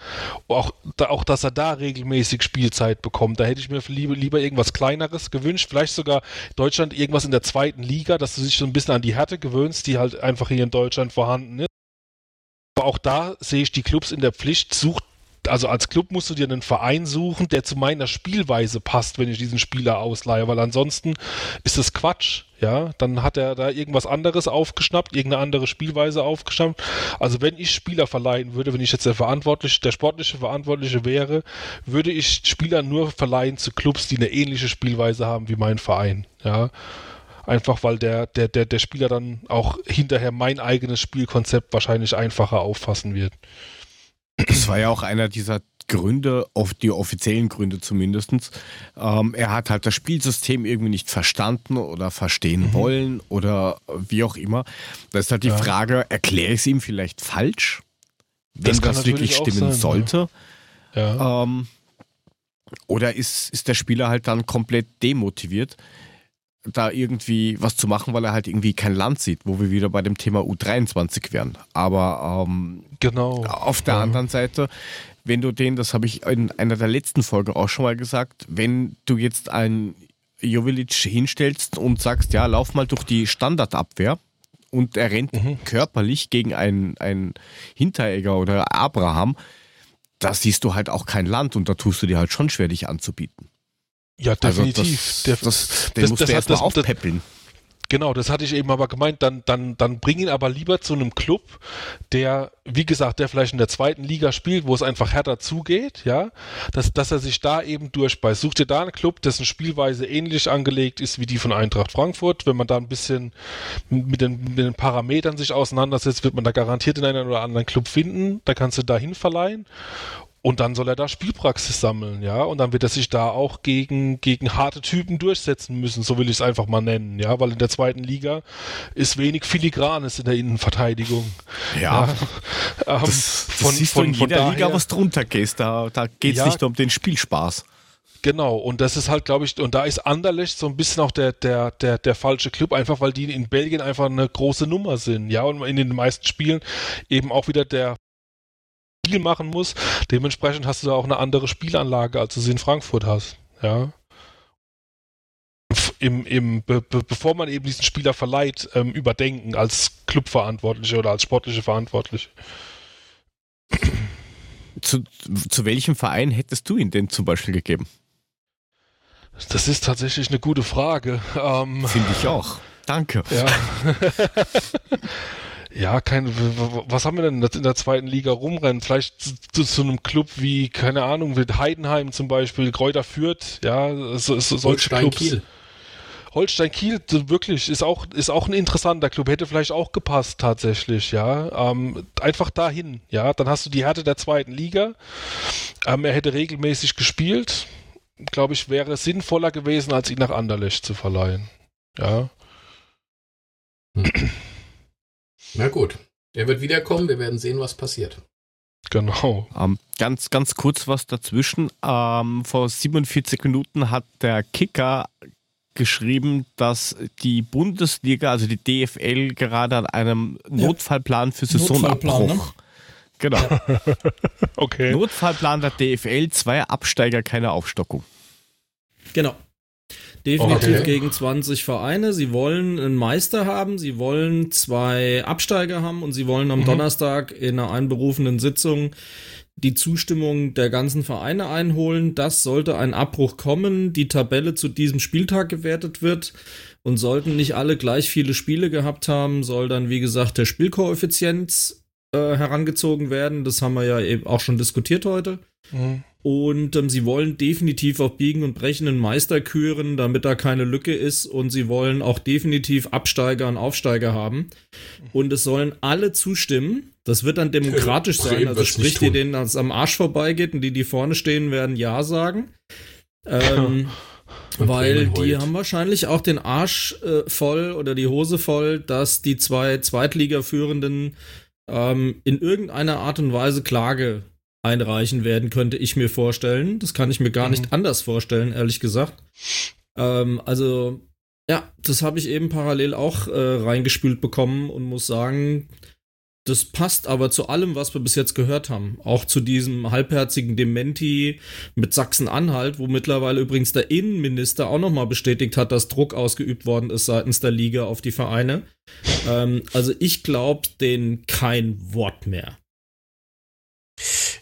Auch, da, auch dass er da regelmäßig Spielzeit bekommt. Da hätte ich mir lieber, lieber irgendwas Kleineres gewünscht, vielleicht sogar Deutschland irgendwas in der zweiten Liga, dass du dich so ein bisschen an die Härte gewöhnst, die halt einfach hier in Deutschland vorhanden ist. Aber auch da sehe ich die Clubs in der Pflicht, sucht also als Club musst du dir einen Verein suchen, der zu meiner Spielweise passt, wenn ich diesen Spieler ausleihe, weil ansonsten ist das Quatsch. Ja, dann hat er da irgendwas anderes aufgeschnappt, irgendeine andere Spielweise aufgeschnappt. Also wenn ich Spieler verleihen würde, wenn ich jetzt der Verantwortliche, der sportliche Verantwortliche wäre, würde ich Spieler nur verleihen zu Clubs, die eine ähnliche Spielweise haben wie mein Verein. Ja, einfach weil der, der, der, der Spieler dann auch hinterher mein eigenes Spielkonzept wahrscheinlich einfacher auffassen wird. Das war ja auch einer dieser Gründe, die offiziellen Gründe zumindest. Ähm, er hat halt das Spielsystem irgendwie nicht verstanden oder verstehen mhm. wollen oder wie auch immer. Da ist halt die ja. Frage, erkläre ich es ihm vielleicht falsch, wenn das, das wirklich stimmen sein, sollte? Ja. Ähm, oder ist, ist der Spieler halt dann komplett demotiviert? Da irgendwie was zu machen, weil er halt irgendwie kein Land sieht, wo wir wieder bei dem Thema U23 wären. Aber ähm, genau. auf der ja. anderen Seite, wenn du den, das habe ich in einer der letzten Folgen auch schon mal gesagt, wenn du jetzt einen Jovilic hinstellst und sagst, ja, lauf mal durch die Standardabwehr und er rennt mhm. körperlich gegen einen, einen Hinteregger oder Abraham, da siehst du halt auch kein Land und da tust du dir halt schon schwer, dich anzubieten. Ja, definitiv. Also das, das, den das, musst das, du erstmal aufpäppeln. Genau, das hatte ich eben aber gemeint. Dann, dann, dann bring ihn aber lieber zu einem Club, der, wie gesagt, der vielleicht in der zweiten Liga spielt, wo es einfach härter zugeht, ja, dass, dass er sich da eben durchbeißt. Such dir da einen Club, dessen Spielweise ähnlich angelegt ist wie die von Eintracht Frankfurt. Wenn man da ein bisschen mit den, mit den Parametern sich auseinandersetzt, wird man da garantiert in einen oder anderen Club finden. Da kannst du dahin verleihen. Und dann soll er da Spielpraxis sammeln, ja. Und dann wird er sich da auch gegen, gegen harte Typen durchsetzen müssen, so will ich es einfach mal nennen, ja. Weil in der zweiten Liga ist wenig Filigranes in der Innenverteidigung. Ja. ja. Ähm, das, das von, siehst von, du in jeder daher, Liga, was drunter geht. Da, da geht es ja, nicht um den Spielspaß. Genau, und das ist halt, glaube ich, und da ist Anderlecht so ein bisschen auch der, der, der, der falsche Club, einfach weil die in Belgien einfach eine große Nummer sind, ja, und in den meisten Spielen eben auch wieder der Spiel machen muss. Dementsprechend hast du da auch eine andere Spielanlage, als du sie in Frankfurt hast. Ja. Im, im, be, be, bevor man eben diesen Spieler verleiht, ähm, überdenken als Clubverantwortliche oder als sportliche Verantwortliche. Zu, zu welchem Verein hättest du ihn denn zum Beispiel gegeben? Das ist tatsächlich eine gute Frage. Ähm, Finde ich auch. Danke. Ja. ja, kein, was haben wir denn in der zweiten Liga rumrennen? Vielleicht zu, zu, zu einem Club wie, keine Ahnung, mit Heidenheim zum Beispiel, Kräuter Fürth, ja, so, so, solche Clubs. Kiel. Holstein Kiel, wirklich, ist auch, ist auch ein interessanter Club, hätte vielleicht auch gepasst tatsächlich, ja. Ähm, einfach dahin, ja. Dann hast du die Härte der zweiten Liga. Ähm, er hätte regelmäßig gespielt. Glaube ich, wäre sinnvoller gewesen, als ihn nach Anderlecht zu verleihen. Ja. Hm. Na gut. Er wird wiederkommen, wir werden sehen, was passiert. Genau. Ähm, ganz, ganz kurz was dazwischen. Ähm, vor 47 Minuten hat der Kicker geschrieben, dass die Bundesliga, also die DFL, gerade an einem Notfallplan für Saisonabbruch. Ne? Genau. Ja. okay. Notfallplan der DFL, zwei Absteiger, keine Aufstockung. Genau. Definitiv okay. gegen 20 Vereine. Sie wollen einen Meister haben, sie wollen zwei Absteiger haben und sie wollen am mhm. Donnerstag in einer einberufenen Sitzung die Zustimmung der ganzen Vereine einholen. Das sollte ein Abbruch kommen, die Tabelle zu diesem Spieltag gewertet wird und sollten nicht alle gleich viele Spiele gehabt haben, soll dann, wie gesagt, der Spielkoeffizient äh, herangezogen werden. Das haben wir ja eben auch schon diskutiert heute. Mhm. Und ähm, sie wollen definitiv auf Biegen und Brechen einen Meister küren, damit da keine Lücke ist. Und sie wollen auch definitiv Absteiger und Aufsteiger haben. Und es sollen alle zustimmen. Das wird dann demokratisch sein. Also sprich, die denen das am Arsch vorbeigeht und die, die vorne stehen, werden Ja sagen. Ähm, weil die haben wahrscheinlich auch den Arsch äh, voll oder die Hose voll, dass die zwei Zweitligaführenden ähm, in irgendeiner Art und Weise Klage einreichen werden, könnte ich mir vorstellen. Das kann ich mir gar mhm. nicht anders vorstellen, ehrlich gesagt. Ähm, also, ja, das habe ich eben parallel auch äh, reingespült bekommen und muss sagen, das passt aber zu allem, was wir bis jetzt gehört haben. Auch zu diesem halbherzigen Dementi mit Sachsen-Anhalt, wo mittlerweile übrigens der Innenminister auch nochmal bestätigt hat, dass Druck ausgeübt worden ist seitens der Liga auf die Vereine. Ähm, also ich glaube denen kein Wort mehr.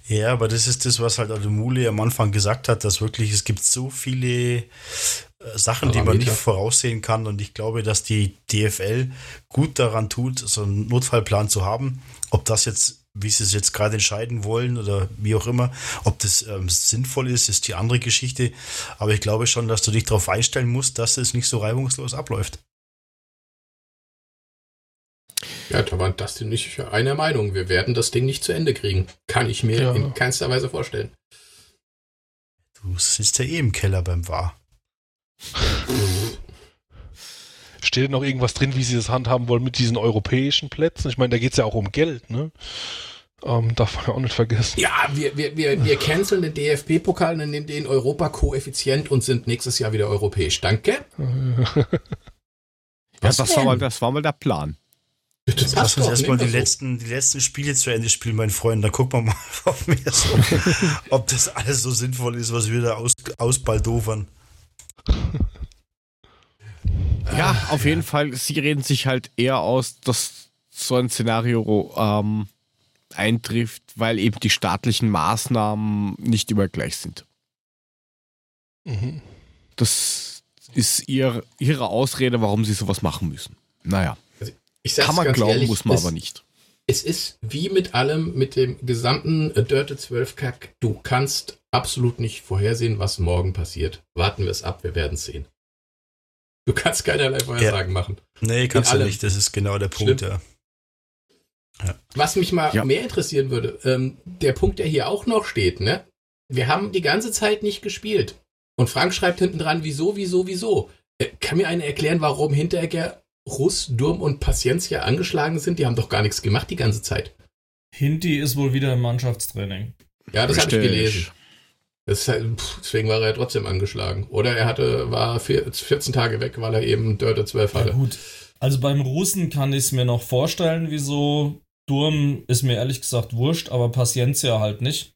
Ja, aber das ist das, was halt Ademuli am Anfang gesagt hat, dass wirklich es gibt so viele äh, Sachen, die man nicht voraussehen kann. Und ich glaube, dass die DFL gut daran tut, so einen Notfallplan zu haben. Ob das jetzt, wie sie es jetzt gerade entscheiden wollen oder wie auch immer, ob das ähm, sinnvoll ist, ist die andere Geschichte. Aber ich glaube schon, dass du dich darauf einstellen musst, dass es nicht so reibungslos abläuft. Ja, da war Dustin nicht einer Meinung. Wir werden das Ding nicht zu Ende kriegen. Kann ich mir ja. in keinster Weise vorstellen. Du sitzt ja eh im Keller beim War. Steht noch irgendwas drin, wie sie das handhaben wollen mit diesen europäischen Plätzen? Ich meine, da geht es ja auch um Geld, ne? Ähm, darf man ja auch nicht vergessen. Ja, wir, wir, wir, wir canceln den DFB-Pokal und nehmen den Europa-Koeffizient und sind nächstes Jahr wieder europäisch. Danke. ja, das war, mal, das war mal der Plan. Das Lass uns erstmal die letzten, die letzten Spiele zu Ende spielen, mein Freund. Dann gucken wir mal auf mir so, ob das alles so sinnvoll ist, was wir da aus, ausbaldovern. Ja, auf jeden Fall. Sie reden sich halt eher aus, dass so ein Szenario ähm, eintrifft, weil eben die staatlichen Maßnahmen nicht immer gleich sind. Mhm. Das ist ihr, ihre Ausrede, warum sie sowas machen müssen. Naja. Kann man glauben, ehrlich, muss man es, aber nicht. Es ist wie mit allem, mit dem gesamten Dörte 12 Kack. Du kannst absolut nicht vorhersehen, was morgen passiert. Warten wir es ab, wir werden es sehen. Du kannst keinerlei Vorhersagen ja. machen. Nee, kannst du nicht. Das ist genau der Punkt, ja. ja. Was mich mal ja. mehr interessieren würde, ähm, der Punkt, der hier auch noch steht, ne? Wir haben die ganze Zeit nicht gespielt. Und Frank schreibt hinten dran, wieso, wieso, wieso. Äh, kann mir einer erklären, warum hinterher Russ, Durm und Paciencia angeschlagen sind? Die haben doch gar nichts gemacht die ganze Zeit. Hinti ist wohl wieder im Mannschaftstraining. Ja, das habe ich gelesen. Halt, deswegen war er trotzdem angeschlagen. Oder er hatte, war 14 Tage weg, weil er eben Dörte 12 hatte. Ja, gut. Also beim Russen kann ich es mir noch vorstellen, wieso. Durm ist mir ehrlich gesagt wurscht, aber Paciencia halt nicht.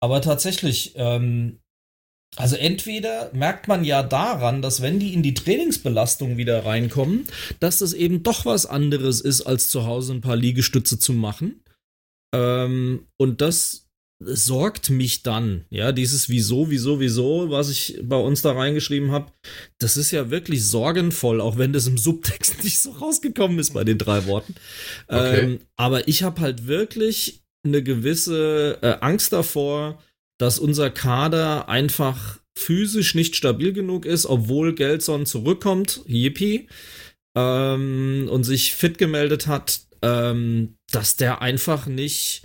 Aber tatsächlich, ähm, also entweder merkt man ja daran, dass wenn die in die Trainingsbelastung wieder reinkommen, dass das eben doch was anderes ist, als zu Hause ein paar Liegestütze zu machen. Ähm, und das sorgt mich dann. Ja, dieses Wieso, wieso, wieso, was ich bei uns da reingeschrieben habe, das ist ja wirklich sorgenvoll, auch wenn das im Subtext nicht so rausgekommen ist bei den drei Worten. Okay. Ähm, aber ich habe halt wirklich eine gewisse äh, Angst davor, dass unser Kader einfach physisch nicht stabil genug ist, obwohl Gelson zurückkommt, yippie, ähm, und sich fit gemeldet hat, ähm, dass der einfach nicht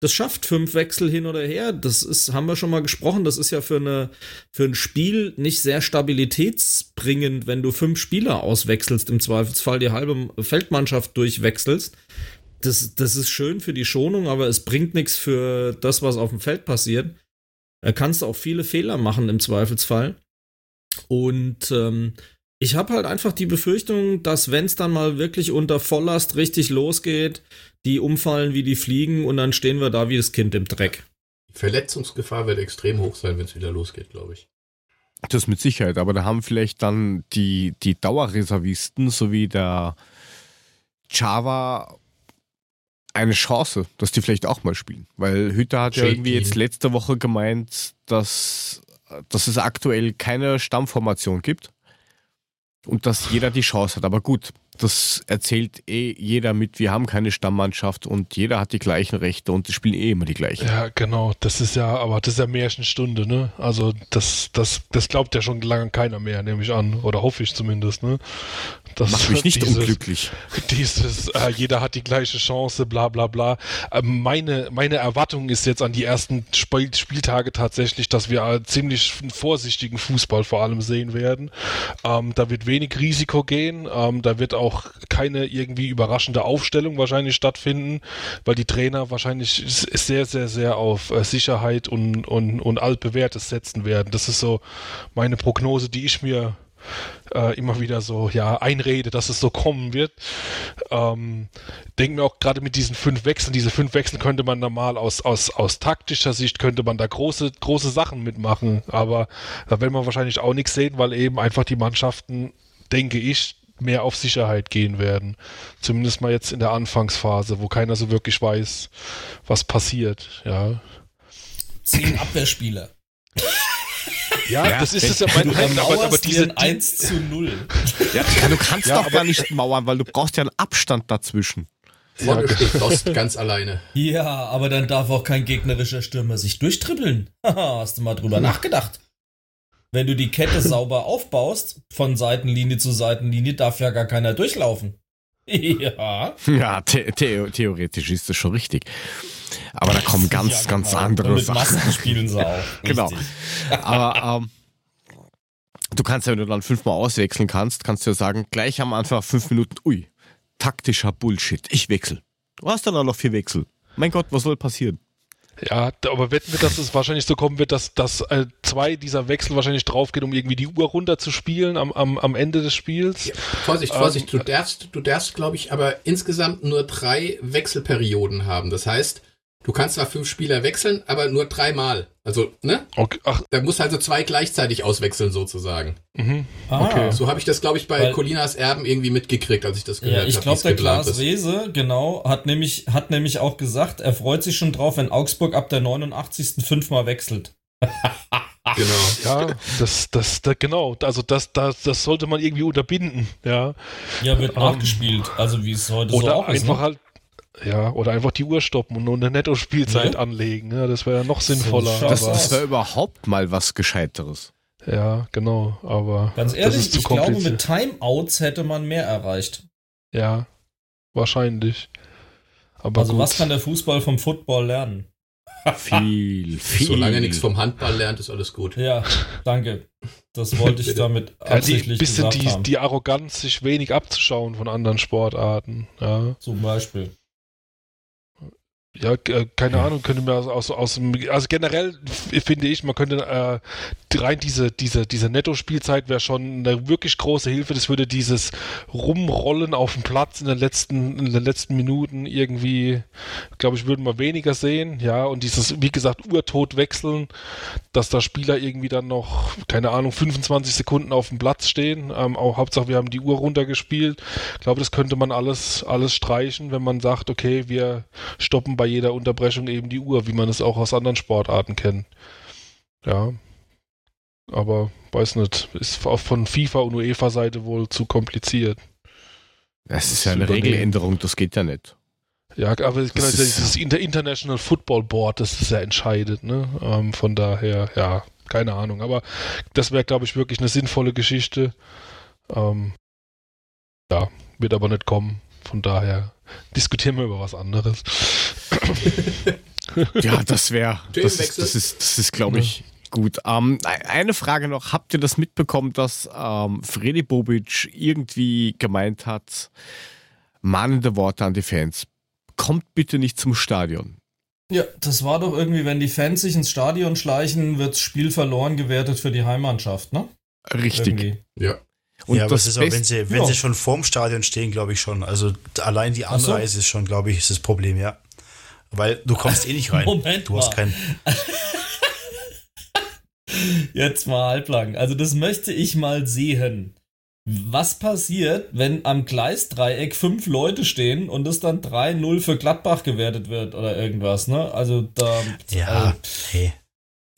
das schafft, fünf Wechsel hin oder her. Das ist, haben wir schon mal gesprochen, das ist ja für, eine, für ein Spiel nicht sehr stabilitätsbringend, wenn du fünf Spieler auswechselst, im Zweifelsfall die halbe Feldmannschaft durchwechselst. Das, das ist schön für die Schonung, aber es bringt nichts für das, was auf dem Feld passiert. Da kannst du auch viele Fehler machen im Zweifelsfall. Und ähm, ich habe halt einfach die Befürchtung, dass wenn es dann mal wirklich unter Volllast richtig losgeht, die umfallen wie die Fliegen und dann stehen wir da wie das Kind im Dreck. Die Verletzungsgefahr wird extrem hoch sein, wenn es wieder losgeht, glaube ich. Das mit Sicherheit, aber da haben vielleicht dann die, die Dauerreservisten sowie der Java eine Chance, dass die vielleicht auch mal spielen. Weil Hütter hat ja irgendwie jetzt letzte Woche gemeint, dass, dass es aktuell keine Stammformation gibt und dass jeder die Chance hat. Aber gut, das erzählt eh jeder mit, wir haben keine Stammmannschaft und jeder hat die gleichen Rechte und die spielen eh immer die gleichen. Ja, genau, das ist ja, aber das ist ja Märchenstunde, ne? Also das, das, das glaubt ja schon lange keiner mehr, nehme ich an. Oder hoffe ich zumindest, ne? Das macht mich nicht dieses, unglücklich. Dieses, äh, jeder hat die gleiche Chance, bla bla bla. Äh, meine, meine Erwartung ist jetzt an die ersten Spiel Spieltage tatsächlich, dass wir ziemlich vorsichtigen Fußball vor allem sehen werden. Ähm, da wird wenig Risiko gehen, ähm, da wird auch keine irgendwie überraschende Aufstellung wahrscheinlich stattfinden, weil die Trainer wahrscheinlich sehr, sehr, sehr auf äh, Sicherheit und, und, und altbewährtes setzen werden. Das ist so meine Prognose, die ich mir äh, immer wieder so ja einrede, dass es so kommen wird. Ähm, denke mir auch gerade mit diesen fünf Wechseln, diese fünf Wechsel könnte man normal aus, aus, aus taktischer Sicht könnte man da große, große Sachen mitmachen, aber da will man wahrscheinlich auch nichts sehen, weil eben einfach die Mannschaften, denke ich, mehr auf Sicherheit gehen werden. Zumindest mal jetzt in der Anfangsphase, wo keiner so wirklich weiß, was passiert, ja. Zehn Abwehrspieler. Ja, ja, das ist es ja mein Punkt, aber, aber diese 1 zu 0. Ja, du kannst ja, doch gar nicht mauern, weil du brauchst ja einen Abstand dazwischen. Vorne ja. steht Dost ganz alleine. Ja, aber dann darf auch kein gegnerischer Stürmer sich durchtribbeln. Hast du mal drüber nachgedacht? Wenn du die Kette sauber aufbaust, von Seitenlinie zu Seitenlinie, darf ja gar keiner durchlaufen. Ja. Ja, the the theoretisch ist das schon richtig. Aber da kommen ganz, ja, ganz genau. andere mit Sachen. Masken spielen sie auch. genau. Aber ähm, du kannst ja, wenn du dann fünfmal auswechseln kannst, kannst du ja sagen, gleich am Anfang fünf Minuten, ui, taktischer Bullshit, ich wechsle. Du hast dann auch noch vier Wechsel. Mein Gott, was soll passieren? Ja, aber wetten wir, dass es wahrscheinlich so kommen wird, dass, dass äh, zwei dieser Wechsel wahrscheinlich draufgehen, um irgendwie die Uhr runter zu spielen am, am, am Ende des Spiels. Ja, Vorsicht, Vorsicht, ähm, du darfst, du darfst, glaube ich, aber insgesamt nur drei Wechselperioden haben. Das heißt, Du kannst zwar fünf Spieler wechseln, aber nur dreimal. Also, ne? Okay, ach. Da muss also zwei gleichzeitig auswechseln, sozusagen. Mhm. Ah. Okay. So habe ich das, glaube ich, bei Weil, Colinas Erben irgendwie mitgekriegt, als ich das gehört habe. Ja, ich glaube, der Klaas Rehse, genau, hat nämlich, hat nämlich auch gesagt, er freut sich schon drauf, wenn Augsburg ab der 89. fünfmal wechselt. genau. Ja, das, das, das, genau. Also das, das, das sollte man irgendwie unterbinden, ja. Ja, wird um, ähm, nachgespielt, also wie es heute oder so auch ist. Einfach ne? halt ja, oder einfach die Uhr stoppen und nur eine Netto-Spielzeit ja. anlegen. Ja, das wäre ja noch sinnvoller. Das, das wäre überhaupt mal was Gescheiteres. Ja, genau, aber. Ganz ehrlich, ich glaube, mit Timeouts hätte man mehr erreicht. Ja, wahrscheinlich. Aber also, gut. was kann der Fußball vom Football lernen? viel, viel. Solange nichts vom Handball lernt, ist alles gut. Ja, danke. Das wollte ich damit absichtlich ja, die, bisschen die, haben. die Arroganz, sich wenig abzuschauen von anderen Sportarten. Ja. Zum Beispiel. Ja, äh, keine Ahnung, könnte man aus, aus, aus dem, also generell finde ich, man könnte äh, rein diese, diese, diese Netto-Spielzeit wäre schon eine wirklich große Hilfe. Das würde dieses Rumrollen auf dem Platz in den letzten, in den letzten Minuten irgendwie, glaube ich, würden wir weniger sehen, ja, und dieses, wie gesagt, Urtot wechseln, dass da Spieler irgendwie dann noch, keine Ahnung, 25 Sekunden auf dem Platz stehen, ähm, auch Hauptsache wir haben die Uhr runtergespielt. Ich glaube, das könnte man alles, alles streichen, wenn man sagt, okay, wir stoppen bei bei jeder Unterbrechung eben die Uhr, wie man es auch aus anderen Sportarten kennt. Ja. Aber weiß nicht, ist auch von FIFA und UEFA-Seite wohl zu kompliziert. Das ist ja eine Regeländerung, das geht ja nicht. Ja, aber das, das ist das International Football Board, das ist ja entscheidet, ne? Ähm, von daher, ja, keine Ahnung. Aber das wäre, glaube ich, wirklich eine sinnvolle Geschichte. Ähm, ja, wird aber nicht kommen. Von daher diskutieren wir über was anderes. ja, das wäre, das, ist, das ist, das ist, glaube ich, gut. Ähm, eine Frage noch: Habt ihr das mitbekommen, dass ähm, Freddy Bobic irgendwie gemeint hat, mahnende Worte an die Fans? Kommt bitte nicht zum Stadion. Ja, das war doch irgendwie, wenn die Fans sich ins Stadion schleichen, wird das Spiel verloren gewertet für die Heimmannschaft, ne? Richtig. Irgendwie. Ja. Und ja, aber es ist auch, wenn sie, wenn ja. sie schon vorm Stadion stehen, glaube ich schon. Also allein die Anreise so. ist schon, glaube ich, ist das Problem, ja. Weil du kommst eh nicht rein. Moment du hast keinen. Jetzt mal halblang. Also das möchte ich mal sehen. Was passiert, wenn am Gleisdreieck fünf Leute stehen und es dann 3-0 für Gladbach gewertet wird oder irgendwas, ne? Also da. Ja, äh, hey.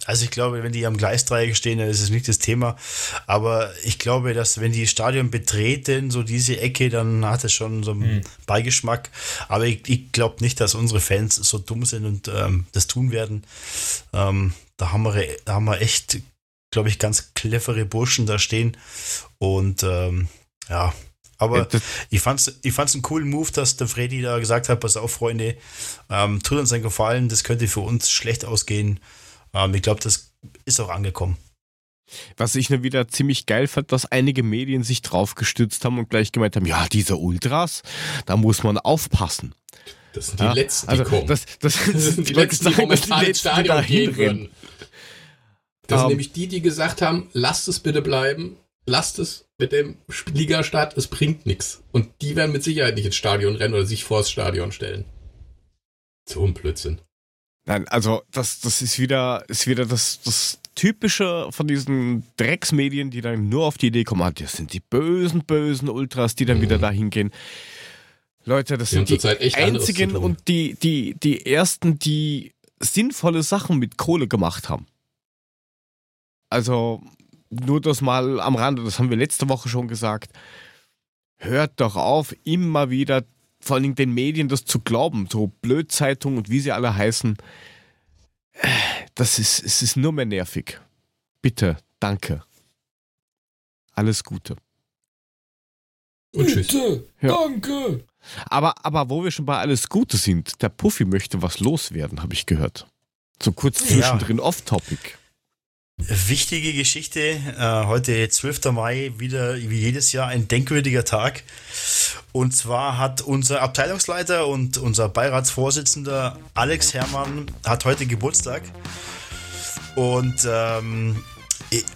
Also ich glaube, wenn die am Gleisdreieck stehen, dann ist es nicht das Thema. Aber ich glaube, dass wenn die Stadion betreten, so diese Ecke, dann hat es schon so einen hm. Beigeschmack. Aber ich, ich glaube nicht, dass unsere Fans so dumm sind und ähm, das tun werden. Ähm, da, haben wir, da haben wir echt glaube ich, ganz clevere Burschen da stehen. Und ähm, ja, aber ich fand's, ich fand's einen coolen Move, dass der Freddy da gesagt hat, pass auf, Freunde, ähm, tut uns einen Gefallen, das könnte für uns schlecht ausgehen. Ähm, ich glaube, das ist auch angekommen. Was ich nur wieder ziemlich geil fand, dass einige Medien sich drauf gestützt haben und gleich gemeint haben, ja, diese Ultras, da muss man aufpassen. Das sind die ja, letzten, die also kommen. Das, das, das sind die letzten, die momentan ins Stadion gehen würden. Das um, sind ähm. nämlich die, die gesagt haben, lasst es bitte bleiben, lasst es mit dem Ligastart, es bringt nichts. Und die werden mit Sicherheit nicht ins Stadion rennen oder sich vors Stadion stellen. So ein Blödsinn. Nein, also das, das ist wieder, ist wieder das, das Typische von diesen Drecksmedien, die dann nur auf die Idee kommen, ah, das sind die bösen, bösen Ultras, die dann mhm. wieder dahin gehen. Leute, das die sind die einzigen und die, die, die ersten, die sinnvolle Sachen mit Kohle gemacht haben. Also nur das mal am Rande, das haben wir letzte Woche schon gesagt. Hört doch auf, immer wieder vor allen Dingen den Medien das zu glauben, so Blödzeitungen und wie sie alle heißen. Das ist, es ist nur mehr nervig. Bitte, danke. Alles Gute. Und tschüss. Bitte, ja. danke. Aber, aber wo wir schon bei alles Gute sind, der Puffy möchte was loswerden, habe ich gehört. So kurz zwischendrin ja. off-topic. Wichtige Geschichte. Äh, heute 12. Mai, wieder wie jedes Jahr ein denkwürdiger Tag. Und zwar hat unser Abteilungsleiter und unser Beiratsvorsitzender Alex Herrmann hat heute Geburtstag. Und ähm,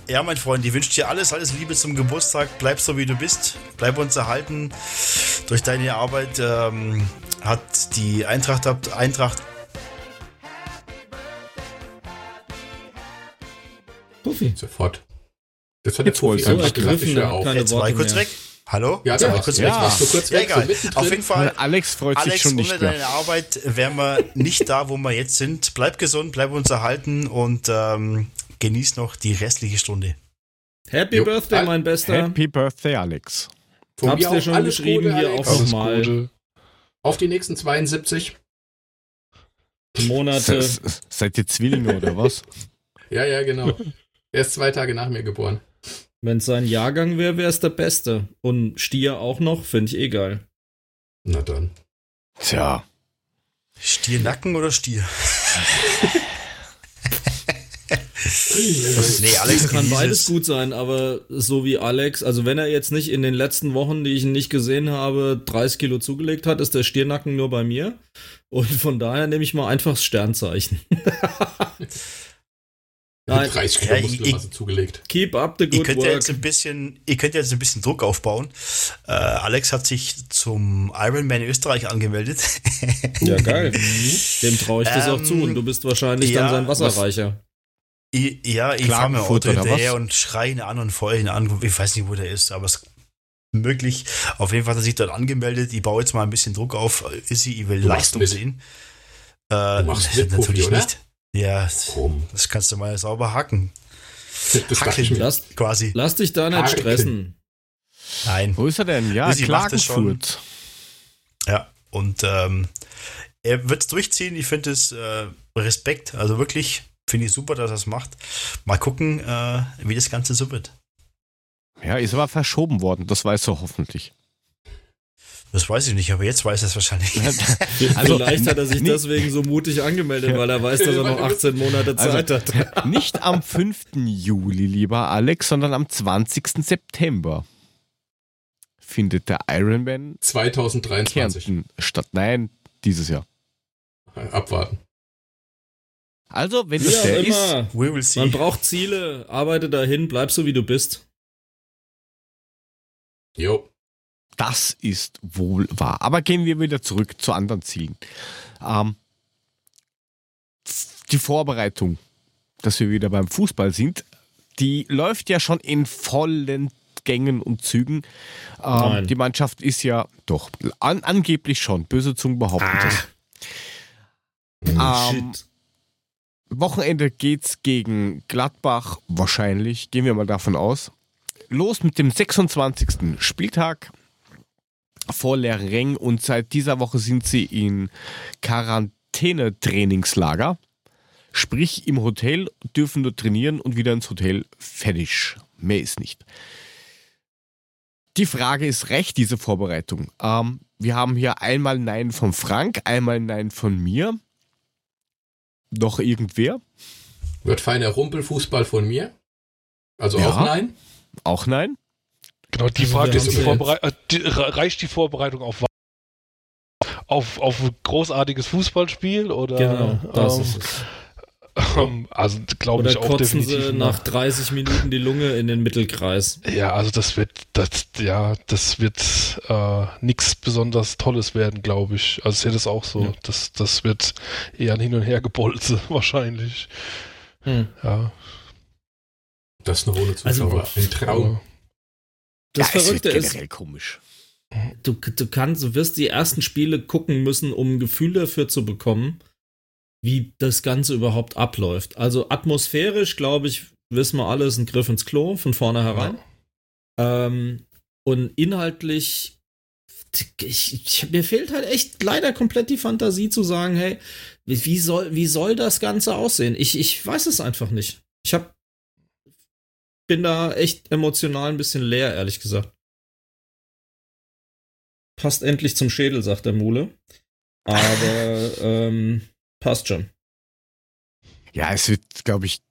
ja, mein Freund, ich wünsche dir alles, alles Liebe zum Geburtstag. Bleib so, wie du bist. Bleib uns erhalten. Durch deine Arbeit ähm, hat die Eintracht, Eintracht Puffy. Sofort. Das hat jetzt wohl so ergriffen, auf. Jetzt war ich kurz weg. Hallo? Ja, da ja, war kurz ja. weg. Warst du kurz ja, weg? Egal. So auf jeden Fall. Alex freut Alex, sich schon nicht ohne mehr. deine Arbeit wären wir nicht da, wo wir jetzt sind. Bleib gesund, bleib uns erhalten und ähm, genieß noch die restliche Stunde. Happy jo. Birthday, mein Bester. Happy Birthday, Alex. Von Hab's dir schon geschrieben Gute, hier Alex. auch nochmal. Auf die nächsten 72 Monate. Seid ihr Zwillinge oder was? ja, ja, genau. Er ist zwei Tage nach mir geboren. Wenn es sein Jahrgang wäre, wäre es der Beste. Und Stier auch noch, finde ich eh geil. Na dann. Tja. Stiernacken oder Stier? nee, Alex kann beides gut sein, aber so wie Alex, also wenn er jetzt nicht in den letzten Wochen, die ich ihn nicht gesehen habe, 30 Kilo zugelegt hat, ist der Stiernacken nur bei mir. Und von daher nehme ich mal einfach das Sternzeichen. Nein. 30 Kilo ja, Muskelmasse zugelegt. Keep up the good ihr könnt work. Ja jetzt ein bisschen, ihr könnt jetzt ein bisschen Druck aufbauen. Äh, Alex hat sich zum Ironman Österreich angemeldet. ja, geil. Dem traue ich das ähm, auch zu und du bist wahrscheinlich ja, dann sein Wasserreicher. Was, ja, ich fahre mir Auto hinterher und schreie ihn an und feuer ihn an. Ich weiß nicht, wo der ist, aber es ist möglich. Auf jeden Fall hat er sich dort angemeldet. Ich baue jetzt mal ein bisschen Druck auf. Izzy, ich will du Leistung sehen. Äh, du machst mit natürlich Profi, nicht. Ja, Warum? das kannst du mal sauber hacken. Das Hackeln, lass, quasi. Lass dich da nicht Haken. stressen. Nein. Wo ist er denn? Ja, Klagenfurt. Ja, und ähm, er wird es durchziehen. Ich finde es äh, Respekt. Also wirklich, finde ich super, dass er es macht. Mal gucken, äh, wie das Ganze so wird. Ja, ist aber verschoben worden. Das weißt du hoffentlich. Das weiß ich nicht, aber jetzt weiß er es wahrscheinlich. also, Vielleicht hat er sich deswegen so mutig angemeldet, weil er weiß, dass er noch 18 Monate also, Zeit also, hat. Nicht am 5. Juli, lieber Alex, sondern am 20. September findet der Ironman 2023 Kärnten statt. Nein, dieses Jahr. Abwarten. Also, wenn das der immer. ist, man braucht Ziele, arbeite dahin, bleib so wie du bist. Jo. Das ist wohl wahr. Aber gehen wir wieder zurück zu anderen Zielen. Ähm, die Vorbereitung, dass wir wieder beim Fußball sind, die läuft ja schon in vollen Gängen und Zügen. Ähm, die Mannschaft ist ja doch an, angeblich schon. Böse Zungen behaupten ah. das. Ähm, Wochenende geht's gegen Gladbach wahrscheinlich. Gehen wir mal davon aus. Los mit dem 26. Spieltag vor Lereng und seit dieser Woche sind sie in Quarantäne-Trainingslager. Sprich, im Hotel dürfen nur trainieren und wieder ins Hotel fertig. Mehr ist nicht. Die Frage ist recht, diese Vorbereitung. Ähm, wir haben hier einmal Nein von Frank, einmal Nein von mir. Noch irgendwer? Wird feiner Rumpelfußball von mir? Also ja, auch Nein? Auch Nein? Genau, die Frage ist, äh, die, reicht die Vorbereitung auf auf, auf ein großartiges Fußballspiel oder genau, das ähm, ist es. Ähm, also glaube ich auch definitiv. Sie nach 30 Minuten die Lunge in den Mittelkreis. Ja, also das wird, das, ja, das wird äh, nichts besonders Tolles werden, glaube ich. Also ich sehe das auch so. Ja. Das, das wird eher ein Hin und Her gebolze wahrscheinlich. Hm. Ja. Das ist eine ohne Zuschauer. Also, ein Traum. Das ja, Verrückte ist komisch. Du, du kannst, du wirst die ersten Spiele gucken müssen, um ein Gefühl dafür zu bekommen, wie das Ganze überhaupt abläuft. Also atmosphärisch, glaube ich, wissen wir alles, ein Griff ins Klo von vornherein. Ja. Ähm, und inhaltlich, ich, ich, mir fehlt halt echt leider komplett die Fantasie zu sagen, hey, wie soll, wie soll das Ganze aussehen? Ich, ich weiß es einfach nicht. Ich hab, bin da echt emotional ein bisschen leer, ehrlich gesagt. Passt endlich zum Schädel, sagt der Mule. Aber ähm, Passt schon. Ja, es wird, glaube ich,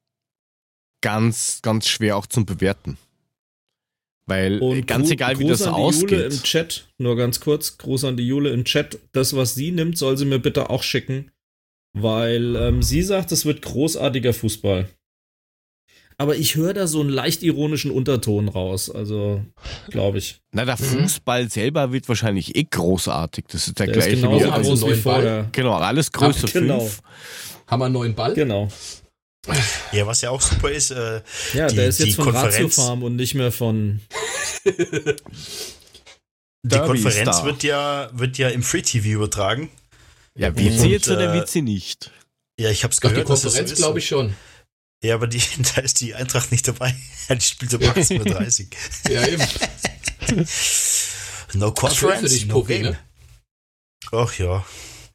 ganz, ganz schwer auch zum Bewerten. Weil Und ganz Gru egal, wie Gruß das an die ausgeht. Jule im Chat, nur ganz kurz, Gruß an die Jule im Chat. Das, was sie nimmt, soll sie mir bitte auch schicken. Weil ähm, sie sagt, es wird großartiger Fußball. Aber ich höre da so einen leicht ironischen Unterton raus. Also, glaube ich. Na, der Fußball selber wird wahrscheinlich eh großartig. Das ist der, der gleiche ist wie, also wie vorher. Genau, alles Größe Ach, genau. fünf. Haben wir einen neuen Ball? Genau. Ja, was ja auch super ist. Äh, ja, die, der ist jetzt von Ratio Farm und nicht mehr von. die Konferenz wird ja, wird ja im Free TV übertragen. Ja, wird sie jetzt oder wird sie nicht? Ja, ich habe es gehört. die Konferenz glaube ich schon. Ja, aber die, da ist die Eintracht nicht dabei. Die spielt um 18.30 Uhr. ja, eben. no Conference, dich, no Poki, game. Ne? Ach ja,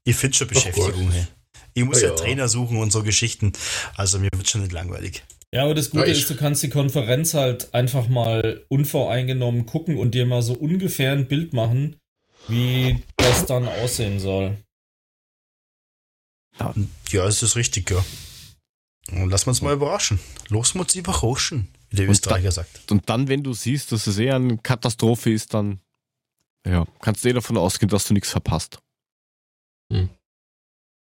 ich finde schon Beschäftigung. Oh ich muss ja, ja, Trainer suchen und so Geschichten. Also mir wird schon nicht langweilig. Ja, aber das Gute ja, ist, du kannst die Konferenz halt einfach mal unvoreingenommen gucken und dir mal so ungefähr ein Bild machen, wie das dann aussehen soll. Ja, es ist richtig, ja. Und lassen wir uns mal überraschen. Los muss überraschen, wie der Österreicher da, sagt. Und dann, wenn du siehst, dass es eher eine Katastrophe ist, dann ja, kannst du eh davon ausgehen, dass du nichts verpasst. Hm.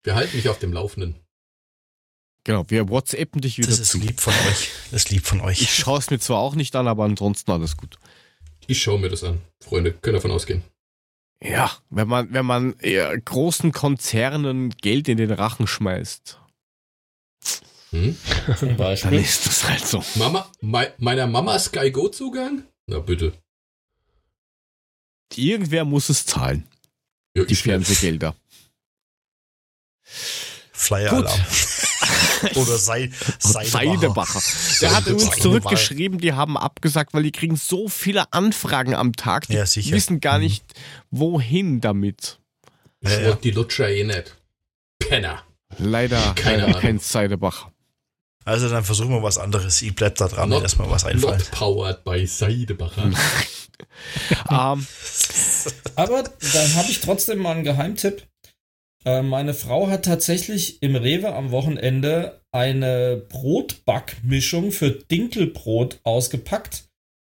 Wir halten dich auf dem Laufenden. Genau, wir WhatsAppen dich wieder. Das ist zu. lieb von euch. Das ist lieb von euch. Ich schaue es mir zwar auch nicht an, aber ansonsten alles gut. Ich schaue mir das an. Freunde, können davon ausgehen. Ja, wenn man, wenn man großen Konzernen Geld in den Rachen schmeißt, hm? Zum Beispiel. Dann ist das halt so. Mama, me meiner Mama Sky Go Zugang? Na bitte. Irgendwer muss es zahlen. Ja, die Fernsehgelder. Flyer-Alarm. Oder Sei, Seidebacher. Der hat übrigens zurückgeschrieben, die haben abgesagt, weil die kriegen so viele Anfragen am Tag. Die ja, sicher. wissen gar mhm. nicht, wohin damit. Ja, ja. die Lutscher eh nicht. Penner. Leider Keine kein Seidebacher. Also dann versuchen wir was anderes. Ich bleib da dran, erstmal was einfallen. Not powered by Seidebacher. um. Ähm. Aber dann habe ich trotzdem mal einen Geheimtipp. Äh, meine Frau hat tatsächlich im Rewe am Wochenende eine Brotbackmischung für Dinkelbrot ausgepackt.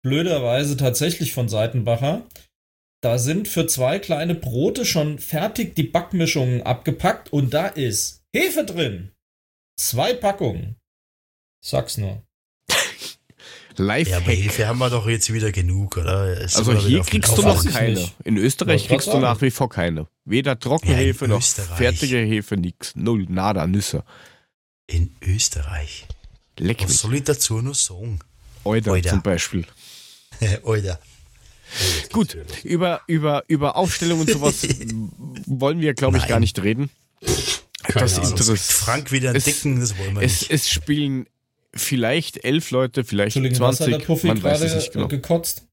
Blöderweise tatsächlich von Seitenbacher. Da sind für zwei kleine Brote schon fertig die Backmischungen abgepackt und da ist Hefe drin. Zwei Packungen. Sag's nur. Live ja, aber Hefe haben wir doch jetzt wieder genug, oder? Ist also hier kriegst du noch keine. In Österreich kriegst du nach wie vor keine. Weder Trockenhefe ja, noch fertige Hefe, nix. Null, nada, Nüsse. In Österreich. Leck Was soll ich dazu noch sagen? Alter, Alter. zum Beispiel. Alter. Gut, über, über, über Aufstellung und sowas wollen wir, glaube ich, gar nicht reden. Keine das interessiert. Frank wieder einen dicken, das wollen wir es, nicht. Es spielen vielleicht elf Leute, vielleicht 20. Was hat der Puffy man weiß es nicht genau. gekotzt?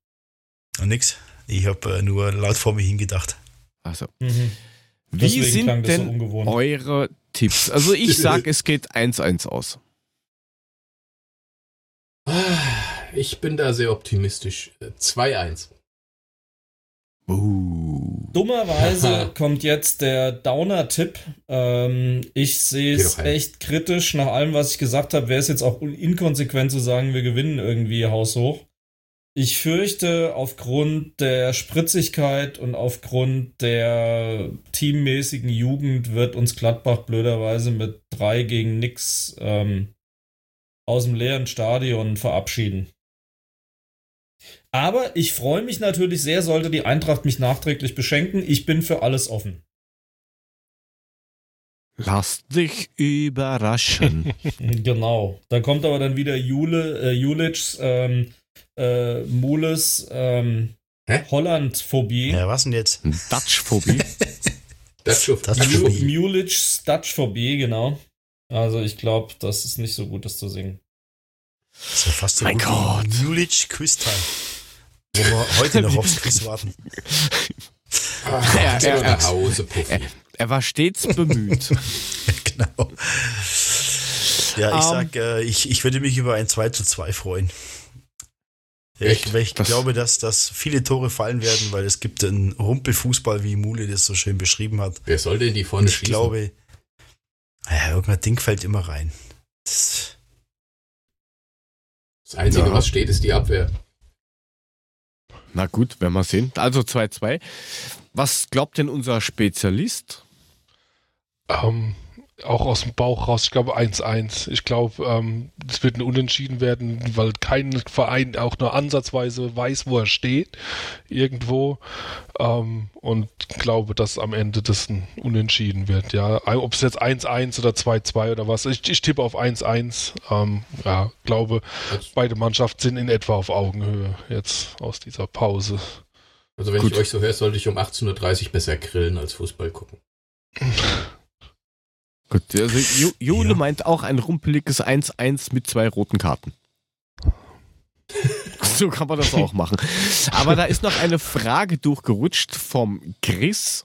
nix. Ich habe äh, nur laut vor mir hingedacht. Also. Mhm. Wie sind denn so eure Tipps? Also ich sag, es geht 1-1 aus. Ich bin da sehr optimistisch. 2-1. Uh. Dummerweise kommt jetzt der Downer-Tipp. Ähm, ich sehe es echt kritisch. Nach allem, was ich gesagt habe, wäre es jetzt auch inkonsequent zu sagen, wir gewinnen irgendwie haushoch. Ich fürchte, aufgrund der Spritzigkeit und aufgrund der teammäßigen Jugend wird uns Gladbach blöderweise mit drei gegen nix ähm, aus dem leeren Stadion verabschieden. Aber ich freue mich natürlich sehr, sollte die Eintracht mich nachträglich beschenken. Ich bin für alles offen. Lass dich überraschen. genau. Da kommt aber dann wieder Jule, äh, Julic, ähm, äh, Mules, ähm, Holland-Phobie. Ja, was denn jetzt? Dutch-Phobie. Dutch-Phobie. Mulic, Dutch-Phobie, genau. Also ich glaube, das ist nicht so gut, das zu singen. Das ist ja fast so mein Gott. Mulic Quiz-Time. Wo wir heute noch aufs Quiz warten. Ach, er, er, er, Hause, er, war stets bemüht. genau. Ja, ich um, sag, äh, ich, ich würde mich über ein 2 zu 2 freuen. Ich, weil ich das glaube, dass, dass viele Tore fallen werden, weil es gibt einen Rumpelfußball, wie Mule das so schön beschrieben hat. Wer soll denn die vorne ich schießen? Ich glaube, ja, irgendein Ding fällt immer rein. Das, das Einzige, ja. was steht, ist die Abwehr. Na gut, werden wir sehen. Also 2-2. Was glaubt denn unser Spezialist? Ähm, auch aus dem Bauch raus, ich glaube 1-1. Ich glaube, ähm, es wird ein Unentschieden werden, weil kein Verein auch nur ansatzweise weiß, wo er steht, irgendwo. Ähm, und glaube, dass am Ende das ein Unentschieden wird. Ja, ob es jetzt 1-1 oder 2-2 oder was. Ich, ich tippe auf 1-1. Ähm, ja, glaube, beide Mannschaften sind in etwa auf Augenhöhe jetzt aus dieser Pause. Also wenn Gut. ich euch so höre, sollte ich um 18.30 Uhr besser grillen als Fußball gucken. Gut, also Jule ja. meint auch ein rumpeliges 1-1 mit zwei roten Karten. so kann man das auch machen. Aber da ist noch eine Frage durchgerutscht vom Chris.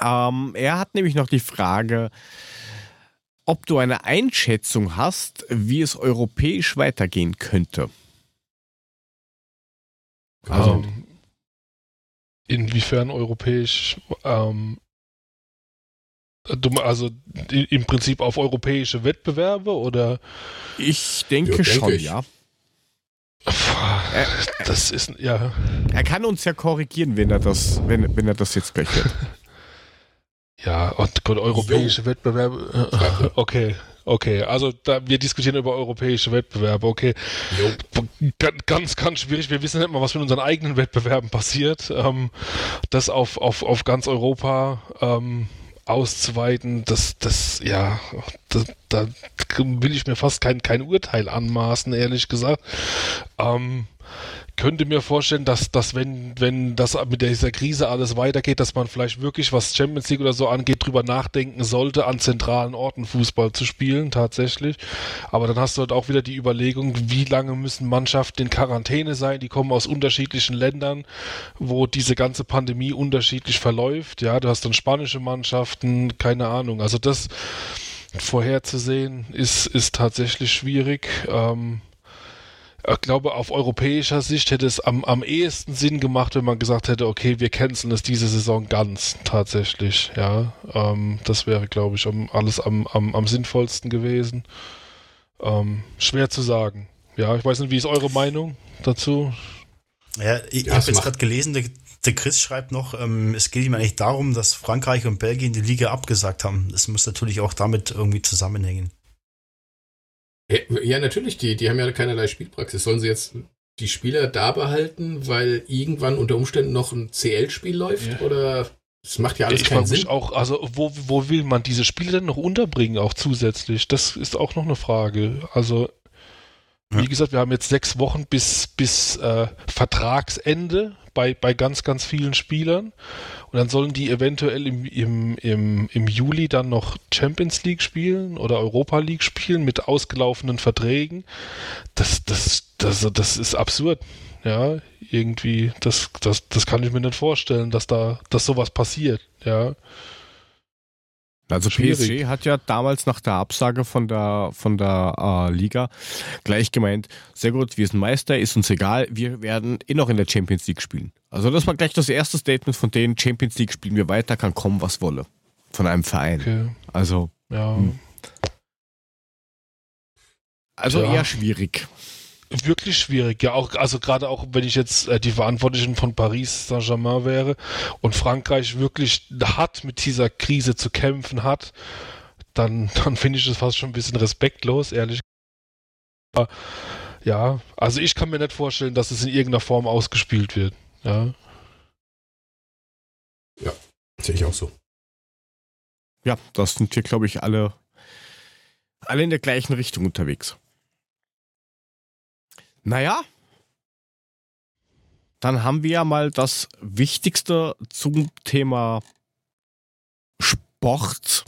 Ähm, er hat nämlich noch die Frage, ob du eine Einschätzung hast, wie es europäisch weitergehen könnte. Also, um, ähm, inwiefern europäisch? Ähm, also im Prinzip auf europäische Wettbewerbe oder? Ich denke ja, schon, ich. ja. Das ist ja. Er kann uns ja korrigieren, wenn er das, wenn, wenn er das jetzt gleich hört. Ja, und Gott, europäische jo. Wettbewerbe. Okay, okay. Also da, wir diskutieren über europäische Wettbewerbe. Okay. Jo. Ganz, ganz schwierig. Wir wissen nicht mal, was mit unseren eigenen Wettbewerben passiert. Ähm, das auf, auf, auf ganz Europa. Ähm, auszuweiten, das, das, ja, das, da will ich mir fast kein, kein Urteil anmaßen, ehrlich gesagt. Ähm, könnte mir vorstellen, dass, dass wenn, wenn das mit dieser Krise alles weitergeht, dass man vielleicht wirklich, was Champions League oder so angeht, drüber nachdenken sollte, an zentralen Orten Fußball zu spielen, tatsächlich. Aber dann hast du halt auch wieder die Überlegung, wie lange müssen Mannschaften in Quarantäne sein? Die kommen aus unterschiedlichen Ländern, wo diese ganze Pandemie unterschiedlich verläuft. Ja, du hast dann spanische Mannschaften, keine Ahnung. Also das vorherzusehen ist, ist tatsächlich schwierig. Ähm, ich glaube, auf europäischer Sicht hätte es am, am ehesten Sinn gemacht, wenn man gesagt hätte, okay, wir canceln es diese Saison ganz tatsächlich. Ja, ähm, das wäre, glaube ich, um, alles am, am, am sinnvollsten gewesen. Ähm, schwer zu sagen. Ja, ich weiß nicht, wie ist eure Meinung dazu? Ja, ich ja, habe jetzt gerade gelesen, der, Chris schreibt noch, ähm, es geht ihm eigentlich darum, dass Frankreich und Belgien die Liga abgesagt haben. Das muss natürlich auch damit irgendwie zusammenhängen. Ja, natürlich, die, die haben ja keinerlei Spielpraxis. Sollen sie jetzt die Spieler da behalten, weil irgendwann unter Umständen noch ein CL-Spiel läuft? Ja. Oder das macht ja alles ich keinen Sinn. Auch, also wo, wo will man diese Spiele denn noch unterbringen, auch zusätzlich? Das ist auch noch eine Frage. Also, wie ja. gesagt, wir haben jetzt sechs Wochen bis, bis äh, Vertragsende bei, bei ganz, ganz vielen Spielern. Und dann sollen die eventuell im, im, im, im Juli dann noch Champions League spielen oder Europa League spielen mit ausgelaufenen Verträgen. Das, das, das, das ist absurd. Ja, irgendwie, das, das, das kann ich mir nicht vorstellen, dass da, dass sowas passiert. Ja. Also Schwierig. PSG hat ja damals nach der Absage von der, von der äh, Liga gleich gemeint, sehr gut, wir sind Meister, ist uns egal, wir werden eh noch in der Champions League spielen. Also das war gleich das erste Statement von denen, Champions League spielen wir weiter, kann kommen, was wolle. Von einem Verein. Okay. Also. Ja. Hm. Also ja. eher schwierig wirklich schwierig. Ja, auch, also gerade auch, wenn ich jetzt äh, die Verantwortlichen von Paris Saint-Germain wäre und Frankreich wirklich hart mit dieser Krise zu kämpfen hat, dann, dann finde ich das fast schon ein bisschen respektlos, ehrlich. Aber, ja, also ich kann mir nicht vorstellen, dass es in irgendeiner Form ausgespielt wird. Ja. Ja, sehe ich auch so. Ja, das sind wir, glaube ich, alle, alle in der gleichen Richtung unterwegs. Naja, dann haben wir ja mal das Wichtigste zum Thema Sport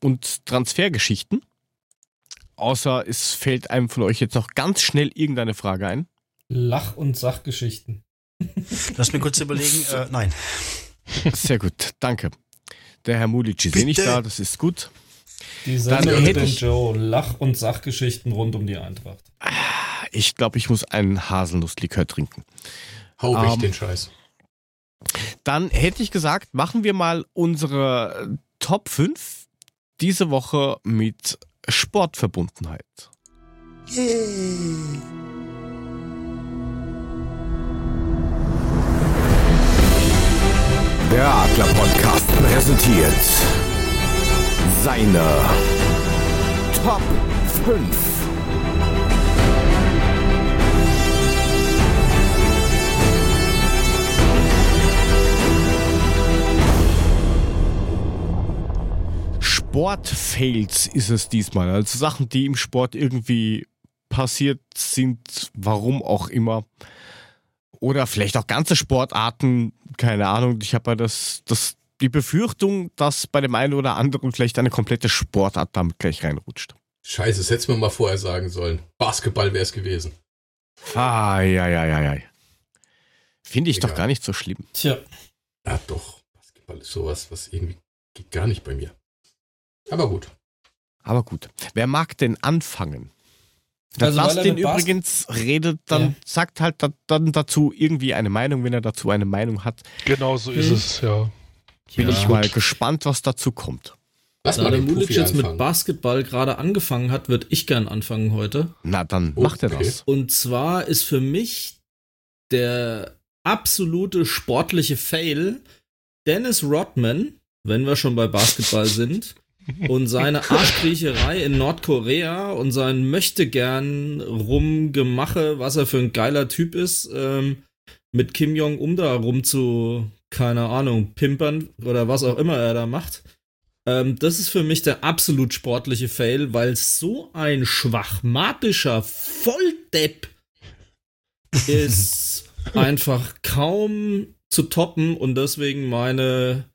und Transfergeschichten. Außer es fällt einem von euch jetzt noch ganz schnell irgendeine Frage ein. Lach- und Sachgeschichten. Lass mir kurz überlegen. Äh, nein. Sehr gut, danke. Der Herr Mulic ist eh nicht da, das ist gut. Die Sendung mit Joe, Lach- und Sachgeschichten rund um die Eintracht. Ich glaube, ich muss einen Haselnusslikör trinken. Hau weg ähm, den Scheiß. Dann hätte ich gesagt, machen wir mal unsere Top 5 diese Woche mit Sportverbundenheit. Yeah. Der Adler Podcast präsentiert seine Top 5. Sport-Fails ist es diesmal. Also Sachen, die im Sport irgendwie passiert sind, warum auch immer. Oder vielleicht auch ganze Sportarten, keine Ahnung. Ich habe ja das, das, die Befürchtung, dass bei dem einen oder anderen vielleicht eine komplette Sportart damit gleich reinrutscht. Scheiße, das hättest du mir mal vorher sagen sollen. Basketball wäre es gewesen. Ah, ja, ja, ja, ja. Finde ich Egal. doch gar nicht so schlimm. Tja. Ja, doch. Basketball ist sowas, was irgendwie geht gar nicht bei mir. Aber gut. Aber gut. Wer mag denn anfangen? Also, Lasst den übrigens redet, dann ja. sagt halt dann dazu irgendwie eine Meinung, wenn er dazu eine Meinung hat. Genau so ist hm. es, ja. Bin ja. ich mal gespannt, was dazu kommt. Was da der Mulic jetzt mit Basketball gerade angefangen hat, würde ich gern anfangen heute. Na, dann okay. macht er das. Und zwar ist für mich der absolute sportliche Fail Dennis Rodman, wenn wir schon bei Basketball sind, und seine Arschkriecherei in Nordkorea und sein möchte gern rumgemache, was er für ein geiler Typ ist, ähm, mit Kim Jong-un da rum zu, keine Ahnung, pimpern oder was auch immer er da macht. Ähm, das ist für mich der absolut sportliche Fail, weil so ein schwachmatischer Volldepp ist einfach kaum zu toppen und deswegen meine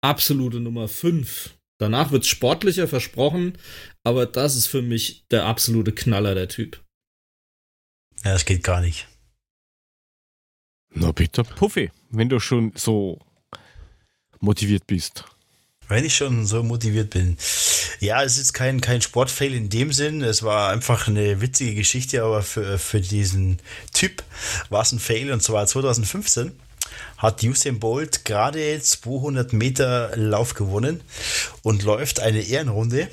absolute Nummer 5. Danach wird es sportlicher versprochen, aber das ist für mich der absolute Knaller, der Typ. Ja, das geht gar nicht. Na bitte, Puffy, wenn du schon so motiviert bist. Wenn ich schon so motiviert bin. Ja, es ist kein, kein Sportfail in dem Sinn. Es war einfach eine witzige Geschichte, aber für, für diesen Typ war es ein Fail und zwar 2015 hat Usain Bolt gerade 200 Meter Lauf gewonnen und läuft eine Ehrenrunde.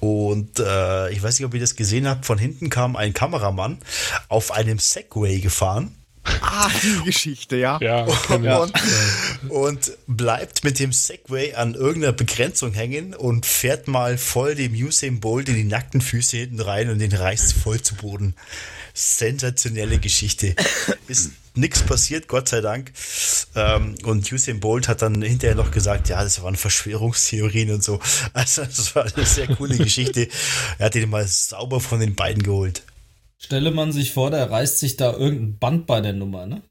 Und äh, ich weiß nicht, ob ihr das gesehen habt, von hinten kam ein Kameramann auf einem Segway gefahren Ah, die Geschichte, ja. Ja, und, und, bleibt mit dem Segway an irgendeiner Begrenzung hängen und fährt mal voll dem Usain Bolt in die nackten Füße hinten rein und den reißt voll zu Boden. Sensationelle Geschichte. Ist nichts passiert, Gott sei Dank. Ähm, und Usain Bolt hat dann hinterher noch gesagt, ja, das waren Verschwörungstheorien und so. Also das war eine sehr coole Geschichte. Er hat ihn mal sauber von den beiden geholt. Stelle man sich vor, der reißt sich da irgendein Band bei der Nummer, ne?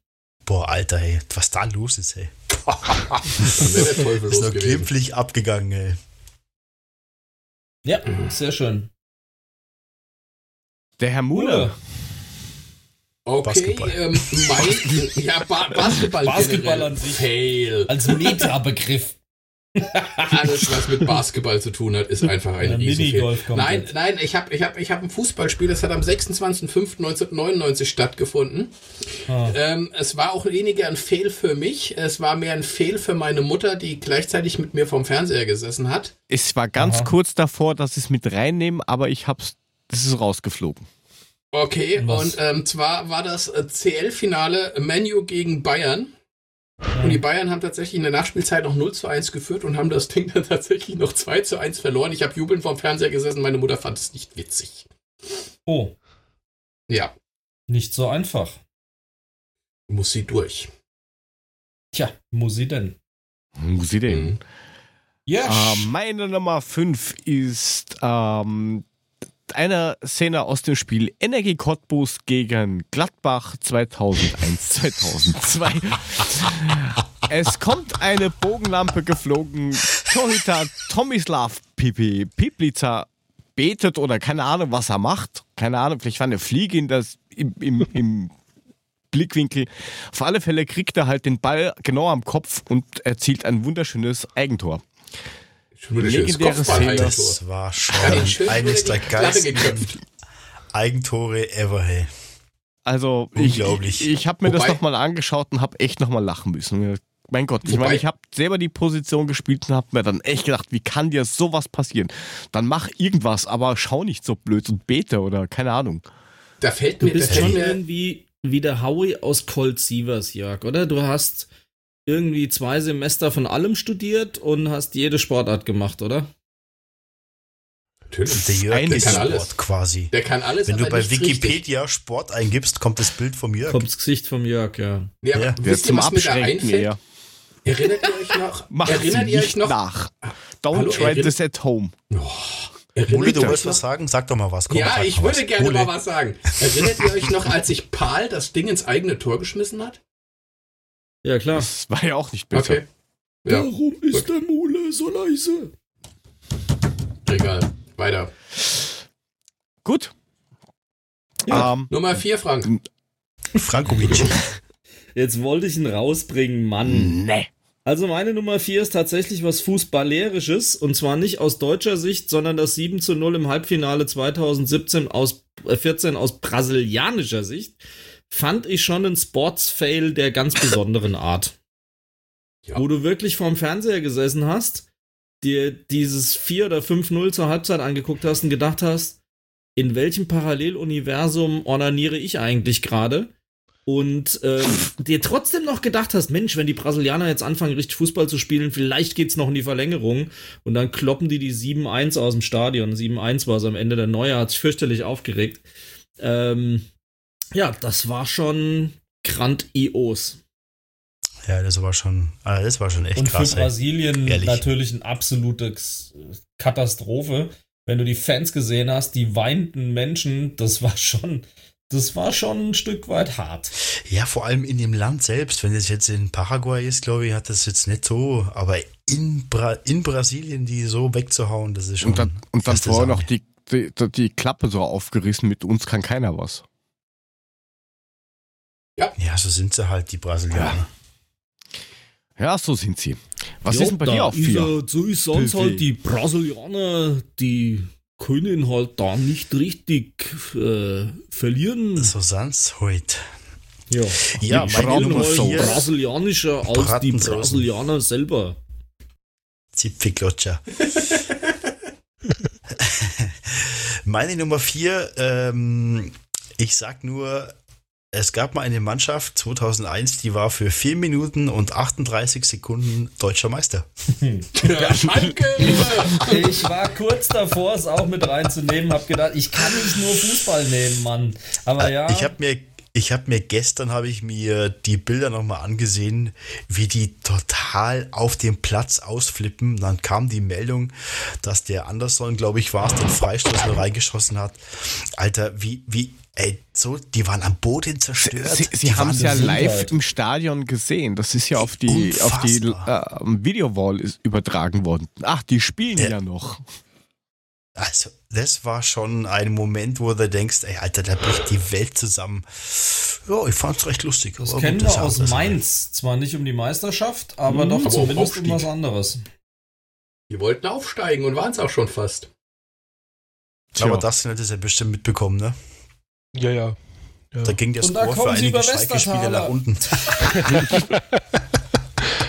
Boah, Alter, ey, was da los ist, ey. Ist noch glimpflich abgegangen, ey. Ja, sehr schön. Der Herr Muller. Okay, Basketball. Ähm, mein, ja, ba Basketball, Basketball an sich. Fail. Als Meta-Begriff. Alles, was mit Basketball zu tun hat, ist einfach ein Riesenfehl. Nein, nein, ich habe ich hab, ich hab ein Fußballspiel, das hat am 26.05.1999 stattgefunden. Ah. Ähm, es war auch weniger ein Fail für mich, es war mehr ein Fail für meine Mutter, die gleichzeitig mit mir vorm Fernseher gesessen hat. Es war ganz Aha. kurz davor, dass ich es mit reinnehmen, aber ich hab's, das ist rausgeflogen. Okay, was? und ähm, zwar war das äh, CL-Finale Menu gegen Bayern. Und die Bayern haben tatsächlich in der Nachspielzeit noch 0 zu 1 geführt und haben das Ding dann tatsächlich noch 2 zu 1 verloren. Ich habe jubelnd vorm Fernseher gesessen, meine Mutter fand es nicht witzig. Oh. Ja. Nicht so einfach. Muss sie durch. Tja, muss sie denn? Muss sie denn? Mhm. Yes. Äh, meine Nummer 5 ist ähm, einer Szene aus dem Spiel Energie Cottbus gegen Gladbach 2001, 2002. es kommt eine Bogenlampe geflogen. Torhüter Tomislav Pipi Piplica betet oder keine Ahnung, was er macht. Keine Ahnung, vielleicht war eine Fliege in das, im, im, im Blickwinkel. Auf alle Fälle kriegt er halt den Ball genau am Kopf und erzielt ein wunderschönes Eigentor. Legendäre Szene. Das war schon eines der geilsten Eigentore ever, hey. Also, ich, ich, ich habe mir Wobei, das nochmal angeschaut und habe echt nochmal lachen müssen. Mein Gott, ich meine, ich habe selber die Position gespielt und habe mir dann echt gedacht, wie kann dir sowas passieren? Dann mach irgendwas, aber schau nicht so blöd und bete oder keine Ahnung. Da fällt mir, du bist schon irgendwie wie der Howie aus Colt Sievers, Jörg, oder? Du hast irgendwie zwei Semester von allem studiert und hast jede Sportart gemacht, oder? Natürlich. Der Jörg der kann Sport alles. quasi. Der kann alles. Wenn du bei Wikipedia richtig. Sport eingibst, kommt das Bild vom Jörg. Kommt das Gesicht vom Jörg, ja. Ja, ja. wisst ihr, was mir da einfällt? Erinnert ihr euch noch? Macht erinnert ihr euch noch? nach. Don't Hallo, try this at home. Oh. Ole, du wolltest was sagen? Sag doch mal was. Komm, ja, ich würde was. gerne Ole. mal was sagen. Erinnert ihr euch noch, als sich Paul das Ding ins eigene Tor geschmissen hat? Ja, klar. Das war ja auch nicht besser. Okay. Ja. Warum ist Gut. der Mule so leise? Egal. Weiter. Gut. Ja. Um, ähm, Nummer 4, Frank. Frankovic. Jetzt wollte ich ihn rausbringen, Mann. Nee. Also meine Nummer 4 ist tatsächlich was Fußballerisches und zwar nicht aus deutscher Sicht, sondern das 7 zu 0 im Halbfinale 2017 aus, äh, 14 aus brasilianischer Sicht fand ich schon einen Sports-Fail der ganz besonderen Art. Ja. Wo du wirklich vorm Fernseher gesessen hast, dir dieses 4 oder 5-0 zur Halbzeit angeguckt hast und gedacht hast, in welchem Paralleluniversum ornaniere ich eigentlich gerade? Und äh, dir trotzdem noch gedacht hast, Mensch, wenn die Brasilianer jetzt anfangen, richtig Fußball zu spielen, vielleicht geht's noch in die Verlängerung. Und dann kloppen die die 7-1 aus dem Stadion. 7-1 war es am Ende. Der Neue hat sich fürchterlich aufgeregt. Ähm, ja, das war schon grandios. Ja, das war schon, ah, das war schon echt Und krass. Und für Brasilien ey. natürlich eine absolute Katastrophe. Wenn du die Fans gesehen hast, die weinten Menschen, das war schon, das war schon ein Stück weit hart. Ja, vor allem in dem Land selbst. Wenn es jetzt in Paraguay ist, glaube ich, hat das jetzt nicht so. Aber in, Bra in Brasilien die so wegzuhauen, das ist schon. Und dann, und dann vorher noch die, die, die Klappe so aufgerissen, mit uns kann keiner was. Ja. Ja, so sind sie halt, die Brasilianer. Ja, ja so sind sie. Was ja, ist denn bei dir auf vier? so ist sonst halt die Brasilianer, die können halt da nicht richtig äh, verlieren. So sind's heute. Ja, ja die meine halt so brasilianischer als die Brasilianer selber. Zipfiklotscher. meine Nummer vier, ähm, ich sag nur, es gab mal eine Mannschaft 2001, die war für 4 Minuten und 38 Sekunden deutscher Meister. Ja, ich war kurz davor, es auch mit reinzunehmen, hab gedacht, ich kann nicht nur Fußball nehmen, Mann. Aber äh, ja. Ich habe mir ich habe mir gestern habe ich mir die Bilder nochmal angesehen, wie die total auf dem Platz ausflippen. Dann kam die Meldung, dass der Anderson, glaube ich, war es, den Freistoß nur reingeschossen hat. Alter, wie, wie, ey, so, die waren am Boden zerstört. Sie, sie haben es ja live im Stadion gesehen. Das ist ja auf die, auf die äh, Videowall ist übertragen worden. Ach, die spielen ja, ja noch. Also, das war schon ein Moment, wo du denkst, ey, Alter, da bricht die Welt zusammen. Ja, ich fand's recht lustig. Das kennen wir aus Mainz. Zwar nicht um die Meisterschaft, aber mhm, doch aber zumindest um was anderes. Die wollten aufsteigen und waren es auch schon fast. Aber das hat es ja bestimmt mitbekommen, ne? Ja, ja. ja. Da ging der Score für einige Schalke-Spiele nach unten.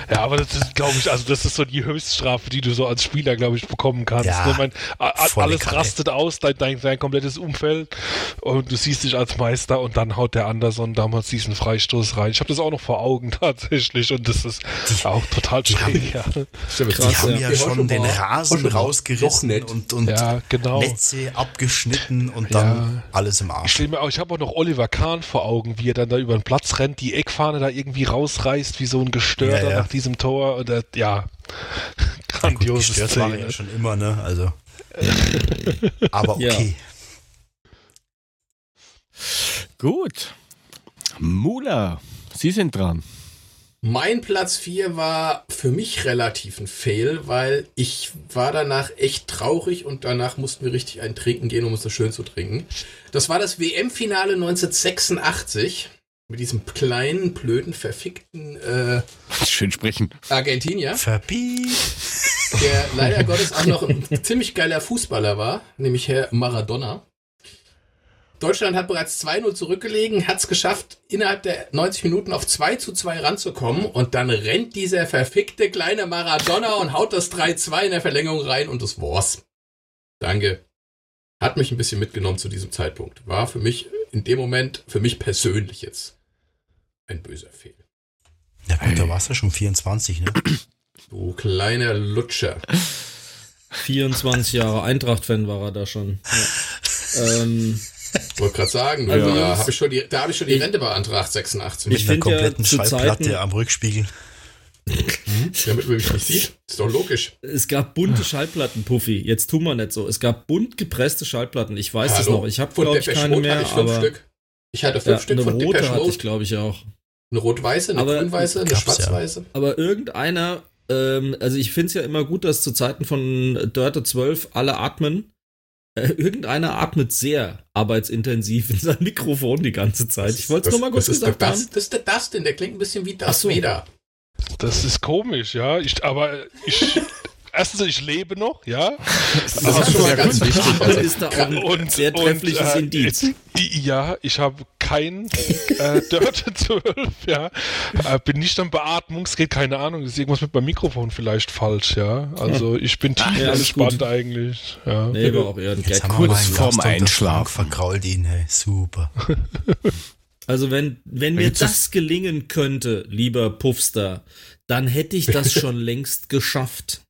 Ja, aber das ist, glaube ich, also das ist so die Höchststrafe, die du so als Spieler, glaube ich, bekommen kannst. Ja, ne? mein, alles Kanne. rastet aus, dein, dein, dein, komplettes Umfeld und du siehst dich als Meister und dann haut der Anderson damals diesen Freistoß rein. Ich habe das auch noch vor Augen tatsächlich und das ist die, auch total schräg. Ja. Stimmt, Krass, die haben ja, ja schon den Rasen rausgerissen und, und ja, genau. Netze abgeschnitten und dann alles im Arsch. Ich, ich habe auch noch Oliver Kahn vor Augen, wie er dann da über den Platz rennt, die Eckfahne da irgendwie rausreißt, wie so ein Gestörter nach diesem Tor. Und das, ja, grandioses ja, war ja schon immer, ne? Also. aber okay. Ja. Gut. Mula, Sie sind dran. Mein Platz 4 war für mich relativ ein Fail, weil ich war danach echt traurig und danach mussten wir richtig ein Trinken gehen, um es so schön zu trinken. Das war das WM-Finale 1986 mit diesem kleinen, blöden, verfickten äh, Schön sprechen. Argentinier. Verpiet. Der leider Gottes auch noch ein ziemlich geiler Fußballer war, nämlich Herr Maradona. Deutschland hat bereits 2-0 zurückgelegen, hat es geschafft, innerhalb der 90 Minuten auf 2 zu 2 ranzukommen und dann rennt dieser verfickte kleine Maradona und haut das 3-2 in der Verlängerung rein und das war's. Danke. Hat mich ein bisschen mitgenommen zu diesem Zeitpunkt. War für mich in dem Moment, für mich persönlich jetzt ein böser Fehler. Ja, gut, da warst du schon 24, ne? Du kleiner Lutscher. 24 Jahre Eintracht-Fan war er da schon. Ja. ähm, wollte gerade sagen, also, da habe ich schon die, da hab ich schon die Rente beantragt, 86. Mit einer kompletten ja, Schallplatte Zeiten, am Rückspiegel. Hm? Damit man mich nicht sieht. Ist doch logisch. Es gab bunte Schallplatten, Puffy. Jetzt tun wir nicht so. Es gab bunt gepresste Schallplatten. Ich weiß es noch. Ich habe, glaube ich, keine mehr. Ich aber Stück. Ich hatte fünf ja, Stück eine von rote hatte ich, glaube ich, auch. Eine rot-weiße, eine grün-weiße, eine schwarz-weiße. Ja. Aber irgendeiner, ähm, also ich finde es ja immer gut, dass zu Zeiten von Dörte 12 alle atmen. Äh, irgendeiner atmet sehr arbeitsintensiv in sein Mikrofon die ganze Zeit. Ich wollte es nur mal kurz gesagt haben. Das ist der Dustin, der klingt ein bisschen wie Darth so. Vader. Das ist komisch, ja. Ich, aber ich, erstens, ich lebe noch, ja. Das ist schon mal ganz wichtig. Also, ist da auch ein und, sehr treffliches und, äh, Indiz. Ja, ich habe kein äh, Dirt 12, ja. Äh, bin nicht am Beatmungsgerät, keine Ahnung, ist irgendwas mit meinem Mikrofon vielleicht falsch, ja. Also ich bin tief ja, entspannt eigentlich. Ja. Nee, war auch eher ein Gag. Kurz vorm Einschlafen. Vergrault ihn, hey. Super. Also wenn, wenn mir das gelingen könnte, lieber Puffster, dann hätte ich das schon längst geschafft.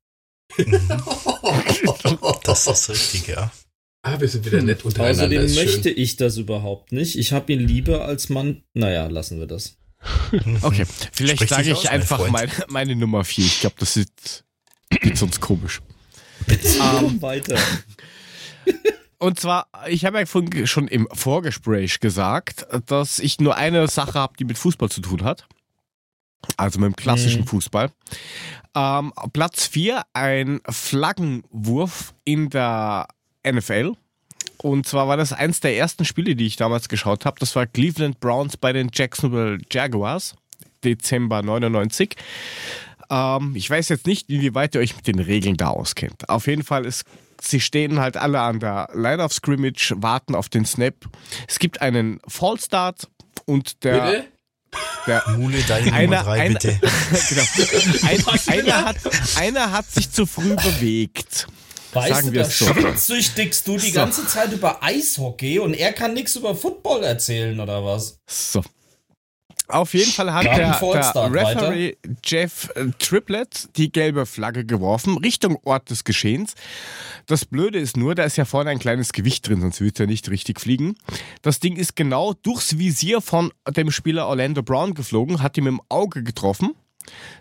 das ist richtig, ja. Ah, wir sind wieder nett untereinander. Außerdem möchte ich das überhaupt nicht. Ich habe ihn lieber als Mann. Naja, lassen wir das. Okay, vielleicht sage ich einfach mein, meine Nummer 4. Ich glaube, das ist, geht sonst komisch. um, weiter. Und zwar, ich habe ja schon im Vorgespräch gesagt, dass ich nur eine Sache habe, die mit Fußball zu tun hat. Also mit dem klassischen mhm. Fußball. Ähm, Platz 4, ein Flaggenwurf in der NFL. Und zwar war das eins der ersten Spiele, die ich damals geschaut habe. Das war Cleveland Browns bei den Jacksonville Jaguars, Dezember 99. Ähm, ich weiß jetzt nicht, inwieweit ihr euch mit den Regeln da auskennt. Auf jeden Fall ist sie stehen halt alle an der Line of Scrimmage, warten auf den Snap. Es gibt einen Fallstart und der. Bitte? Der, Mule, deine einer, Nummer drei, einer, bitte. genau. Ein, einer, hat, einer hat sich zu früh bewegt. Weißt Sagen du, da so. schwindsüchtigst du die so. ganze Zeit über Eishockey und er kann nichts über Football erzählen, oder was? So. Auf jeden Fall hat der, der Referee weiter. Jeff äh, Triplett die gelbe Flagge geworfen, Richtung Ort des Geschehens. Das Blöde ist nur, da ist ja vorne ein kleines Gewicht drin, sonst wird er nicht richtig fliegen. Das Ding ist genau durchs Visier von dem Spieler Orlando Brown geflogen, hat ihm im Auge getroffen.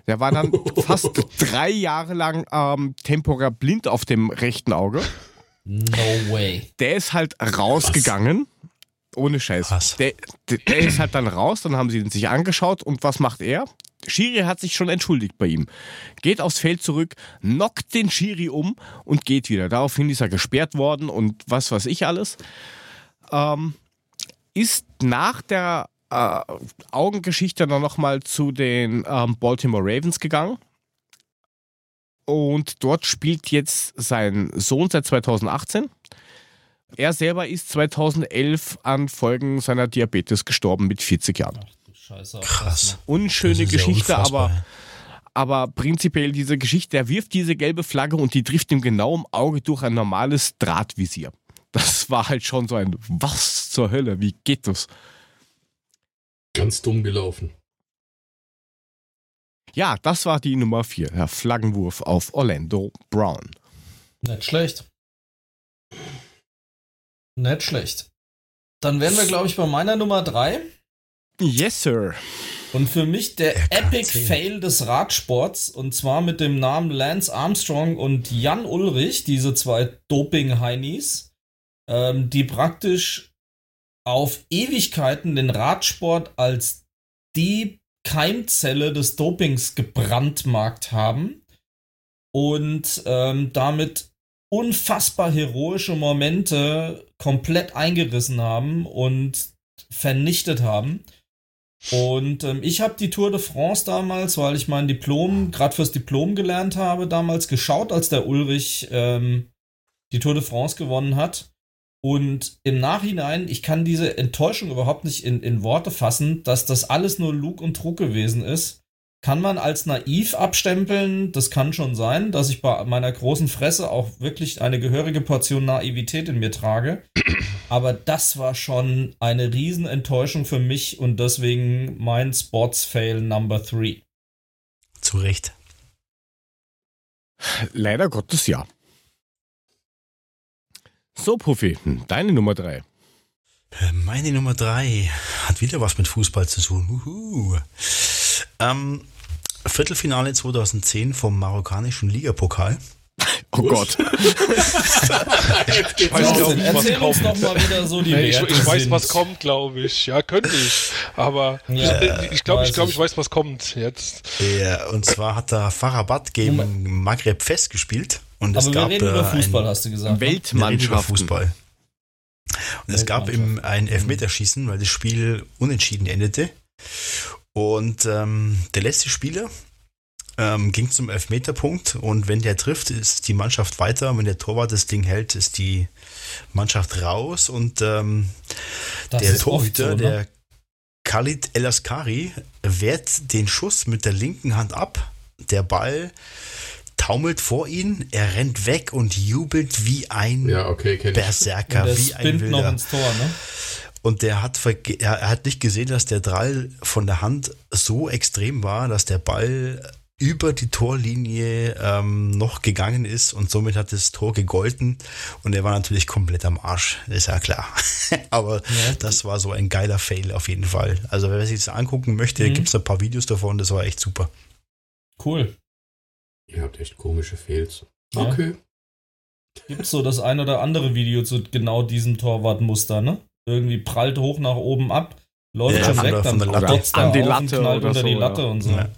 Der war dann fast drei Jahre lang ähm, temporär blind auf dem rechten Auge. No way. Der ist halt rausgegangen. Was? Ohne Scheiß. Der, der, der, ist halt dann raus, dann haben sie ihn sich angeschaut und was macht er? Schiri hat sich schon entschuldigt bei ihm. Geht aufs Feld zurück, knockt den Schiri um und geht wieder. Daraufhin ist er gesperrt worden und was weiß ich alles. Ähm, ist nach der äh, Augengeschichte dann nochmal zu den ähm, Baltimore Ravens gegangen. Und dort spielt jetzt sein Sohn seit 2018. Er selber ist 2011 an Folgen seiner Diabetes gestorben mit 40 Jahren. Scheiße, Krass. Unschöne Geschichte, ja aber, aber prinzipiell diese Geschichte, er wirft diese gelbe Flagge und die trifft ihm genau im Auge durch ein normales Drahtvisier. Das war halt schon so ein, was zur Hölle, wie geht das? Ganz dumm gelaufen. Ja, das war die Nummer 4, der Flaggenwurf auf Orlando Brown. Nicht schlecht. Nicht schlecht. Dann wären wir, glaube ich, bei meiner Nummer 3. Yes, sir. Und für mich der Epic Fail des Radsports, und zwar mit dem Namen Lance Armstrong und Jan Ulrich, diese zwei Doping-Heinis, ähm, die praktisch auf Ewigkeiten den Radsport als die Keimzelle des Dopings gebrandmarkt haben und ähm, damit unfassbar heroische Momente komplett eingerissen haben und vernichtet haben. Und ähm, ich habe die Tour de France damals, weil ich mein Diplom, gerade fürs Diplom gelernt habe, damals geschaut, als der Ulrich ähm, die Tour de France gewonnen hat. Und im Nachhinein, ich kann diese Enttäuschung überhaupt nicht in, in Worte fassen, dass das alles nur Lug und Trug gewesen ist kann man als naiv abstempeln. Das kann schon sein, dass ich bei meiner großen Fresse auch wirklich eine gehörige Portion Naivität in mir trage. Aber das war schon eine Riesenenttäuschung für mich und deswegen mein Sports-Fail Number 3. Zu Recht. Leider Gottes ja. So, Puffy, deine Nummer 3. Äh, meine Nummer 3 hat wieder was mit Fußball zu tun. Uhu. Ähm, Viertelfinale 2010 vom marokkanischen Ligapokal. Oh Gott. ich weiß, glaub, Erzähl uns doch mal wieder so die nee, Ich, ich weiß, was kommt, glaube ich. Ja, könnte ich. Aber ja, ich, ich glaube, ich, glaub, ich weiß, was kommt jetzt. Ja, und zwar hat da Farabat gegen Moment. Maghreb festgespielt. Und Aber es wir gab reden über Fußball, hast du gesagt. Ne? Weltmannschaft. Fußball. Und es gab im ein Elfmeterschießen, weil das Spiel unentschieden endete. Und ähm, der letzte Spieler ähm, ging zum Elfmeterpunkt und wenn der trifft, ist die Mannschaft weiter. Wenn der Torwart das Ding hält, ist die Mannschaft raus und ähm, der Torhüter, so, ne? der Khalid El Askari, wehrt den Schuss mit der linken Hand ab. Der Ball taumelt vor ihn, er rennt weg und jubelt wie ein ja, okay, Berserker, wie ein Wilder. Noch ins Tor, ne? Und der hat, er hat nicht gesehen, dass der Drall von der Hand so extrem war, dass der Ball über die Torlinie ähm, noch gegangen ist und somit hat das Tor gegolten und er war natürlich komplett am Arsch, ist ja klar. Aber ja. das war so ein geiler Fail auf jeden Fall. Also wer sich das angucken möchte, mhm. gibt es ein paar Videos davon, das war echt super. Cool. Ihr habt echt komische Fails. Okay. Gibt so das ein oder andere Video zu genau diesem Torwartmuster, ne? Irgendwie prallt hoch nach oben ab, läuft ja, schon weg, dann stürzt an die Latte knallt unter so, die Latte ja. und so. Ja.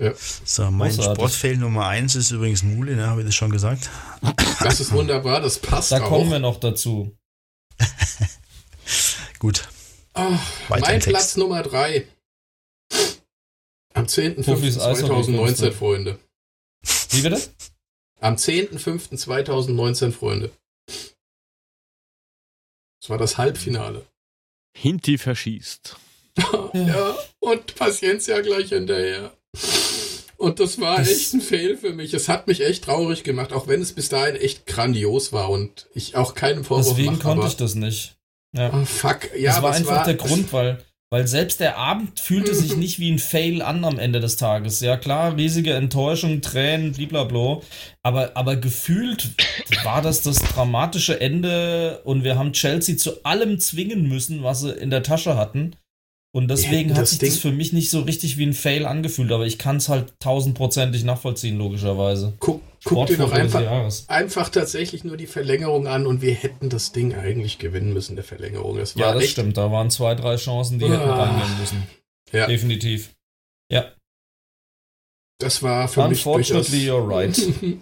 Ja. So, mein Großartig. Sportfail Nummer 1 ist übrigens Mule, ne? Habe ich das schon gesagt? Das ist wunderbar, das passt Da auch. kommen wir noch dazu. Gut. Ach, mein. Platz Nummer 3. Am Puffis 10.05.2019, Eishockey-Künste. Freunde. Wie bitte? Am 10.05.2019, Freunde. Das war das Halbfinale. Hinti verschießt. Ja, und Paciencia gleich hinterher. Und das war Das- echt ein Fail für mich. Es hat mich echt traurig gemacht, auch wenn es bis dahin echt grandios war und ich auch keinen Vorwurf Deswegen mache. konnte aber, ich das nicht. Ja. Oh, fuck. Ja, das war es einfach der Grund, weil, weil selbst der Abend fühlte sich nicht wie ein Fail an am Ende des Tages. Ja klar, riesige Enttäuschung, Tränen, blablabla. Aber, aber gefühlt war das das dramatische Ende und wir haben Chelsea zu allem zwingen müssen, was sie in der Tasche hatten. Und deswegen hätten hat das sich Ding- das für mich nicht so richtig wie ein Fail angefühlt, aber ich kann es halt tausendprozentig nachvollziehen, logischerweise. Guck, guck dir doch einfach, einfach tatsächlich nur die Verlängerung an und wir hätten das Ding eigentlich gewinnen müssen, der Verlängerung. War Ja, das echt, stimmt. Da waren zwei, drei Chancen, die hätten Ah. reingehen müssen. Ja. Definitiv. Ja. Das war für mich durchaus... Unfortunately, you're right.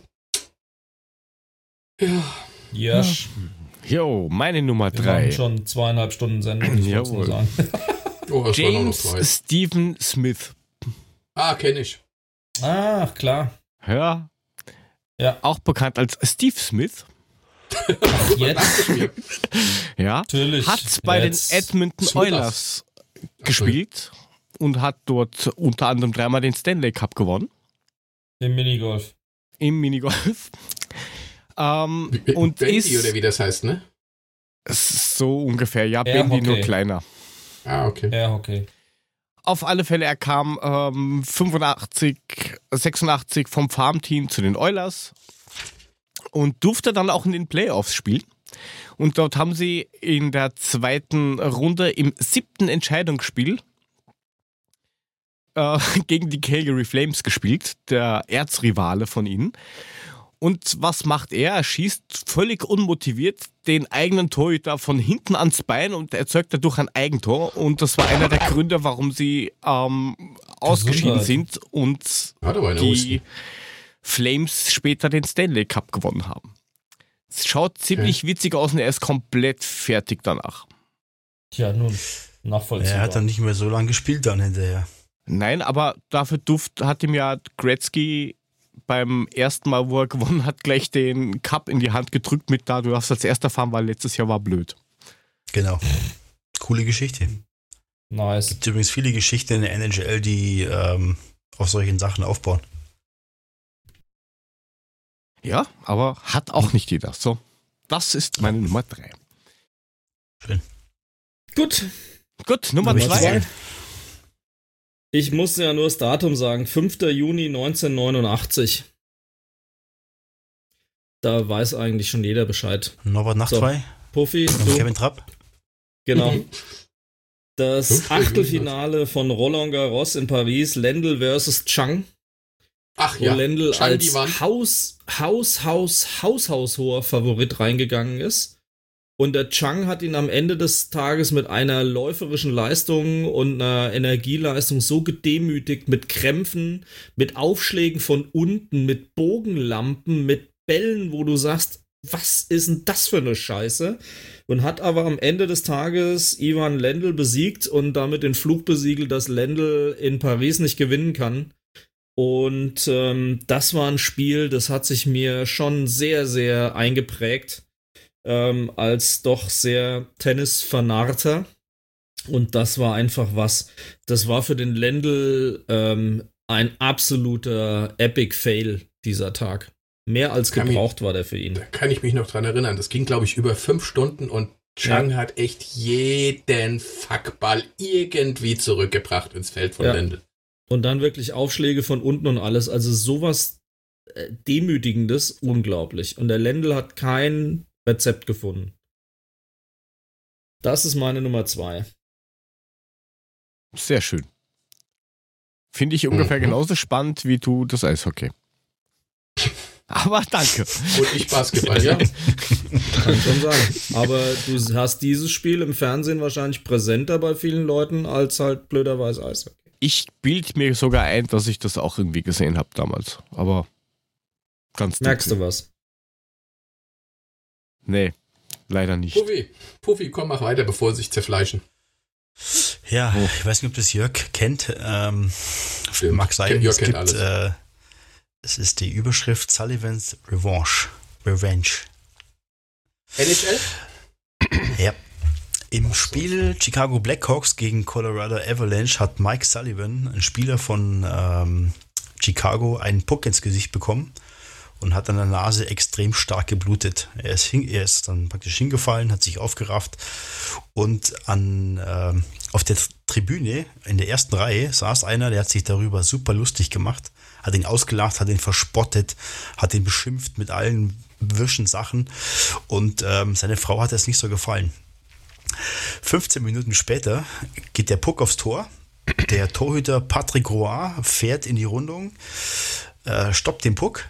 ja, Yes. Jo, meine Nummer Wir drei. machen schon zweieinhalb Stunden Sendung, nur Jawohl. sagen. oh, James. Stephen Smith. Ah, kenne ich. Ach, klar. Ja. Ja. Auch bekannt als Steve Smith. Jetzt, Ja. natürlich. Hat bei Jetzt. den Edmonton. Oilers gespielt und hat dort unter anderem dreimal den Stanley Cup gewonnen Im Minigolf. im Minigolf. Ähm, und Bendy, ist oder wie das heißt, ne? so ungefähr, ja, Air Bendy nur kleiner. Ah, okay. Ja, okay. Auf alle Fälle, er kam ähm, 85, 86 vom Farmteam zu den Oilers und durfte dann auch in den Playoffs spielen. Und dort haben sie in der zweiten Runde im siebten Entscheidungsspiel äh, gegen die Calgary Flames gespielt, der Erzrivale von ihnen. Und was macht er? Er schießt völlig unmotiviert den eigenen Torhüter von hinten ans Bein und erzeugt dadurch ein Eigentor. Und das war einer der Gründe, warum sie ähm, ausgeschieden sind und die. Flames später den Stanley Cup gewonnen haben. Es schaut ziemlich witzig aus und er ist komplett fertig danach. Tja, nun, Er nachvollziehbar. hat dann nicht mehr so lange gespielt dann hinterher. Nein, aber dafür duft, hat ihm ja Gretzky beim ersten Mal, wo er gewonnen hat, gleich den Cup in die Hand gedrückt mit da, du darfst als erster fahren, weil letztes Jahr war blöd. Genau. Coole Geschichte. nice. gibt übrigens viele Geschichten in der NHL, die ähm, auf solchen Sachen aufbauen. Ja, aber hat auch nicht jeder. So, das ist meine Nummer drei. Gut. Gut, Nummer Nummer zwei. zwei. Ich muss ja nur das Datum sagen. 5. Juni 1989. Da weiß eigentlich schon jeder Bescheid. Norbert Nacht So. 2 Puffy, du, Kevin Trapp. genau. Mhm. Das Achtelfinale von Roland Garros in Paris, Lendl versus Chang. Ach wo ja, Lendl Chang als Wand. Haus, Haus, Haus, Haus, Haushoher Favorit reingegangen ist. Und der Chang hat ihn am Ende des Tages mit einer läuferischen Leistung und einer Energieleistung so gedemütigt mit Krämpfen, mit Aufschlägen von unten, mit Bogenlampen, mit Bällen, wo du sagst, was ist denn das für eine Scheiße? Und hat aber am Ende des Tages Ivan Lendl besiegt und damit den Fluch besiegelt, dass Lendl in Paris nicht gewinnen kann. Und ähm, das war ein Spiel, das hat sich mir schon sehr, sehr eingeprägt ähm, als doch sehr Tennis-Vernarrter. Und das war einfach was. Das war für den Lendl ähm, ein absoluter Epic-Fail dieser Tag. Mehr als gebraucht war der für ihn. Da kann ich mich noch dran erinnern. Das ging, glaube ich, über fünf Stunden und Chang hat echt jeden Fuckball irgendwie zurückgebracht ins Feld von Ja. Lendl. Und dann wirklich Aufschläge von unten und alles. Also sowas äh, Demütigendes, unglaublich. Und der Lendl hat kein Rezept gefunden. Das ist meine Nummer zwei. Sehr schön. Finde ich ungefähr Mhm. genauso spannend wie du das Eishockey. Aber danke. Und ich Basketball, ja. Kann schon sein. Aber du hast dieses Spiel im Fernsehen wahrscheinlich präsenter bei vielen Leuten als halt blöderweise Eishockey. Ich bild mir sogar ein, dass ich das auch irgendwie gesehen habe damals. Aber ganz Merkst du was? Nee, leider nicht. Puffy, Puffy, komm, mach weiter, bevor sie sich zerfleischen. Ja, oh. ich weiß nicht, ob das Jörg kennt. Ähm, mag sein, Jörg es gibt, alles. Äh, es ist die Überschrift Sullivan's Revenge. Revenge. NHL? Ja. Im Spiel Chicago Blackhawks gegen Colorado Avalanche hat Mike Sullivan, ein Spieler von ähm, Chicago, einen Puck ins Gesicht bekommen und hat an der Nase extrem stark geblutet. Er ist, hin, er ist dann praktisch hingefallen, hat sich aufgerafft und an, äh, auf der Tribüne in der ersten Reihe saß einer, der hat sich darüber super lustig gemacht, hat ihn ausgelacht, hat ihn verspottet, hat ihn beschimpft mit allen wirschen Sachen und ähm, seine Frau hat das nicht so gefallen. 15 Minuten später geht der Puck aufs Tor. Der Torhüter Patrick Roy fährt in die Rundung, äh, stoppt den Puck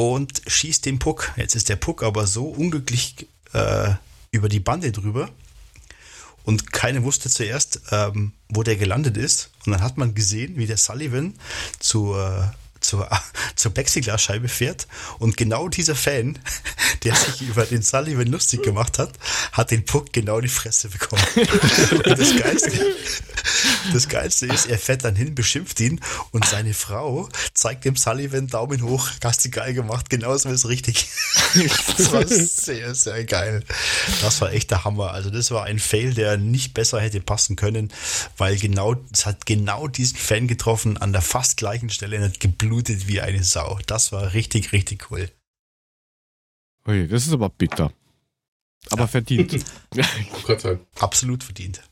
und schießt den Puck. Jetzt ist der Puck aber so unglücklich äh, über die Bande drüber und keiner wusste zuerst, ähm, wo der gelandet ist. Und dann hat man gesehen, wie der Sullivan zu, äh, zur, zur Plexiglasscheibe fährt und genau dieser Fan, der sich über den Sullivan lustig gemacht hat, hat den Puck genau in die Fresse bekommen. Und das Geilste, das Geilste ist, er fährt dann hin, beschimpft ihn und seine Frau zeigt dem Sullivan Daumen hoch, hast du geil gemacht, genauso ist richtig. Das war sehr, sehr geil. Das war echt der Hammer. Also das war ein Fail, der nicht besser hätte passen können, weil genau, es hat genau diesen Fan getroffen an der fast gleichen Stelle und hat geblutet geblutet wie eine Sau. Das war richtig, richtig cool. Ui, das ist aber bitter. Aber ja. verdient. Absolut verdient.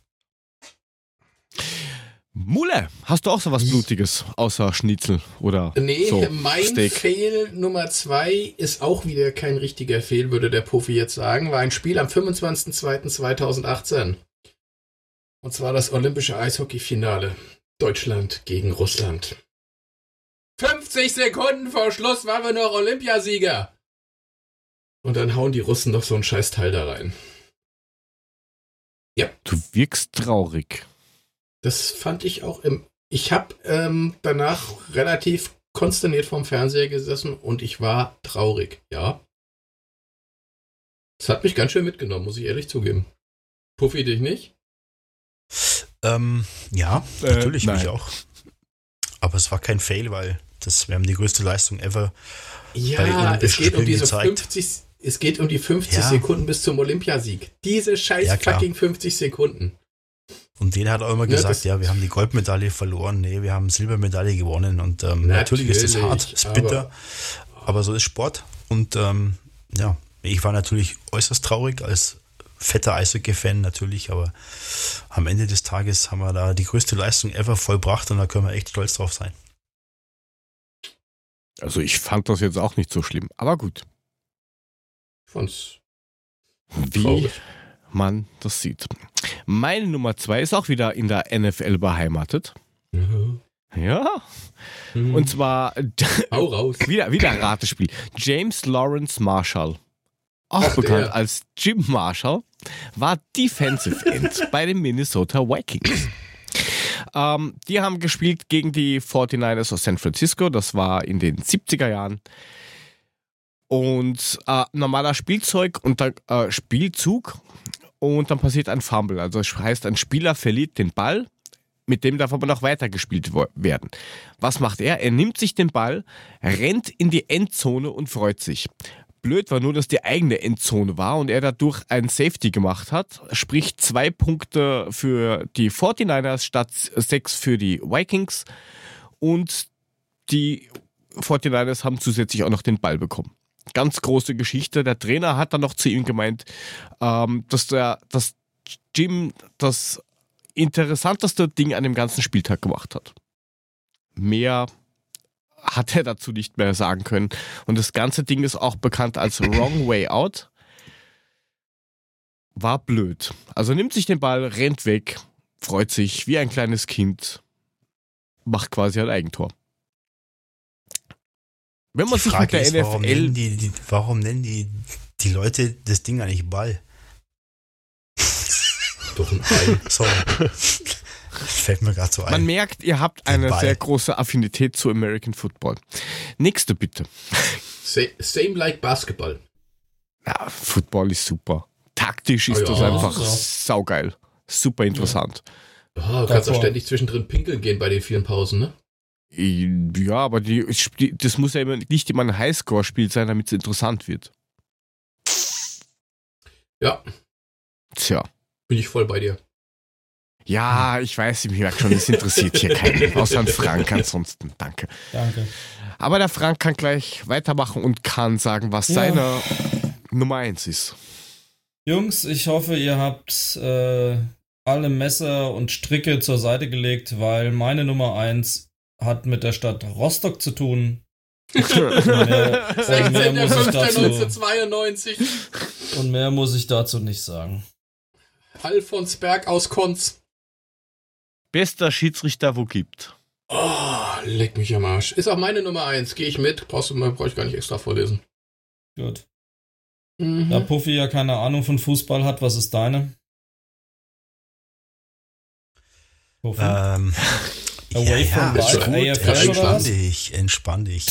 Mulle, hast du auch so was Blutiges außer Schnitzel oder Nee, so mein Steak? Fail Nummer zwei ist auch wieder kein richtiger Fail, würde der Puffy jetzt sagen. War ein Spiel am 25.02.2018. Und zwar das Olympische Eishockey-Finale. Deutschland gegen Russland. 50 Sekunden vor Schluss waren wir noch Olympiasieger. Und dann hauen die Russen noch so ein scheiß Teil da rein. Ja. Du wirkst traurig. Das fand ich auch im. Ich habe ähm, danach relativ konsterniert vorm Fernseher gesessen und ich war traurig, ja. Das hat mich ganz schön mitgenommen, muss ich ehrlich zugeben. Puffy dich nicht? Ähm, ja, äh, natürlich mich auch. Aber es war kein Fail, weil das, wir haben die größte Leistung ever. Ja, es geht um diese gezeigt. 50, es geht um die 50 ja. Sekunden bis zum Olympiasieg. Diese scheiß ja, fucking 50 Sekunden. Und den hat auch immer gesagt, ja, wir haben die Goldmedaille verloren, nee, wir haben Silbermedaille gewonnen. Und ähm, natürlich, natürlich, ist das hart, ist bitter, aber, aber so ist Sport. Und ähm, ja, ich war natürlich äußerst traurig als fetter Eishockey-Fan natürlich, aber am Ende des Tages haben wir da die größte Leistung ever vollbracht und da können wir echt stolz drauf sein. Also ich fand das jetzt auch nicht so schlimm, aber gut. Fand's Wie traurig. man das sieht. Meine Nummer zwei ist auch wieder in der NFL beheimatet. Mhm. Ja. Mhm. Und zwar Hau raus. wieder, wieder Ratespiel. James Lawrence Marshall, auch Ach, bekannt der. als Jim Marshall, war Defensive End bei den Minnesota Vikings. Ähm, die haben gespielt gegen die 49ers aus San Francisco. Das war in den 70er Jahren. Und äh, normaler Spielzeug und äh, Spielzug und dann passiert ein Fumble. Also das heißt, ein Spieler verliert den Ball, mit dem darf aber noch weitergespielt werden. Was macht er? Er nimmt sich den Ball, rennt in die Endzone und freut sich. Blöd war nur, dass die eigene Endzone war und er dadurch ein Safety gemacht hat. Sprich zwei Punkte für die 49ers statt sechs für die Vikings. Und die 49ers haben zusätzlich auch noch den Ball bekommen. Ganz große Geschichte. Der Trainer hat dann noch zu ihm gemeint, ähm, dass der, dass Jim das interessanteste Ding an dem ganzen Spieltag gemacht hat. Mehr hat er dazu nicht mehr sagen können. Und das ganze Ding ist auch bekannt als Wrong Way Out. War blöd. Also nimmt sich den Ball, rennt weg, freut sich wie ein kleines Kind, macht quasi ein Eigentor. Wenn man Die sich mit der ist, warum nennen, NFL. die, die, warum nennen die, die Leute das Ding eigentlich Ball? Doch ein Ei. Sorry. Fällt mir gerade so ein. Man merkt, ihr habt Den eine Ball. sehr große Affinität zu American Football. Nächste bitte. Sa- Same like Basketball. Ja, Football ist super. Taktisch ist Oh das ja. einfach Ja. saugeil. Super interessant. Ah, du kannst auch ständig zwischendrin pinkeln gehen bei den vielen Pausen, ne? Ja, aber die, die- das muss ja immer, nicht immer ein Highscore-Spiel sein, damit es interessant wird. Ja, Tja. bin ich voll bei dir. Ja, ich weiß, ich merke schon, es interessiert hier keinen. Außer an Frank ansonsten. Danke. Danke. Aber der Frank kann gleich weitermachen und kann sagen, was Ja. seine Nummer 1 ist. Jungs, ich hoffe, ihr habt äh, alle Messer und Stricke zur Seite gelegt, weil meine Nummer 1 hat mit der Stadt Rostock zu tun. Und mehr, und mehr, muss ich dazu, 1992. und mehr muss ich dazu nicht sagen. Alfons Berg aus Konz. Bester Schiedsrichter, wo gibt. Oh, leck mich am Arsch. Ist auch meine Nummer 1. Gehe ich mit. Brauchst du mal, brauche ich gar nicht extra vorlesen. Gut. Mhm. Da Puffy ja keine Ahnung von Fußball hat, was ist deine? Puffy? Ähm, Away from life, oder Entspann was? dich, entspann dich.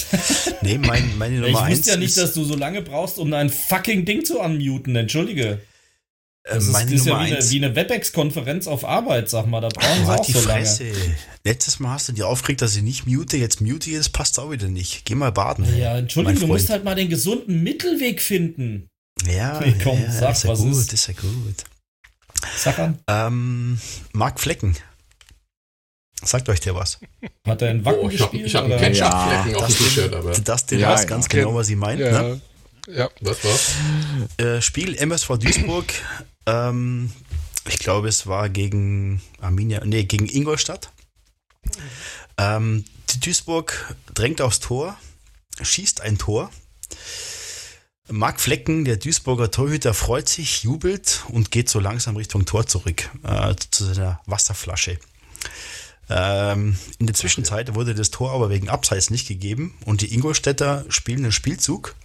Nee, mein, meine ich Nummer eins wusste ja nicht, dass du so lange brauchst, um dein fucking Ding zu unmuten. Entschuldige. Das ist, meine das ist ja Nummer wie eine, eins. wie eine WebEx-Konferenz auf Arbeit, sag mal. Da brauchen sie auch die so lange. Fresse. Letztes Mal hast du dir aufgeregt, dass ich nicht mute, jetzt mute ich, das passt auch wieder nicht. Geh mal baden. Ja, Entschuldigung, du musst halt mal den gesunden Mittelweg finden. Ja, Okay, komm, ja, sag, ist ja was gut, ist. ist ja gut. Sag an. Ähm, Marc Flecken. Sagt euch der was? Hat er in Wacken Oh, ich habe gespielt? ich hab einen oder? Ketchup-Flecken auf dem das, T-Shirt, aber das den Ja, weiß ja. ganz genau, was ich meine. Ne? Ja, ja. was war's? Äh, Spiel MSV Duisburg. Ähm, ich glaube, es war gegen Arminia, nee, gegen Ingolstadt. Ähm, Duisburg drängt aufs Tor, schießt ein Tor. Marc Flecken, der Duisburger Torhüter, freut sich, jubelt und geht so langsam Richtung Tor zurück, äh, zu seiner Wasserflasche. Ähm, in der Zwischenzeit wurde das Tor aber wegen Abseits nicht gegeben und die Ingolstädter spielen einen Spielzug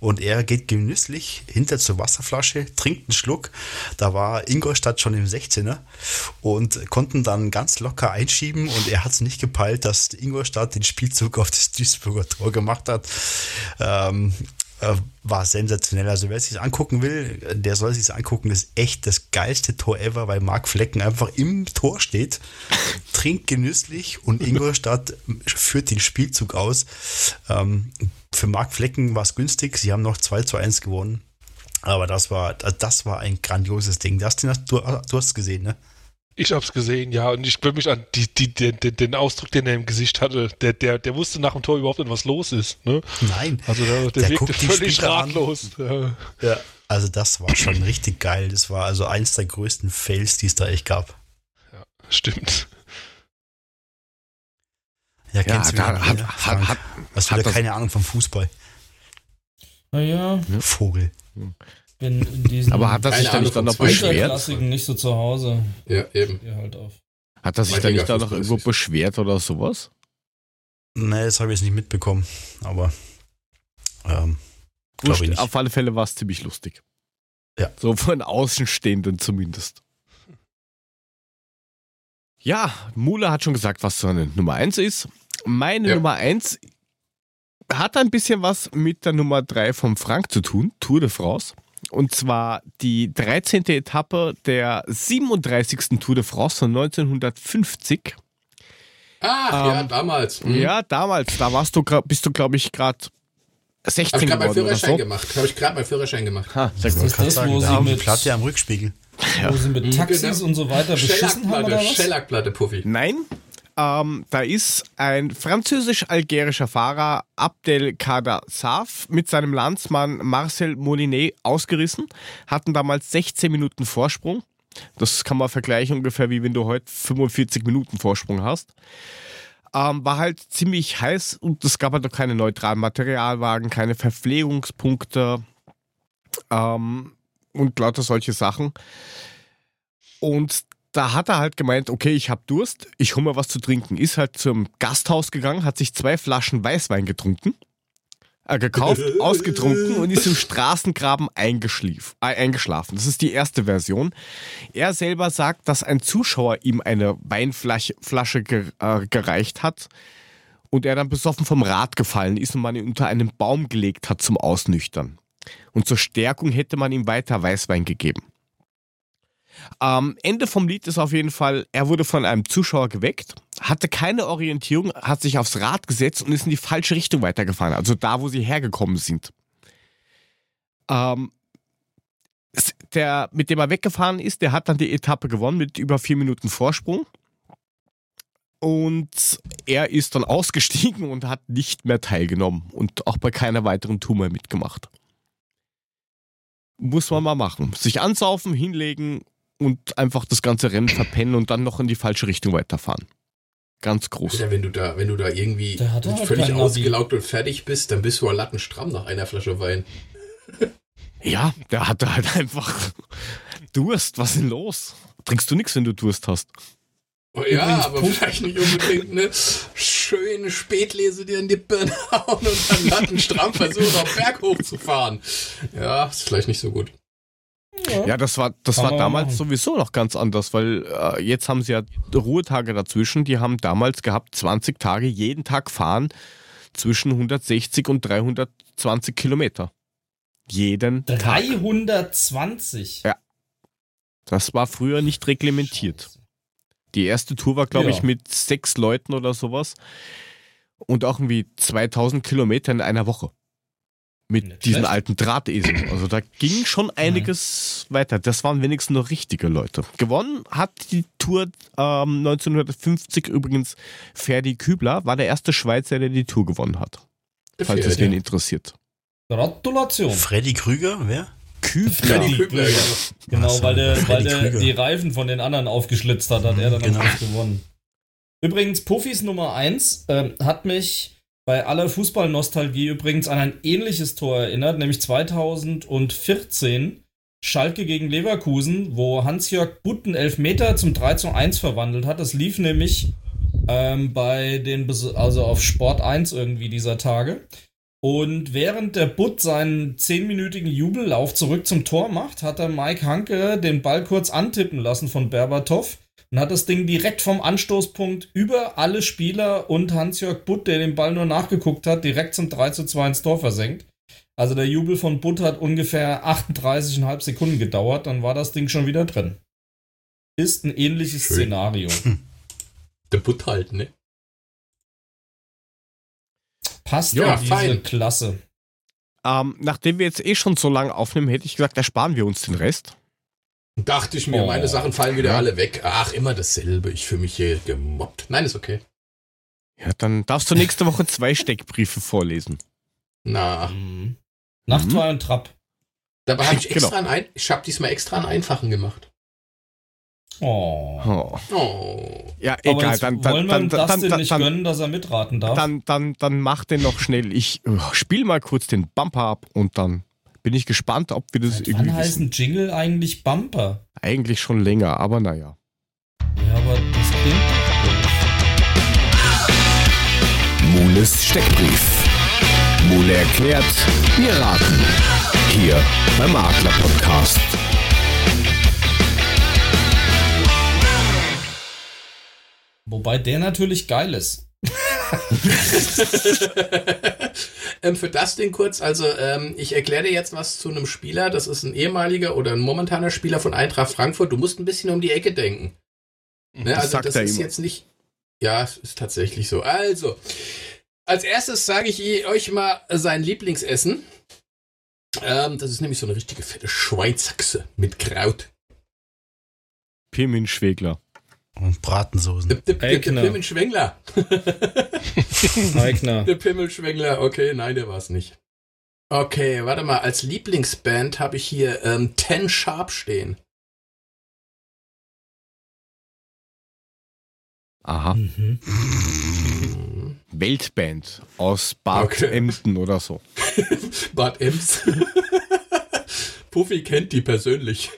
und er geht genüsslich hinter zur Wasserflasche, trinkt einen Schluck. Da war Ingolstadt schon im 16er und konnten dann ganz locker einschieben und er hat es nicht gepeilt, dass Ingolstadt den Spielzug auf das Duisburger Tor gemacht hat. Ähm, äh, war sensationell. Also wer sich angucken will, der soll sich angucken. Das ist echt das geilste Tor ever, weil Marc Flecken einfach im Tor steht, trinkt genüsslich und Ingolstadt führt den Spielzug aus. Ähm, für Marc Flecken war es günstig. Sie haben noch 2 zu 1 gewonnen. Aber das war, das war ein grandioses Ding. Das, du, du hast es gesehen, ne? Ich hab's gesehen, ja, und ich bin mich an die, die, den, den, Ausdruck, den er im Gesicht hatte. Der, der, der wusste nach dem Tor überhaupt nicht, was los ist. Ne? Nein. Also der, der, Der wirkte völlig ratlos. Ja. Ja. Also das war schon richtig geil. Das war also eins der größten Fails, die es da echt gab. Stimmt. Ja, Ja, kennst du da wieder, hat, hat, Frank? hat, Hast hat wieder das- keine Ahnung vom Fußball. Naja, Vogel. bin in diesen aber hat er sich da nicht dann noch beschwert? Nicht so zu Hause. Ja, eben. Halt auf. Hat er sich da nicht da noch irgendwo beschwert oder sowas? Nee, das habe ich jetzt nicht mitbekommen. Aber ähm, Wurscht, ich nicht. auf alle Fälle war es ziemlich lustig. Ja. So von Außenstehenden zumindest. Ja, Mula hat schon gesagt, was seine Nummer 1 ist. Meine Ja. Nummer 1 hat ein bisschen was mit der Nummer 3 vom Frank zu tun, Tour de France. Und zwar die 13. Etappe der 37. Tour de France von 1950. Ach, ja, Ähm, damals. Hm. Ja, damals, da warst du, bist du, glaube ich, gerade Habe 16 ich geworden oder Führerschein so. gemacht. Habe ich gerade meinen Führerschein gemacht. Ha, sehr Ist gut. das das, sagen, wo da sie mit, Platte am Rückspiegel. wo sie mit Taxis Genau. und so weiter beschissen haben oder was? Schellackplatte, Puffy. Nein, ähm, da ist ein französisch-algerischer Fahrer Abdelkader Saf mit seinem Landsmann Marcel Molinet ausgerissen, hatten damals 16 Minuten Vorsprung. Das kann man vergleichen ungefähr wie wenn du heute 45 Minuten Vorsprung hast. Ähm, war halt ziemlich heiß und es gab halt noch keine neutralen Materialwagen, keine Verpflegungspunkte ähm, und lauter solche Sachen. Und da hat er halt gemeint, okay, ich hab Durst, ich hol mir was zu trinken. Ist halt zum Gasthaus gegangen, hat sich zwei Flaschen Weißwein getrunken äh, gekauft, ausgetrunken und ist im Straßengraben eingeschlief, äh, eingeschlafen. Das ist die erste Version. Er selber sagt, dass ein Zuschauer ihm eine Weinflasche Flasche ge, äh, gereicht hat und er dann besoffen vom Rad gefallen ist und man ihn unter einen Baum gelegt hat zum Ausnüchtern. Und zur Stärkung hätte man ihm weiter Weißwein gegeben. Ähm, Ende vom Lied ist auf jeden Fall, er wurde von einem Zuschauer geweckt, hatte keine Orientierung, hat sich aufs Rad gesetzt und ist in die falsche Richtung weitergefahren, also da, wo sie hergekommen sind. Ähm, der, mit dem er weggefahren ist, der hat dann die Etappe gewonnen mit über vier Minuten Vorsprung. Und er ist dann ausgestiegen und hat nicht mehr teilgenommen und auch bei keiner weiteren Tour mehr mitgemacht. Muss man mal machen. Sich ansaufen, hinlegen und einfach das ganze Rennen verpennen und dann noch in die falsche Richtung weiterfahren. Ganz groß. Ja, wenn du da, wenn du da irgendwie halt völlig ausgelaugt und fertig bist, dann bist du lattenstramm nach einer Flasche Wein. Ja, der hatte halt einfach Durst. Was ist denn los? Trinkst du nichts, wenn du Durst hast? Oh ja, Übrigens, aber Punkt. vielleicht nicht unbedingt eine schöne Spätlese dir in die Birne hauen und dann lattenstramm versuchen, auf Berg hochzufahren. Ja, ist vielleicht nicht so gut. Ja, das war, das war damals machen. sowieso noch ganz anders, weil äh, jetzt haben sie ja Ruhetage dazwischen. Die haben damals gehabt 20 Tage, jeden Tag fahren zwischen 160 und 320 Kilometer. Jeden 320? Tag. Ja. Das war früher nicht reglementiert. Scheiße. Die erste Tour war, glaube ja. ich, mit sechs Leuten oder sowas. Und auch irgendwie 2000 Kilometer in einer Woche mit Nicht diesen schlecht. alten Drahteseln. Also da ging schon einiges Nein. weiter. Das waren wenigstens noch richtige Leute. Gewonnen hat die Tour ähm, 1950 übrigens Ferdi Kübler, war der erste Schweizer, der die Tour gewonnen hat. Falls es wen interessiert. Gratulation. Freddy Krüger, wer? Kübler. Freddy Kübler, genau. Genau, so, weil der, weil der die Reifen von den anderen aufgeschlitzt hat, hat er dann genau. gewonnen. Übrigens, Puffis Nummer 1 äh, hat mich bei aller Fußballnostalgie übrigens an ein ähnliches Tor erinnert, nämlich 2014 Schalke gegen Leverkusen, wo Hans-Jörg Butten Elfmeter zum 3 zu 1 verwandelt hat. Das lief nämlich ähm, bei den, also auf Sport 1 irgendwie dieser Tage. Und während der Butt seinen zehnminütigen Jubellauf zurück zum Tor macht, hat der Mike Hanke den Ball kurz antippen lassen von Berbatov und hat das Ding direkt vom Anstoßpunkt über alle Spieler und Hans-Jörg Butt, der den Ball nur nachgeguckt hat, direkt zum 3 zu 2 ins Tor versenkt. Also der Jubel von Butt hat ungefähr 38,5 Sekunden gedauert, dann war das Ding schon wieder drin. Ist ein ähnliches Schön. Szenario. Der Butt halt, ne? Passt ja, in diese fein. Klasse. Ähm, nachdem wir jetzt eh schon so lange aufnehmen, hätte ich gesagt, ersparen wir uns den Rest. Dachte ich mir, oh. meine Sachen fallen wieder ja. alle weg. Ach, immer dasselbe. Ich fühle mich hier gemobbt. Nein, ist okay. Ja, dann darfst du nächste Woche zwei Steckbriefe vorlesen. Na. Mhm. Nachtfeuer mhm. und Trapp. Dabei habe ich extra genau. ein, ich habe diesmal extra einen einfachen gemacht. Oh. oh. oh. Ja, egal. Dann, dann, wollen wir dann, das dann, dann, nicht gönnen, dass er mitraten darf. Dann, dann, dann mach den noch schnell. Ich oh, spiel mal kurz den Bumper ab und dann bin ich gespannt, ob wir das Seit irgendwie. Wann heißen Jingle eigentlich Bumper? Eigentlich schon länger, aber naja. Ja, aber das klingt. Mules Steckbrief. Mule erklärt, wir raten. Hier beim Makler Podcast. Wobei der natürlich geil ist. ähm, für das Ding kurz, also ähm, ich erkläre dir jetzt was zu einem Spieler, das ist ein ehemaliger oder ein momentaner Spieler von Eintracht Frankfurt. Du musst ein bisschen um die Ecke denken. Ne? Das also das ist immer. jetzt nicht. Ja, ist tatsächlich so. Also, als erstes sage ich euch mal sein Lieblingsessen. Ähm, das ist nämlich so eine richtige fette Schweizachse mit Kraut. Pirmin-Schwegler. Und Bratensoßen. Der, der, der, der Pimmelschwengler. Eigner. Der Pimmelschwengler. Okay, nein, der war es nicht. Okay, warte mal. Als Lieblingsband habe ich hier ähm, Ten Sharp stehen. Aha. Mhm. Weltband aus Bad okay. Emden oder so. Bad Ems. Puffy kennt die persönlich.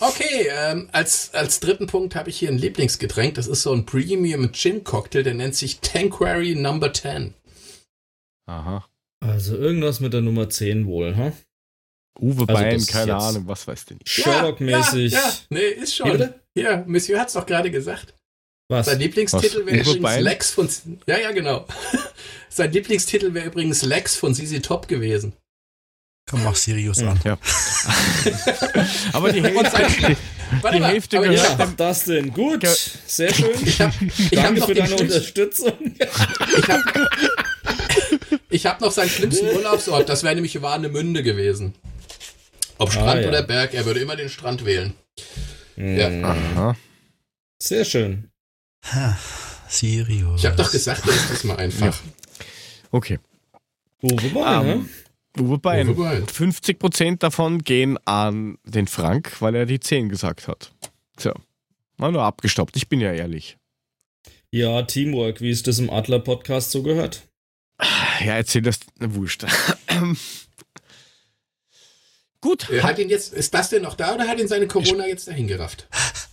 Okay, ähm, als, als dritten Punkt habe ich hier ein Lieblingsgetränk. Das ist so ein Premium Gin Cocktail, der nennt sich Tanqueray Number 10. Aha. Also irgendwas mit der Nummer 10 wohl, ha? Uwe also Bein, keine Ahnung, was weißt du nicht. Sherlock-mäßig. Ja, ja, nee, ist schon. Ja, Monsieur hat es doch gerade gesagt. Was? Sein Lieblingstitel wäre übrigens Bein? Lex von. Ja, ja, genau. Sein Lieblingstitel wäre übrigens Lex von Sisi Top gewesen. Komm, mach Sirius an. Ja. aber die Hälfte, die mal, Hälfte gehört ja, dem, das denn. Gut, sehr schön. Ich hab, ich Danke hab für deine Unterstützung. ich habe hab noch seinen schlimmsten Urlaubsort. Das wäre nämlich Warnemünde gewesen. Ob Strand ah, ja. oder Berg, er würde immer den Strand wählen. Mhm. Ja. Aha. Sehr schön. Ha, Sirius. Ich habe doch gesagt, das ist mal einfach. Ja. Okay. Uwe Bein, um, ne? Uwe Bein. Uwe Bein. 50% davon gehen an den Frank, weil er die 10 gesagt hat. So. Mal nur abgestoppt, ich bin ja ehrlich. Ja, Teamwork, wie es das im Adler-Podcast so gehört. Ja, erzähl das, wurscht. Gut. Er hat ihn jetzt, ist das denn noch da oder hat ihn seine Corona ich, jetzt dahin gerafft?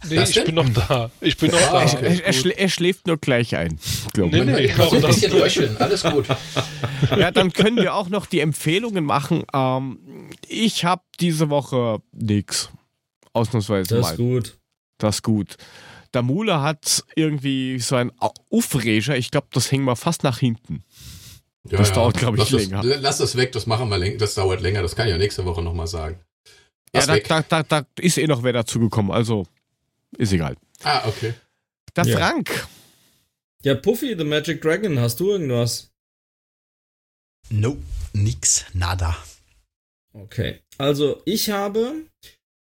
Nee, das ich denn? bin noch da. Ich bin noch ah, da. Okay. Er, er, er, schläft nur gleich ein. Nee, nee, nee, so ein bisschen röcheln. Alles gut. Ja, dann können wir auch noch die Empfehlungen machen. Ähm, ich habe diese Woche nichts. Ausnahmsweise das mal. Das ist gut. Das ist gut. Der Mule hat irgendwie so ein Aufreger. Ich glaube, das hängen wir fast nach hinten. Ja, das ja. dauert, glaube ich, lass länger. Das, lass das weg, das machen wir länger. Das dauert länger. Das kann ich ja nächste Woche nochmal sagen. Lass ja, da, da, da, da, ist eh noch wer dazugekommen. Also ist egal. Ah, okay. Der ja. Frank. Ja, Puffy, The Magic Dragon, hast du irgendwas? No, nix, nada. Okay. Also, ich habe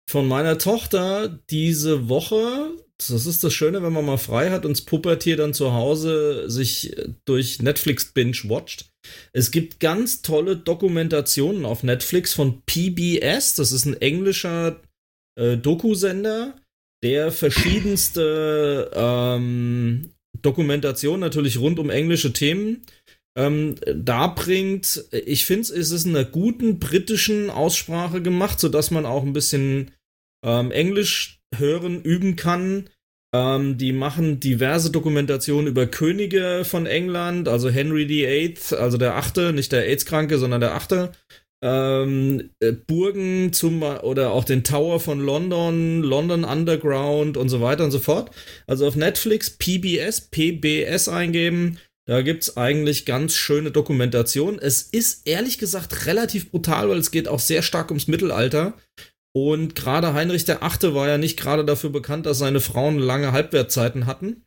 von meiner Tochter diese Woche das ist das Schöne, wenn man mal frei hat und das Pubertier dann zu Hause sich durch Netflix binge-watcht. Es gibt ganz tolle Dokumentationen auf Netflix von PBS. Das ist ein englischer äh, Dokusender, der verschiedenste ähm, Dokumentationen natürlich rund um englische Themen ähm, darbringt. Ich finde, es ist in einer guten britischen Aussprache gemacht, sodass man auch ein bisschen ähm, Englisch hören, üben kann. Ähm, die machen diverse Dokumentationen über Könige von England, also Henry VIII, also der Achte, nicht der AIDS-Kranke, sondern der Achte. Ähm, äh, Burgen zum oder auch den Tower von London, London Underground und so weiter und so fort. Also auf Netflix PBS, PBS eingeben. Da gibt es eigentlich ganz schöne Dokumentation. Es ist ehrlich gesagt relativ brutal, weil es geht auch sehr stark ums Mittelalter. Und gerade Heinrich der Achte war ja nicht gerade dafür bekannt, dass seine Frauen lange Halbwertzeiten hatten.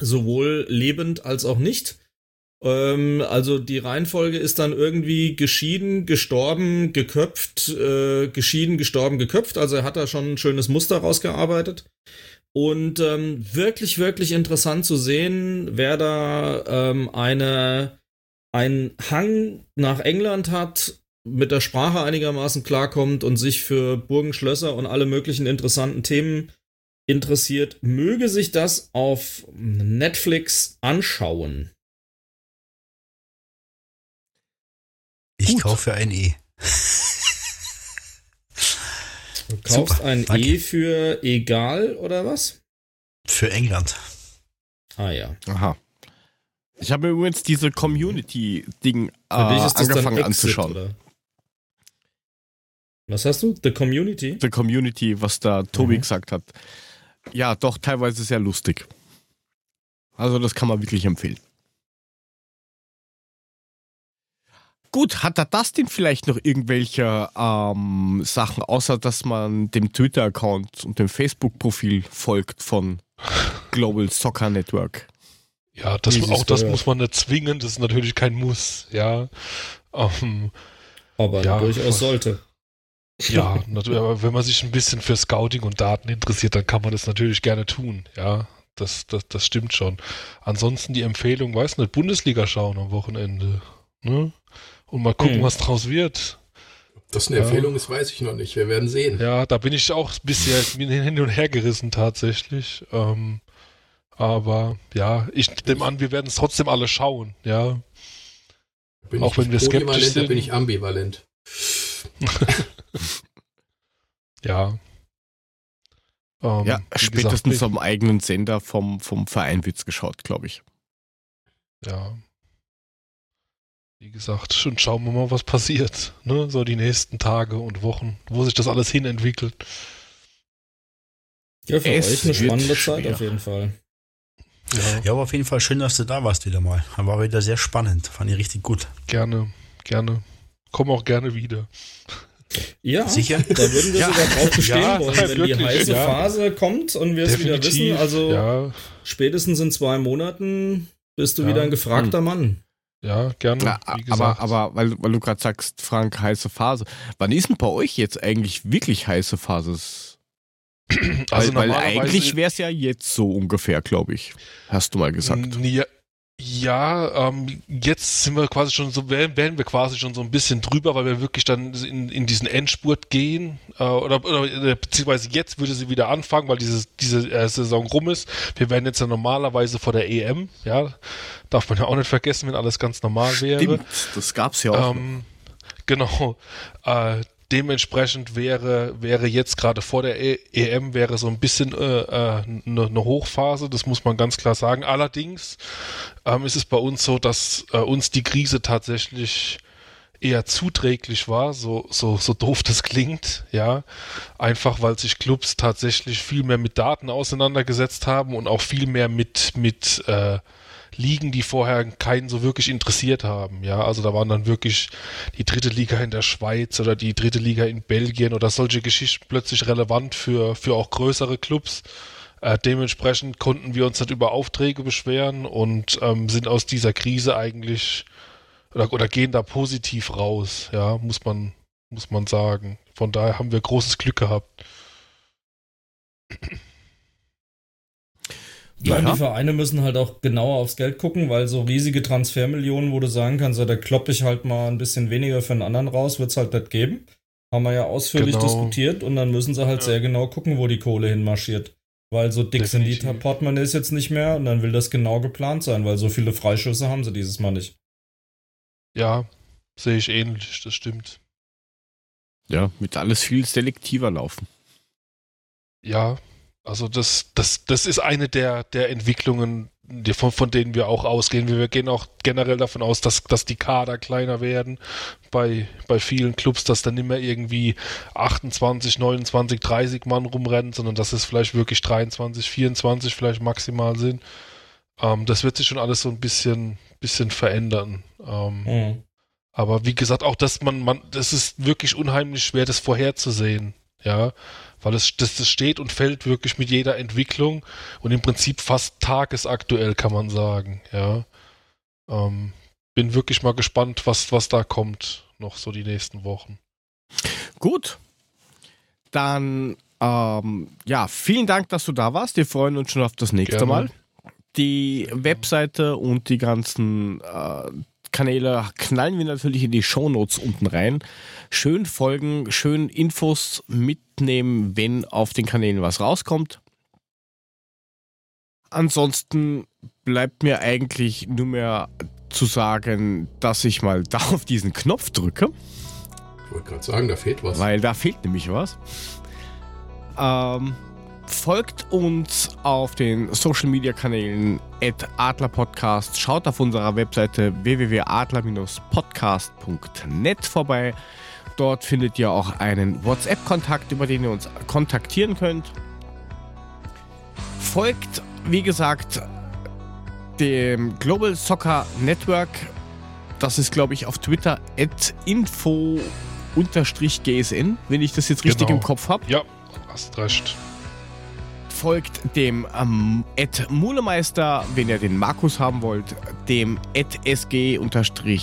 Sowohl lebend als auch nicht. Ähm, also die Reihenfolge ist dann irgendwie geschieden, gestorben, geköpft, äh, geschieden, gestorben, geköpft. Also er hat da schon ein schönes Muster rausgearbeitet. Und ähm, wirklich, wirklich interessant zu sehen, wer da ähm, eine, einen Hang nach England hat, mit der Sprache einigermaßen klarkommt und sich für Burgen, Schlösser und alle möglichen interessanten Themen interessiert, möge sich das auf Netflix anschauen. Ich Gut. kaufe ein E. Du kaufst Super, ein danke. E für egal oder was? Für England. Ah ja. Aha. Ich habe übrigens diese Community-Ding äh, angefangen Exit, anzuschauen. Oder? Was hast du? The Community? The Community, was da Tobi mhm. gesagt hat. Ja, doch, teilweise sehr lustig. Also, das kann man wirklich empfehlen. Gut, hat der Dustin vielleicht noch irgendwelche ähm, Sachen, außer dass man dem Twitter-Account und dem Facebook-Profil folgt von Global Soccer Network? Ja, das, auch das muss man nicht zwingen, das ist natürlich kein Muss, ja. Ähm, Aber ja, durchaus sollte. Ja, aber wenn man sich ein bisschen für Scouting und Daten interessiert, dann kann man das natürlich gerne tun. Ja, das, das, das stimmt schon. Ansonsten die Empfehlung, weiß nicht, Bundesliga schauen am Wochenende. Ne? Und mal gucken, hm. was draus wird. Das eine ja. Empfehlung ist, weiß ich noch nicht. Wir werden sehen. Ja, da bin ich auch ein bisschen hin und her gerissen tatsächlich. Ähm, aber ja, ich nehme an, wir werden es trotzdem alle schauen. Ja. Bin auch wenn wir skeptisch sind. Da bin ich ambivalent. ja. Ähm, ja, spätestens gesagt, am eigenen Sender vom, vom Verein wird's geschaut, glaube ich. Ja. wie gesagt, schon schauen wir mal, was passiert. Ne? So die nächsten Tage und Wochen, wo sich das alles hin entwickelt. Ja, für es euch eine spannende Zeit schwer. auf jeden Fall. Ja. ja, aber auf jeden Fall schön, dass du da warst wieder mal. War wieder sehr spannend. Fand ich richtig gut. Gerne, gerne. Komm auch gerne wieder. Ja, sicher. Da würden wir ja. sogar drauf bestehen ja, wollen, wenn wirklich, die heiße ja. Phase kommt und wir es wieder wissen. Also ja. spätestens in zwei Monaten bist du wieder ein gefragter hm. Mann. Ja, gerne. Ja, aber, aber weil, weil du gerade sagst, Frank, heiße Phase. Wann ist denn bei euch jetzt eigentlich wirklich heiße Phase? Also weil, weil eigentlich wäre es ja jetzt so ungefähr, glaube ich. Hast du mal gesagt. Ja, ja ähm, jetzt sind wir quasi schon so, werden wir quasi schon so ein bisschen drüber, weil wir wirklich dann in, in diesen Endspurt gehen. Äh, oder, oder äh, beziehungsweise jetzt würde sie wieder anfangen, weil dieses, diese äh, Saison rum ist. Wir werden jetzt ja normalerweise vor der EM, ja. Darf man ja auch nicht vergessen, wenn alles ganz normal wäre. Stimmt, das gab's ja auch. Ähm, genau. Äh, dementsprechend wäre, wäre jetzt gerade vor der e EM wäre so ein bisschen eine äh, äh, ne, ne Hochphase, das muss man ganz klar sagen. Allerdings ähm, ist es bei uns so, dass äh, uns die Krise tatsächlich eher zuträglich war, so, so, so doof das klingt, ja. Einfach weil sich Clubs tatsächlich viel mehr mit Daten auseinandergesetzt haben und auch viel mehr mit, mit äh, Ligen, die vorher keinen so wirklich interessiert haben. Ja, also da waren dann wirklich die dritte Liga in der Schweiz oder die dritte Liga in Belgien oder solche Geschichten plötzlich relevant für, für auch größere Clubs. Äh, dementsprechend konnten wir uns nicht über Aufträge beschweren und ähm, sind aus dieser Krise eigentlich oder, oder gehen da positiv raus, ja, muss man, muss man sagen. Von daher haben wir großes Glück gehabt. Ja, die Vereine müssen halt auch genauer aufs Geld gucken, weil so riesige Transfermillionen, wo du sagen kannst, ja, da kloppe ich halt mal ein bisschen weniger für einen anderen raus, wird es halt nicht geben. Haben wir ja ausführlich genau. diskutiert und dann müssen sie halt ja. sehr genau gucken, wo die Kohle hinmarschiert. Weil so dick sind die Portemonnaies jetzt nicht mehr und dann will das genau geplant sein, weil so viele Freischüsse haben sie dieses Mal nicht. Ja, sehe ich ähnlich, das stimmt. Ja, mit alles viel selektiver laufen. Ja, also das, das, das ist eine der, der Entwicklungen, die, von, von denen wir auch ausgehen. Wir gehen auch generell davon aus, dass, dass die Kader kleiner werden bei, bei vielen Clubs, dass dann nicht mehr irgendwie 28, 29, 30 Mann rumrennen, sondern dass es vielleicht wirklich 23, 24 vielleicht maximal sind. Ähm, das wird sich schon alles so ein bisschen, bisschen verändern. Ähm, mhm. Aber wie gesagt, auch dass man, man, das ist wirklich unheimlich schwer, das vorherzusehen. Ja, weil es das, das steht und fällt wirklich mit jeder Entwicklung und im Prinzip fast tagesaktuell kann man sagen, ja. Ähm, bin wirklich mal gespannt, was, was da kommt, noch so die nächsten Wochen. Gut. Dann, ähm, ja, vielen Dank, dass du da warst. Wir freuen uns schon auf das nächste Gerne. Mal. Die Webseite und die ganzen äh, Kanäle knallen wir natürlich in die Shownotes unten rein. Schön folgen, schön Infos mitnehmen, wenn auf den Kanälen was rauskommt. Ansonsten bleibt mir eigentlich nur mehr zu sagen, dass ich mal da auf diesen Knopf drücke. Ich wollte gerade sagen, da fehlt was. Weil da fehlt nämlich was. Ähm, Folgt uns auf den Social Media Kanälen Adler Podcast. Schaut auf unserer Webseite www.adler-podcast.net vorbei. Dort findet ihr auch einen WhatsApp-Kontakt, über den ihr uns kontaktieren könnt. Folgt, wie gesagt, dem Global Soccer Network. Das ist, glaube ich, auf Twitter info-gsn, wenn ich das jetzt richtig genau. im Kopf habe. Ja, hast recht folgt dem ähm, Mulemeister, wenn ihr den Markus haben wollt, dem Ed SG-Papa,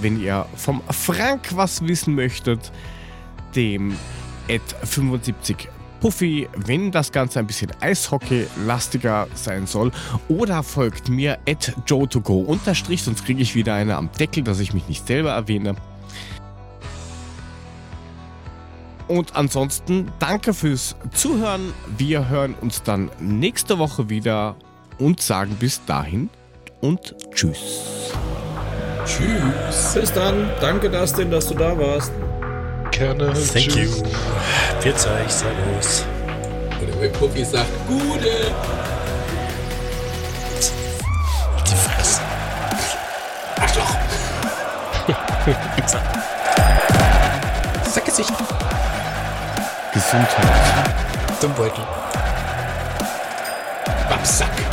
wenn ihr vom Frank was wissen möchtet, dem Ed 75 Puffy, wenn das Ganze ein bisschen Eishockey-lastiger sein soll. Oder folgt mir at joe2go unterstrich, sonst kriege ich wieder eine am Deckel, dass ich mich nicht selber erwähne. Und ansonsten danke fürs Zuhören. Wir hören uns dann nächste Woche wieder und sagen bis dahin und tschüss. Tschüss. Bis dann. Danke, Dustin, dass du da warst. Gerne. Thank tschüss. you. Wir zeigen Servus. Und der Profi sagt, Gude. Die Fresse. Arschloch. Sag es sich. Gesundheit. Zum Beutel. Babsack.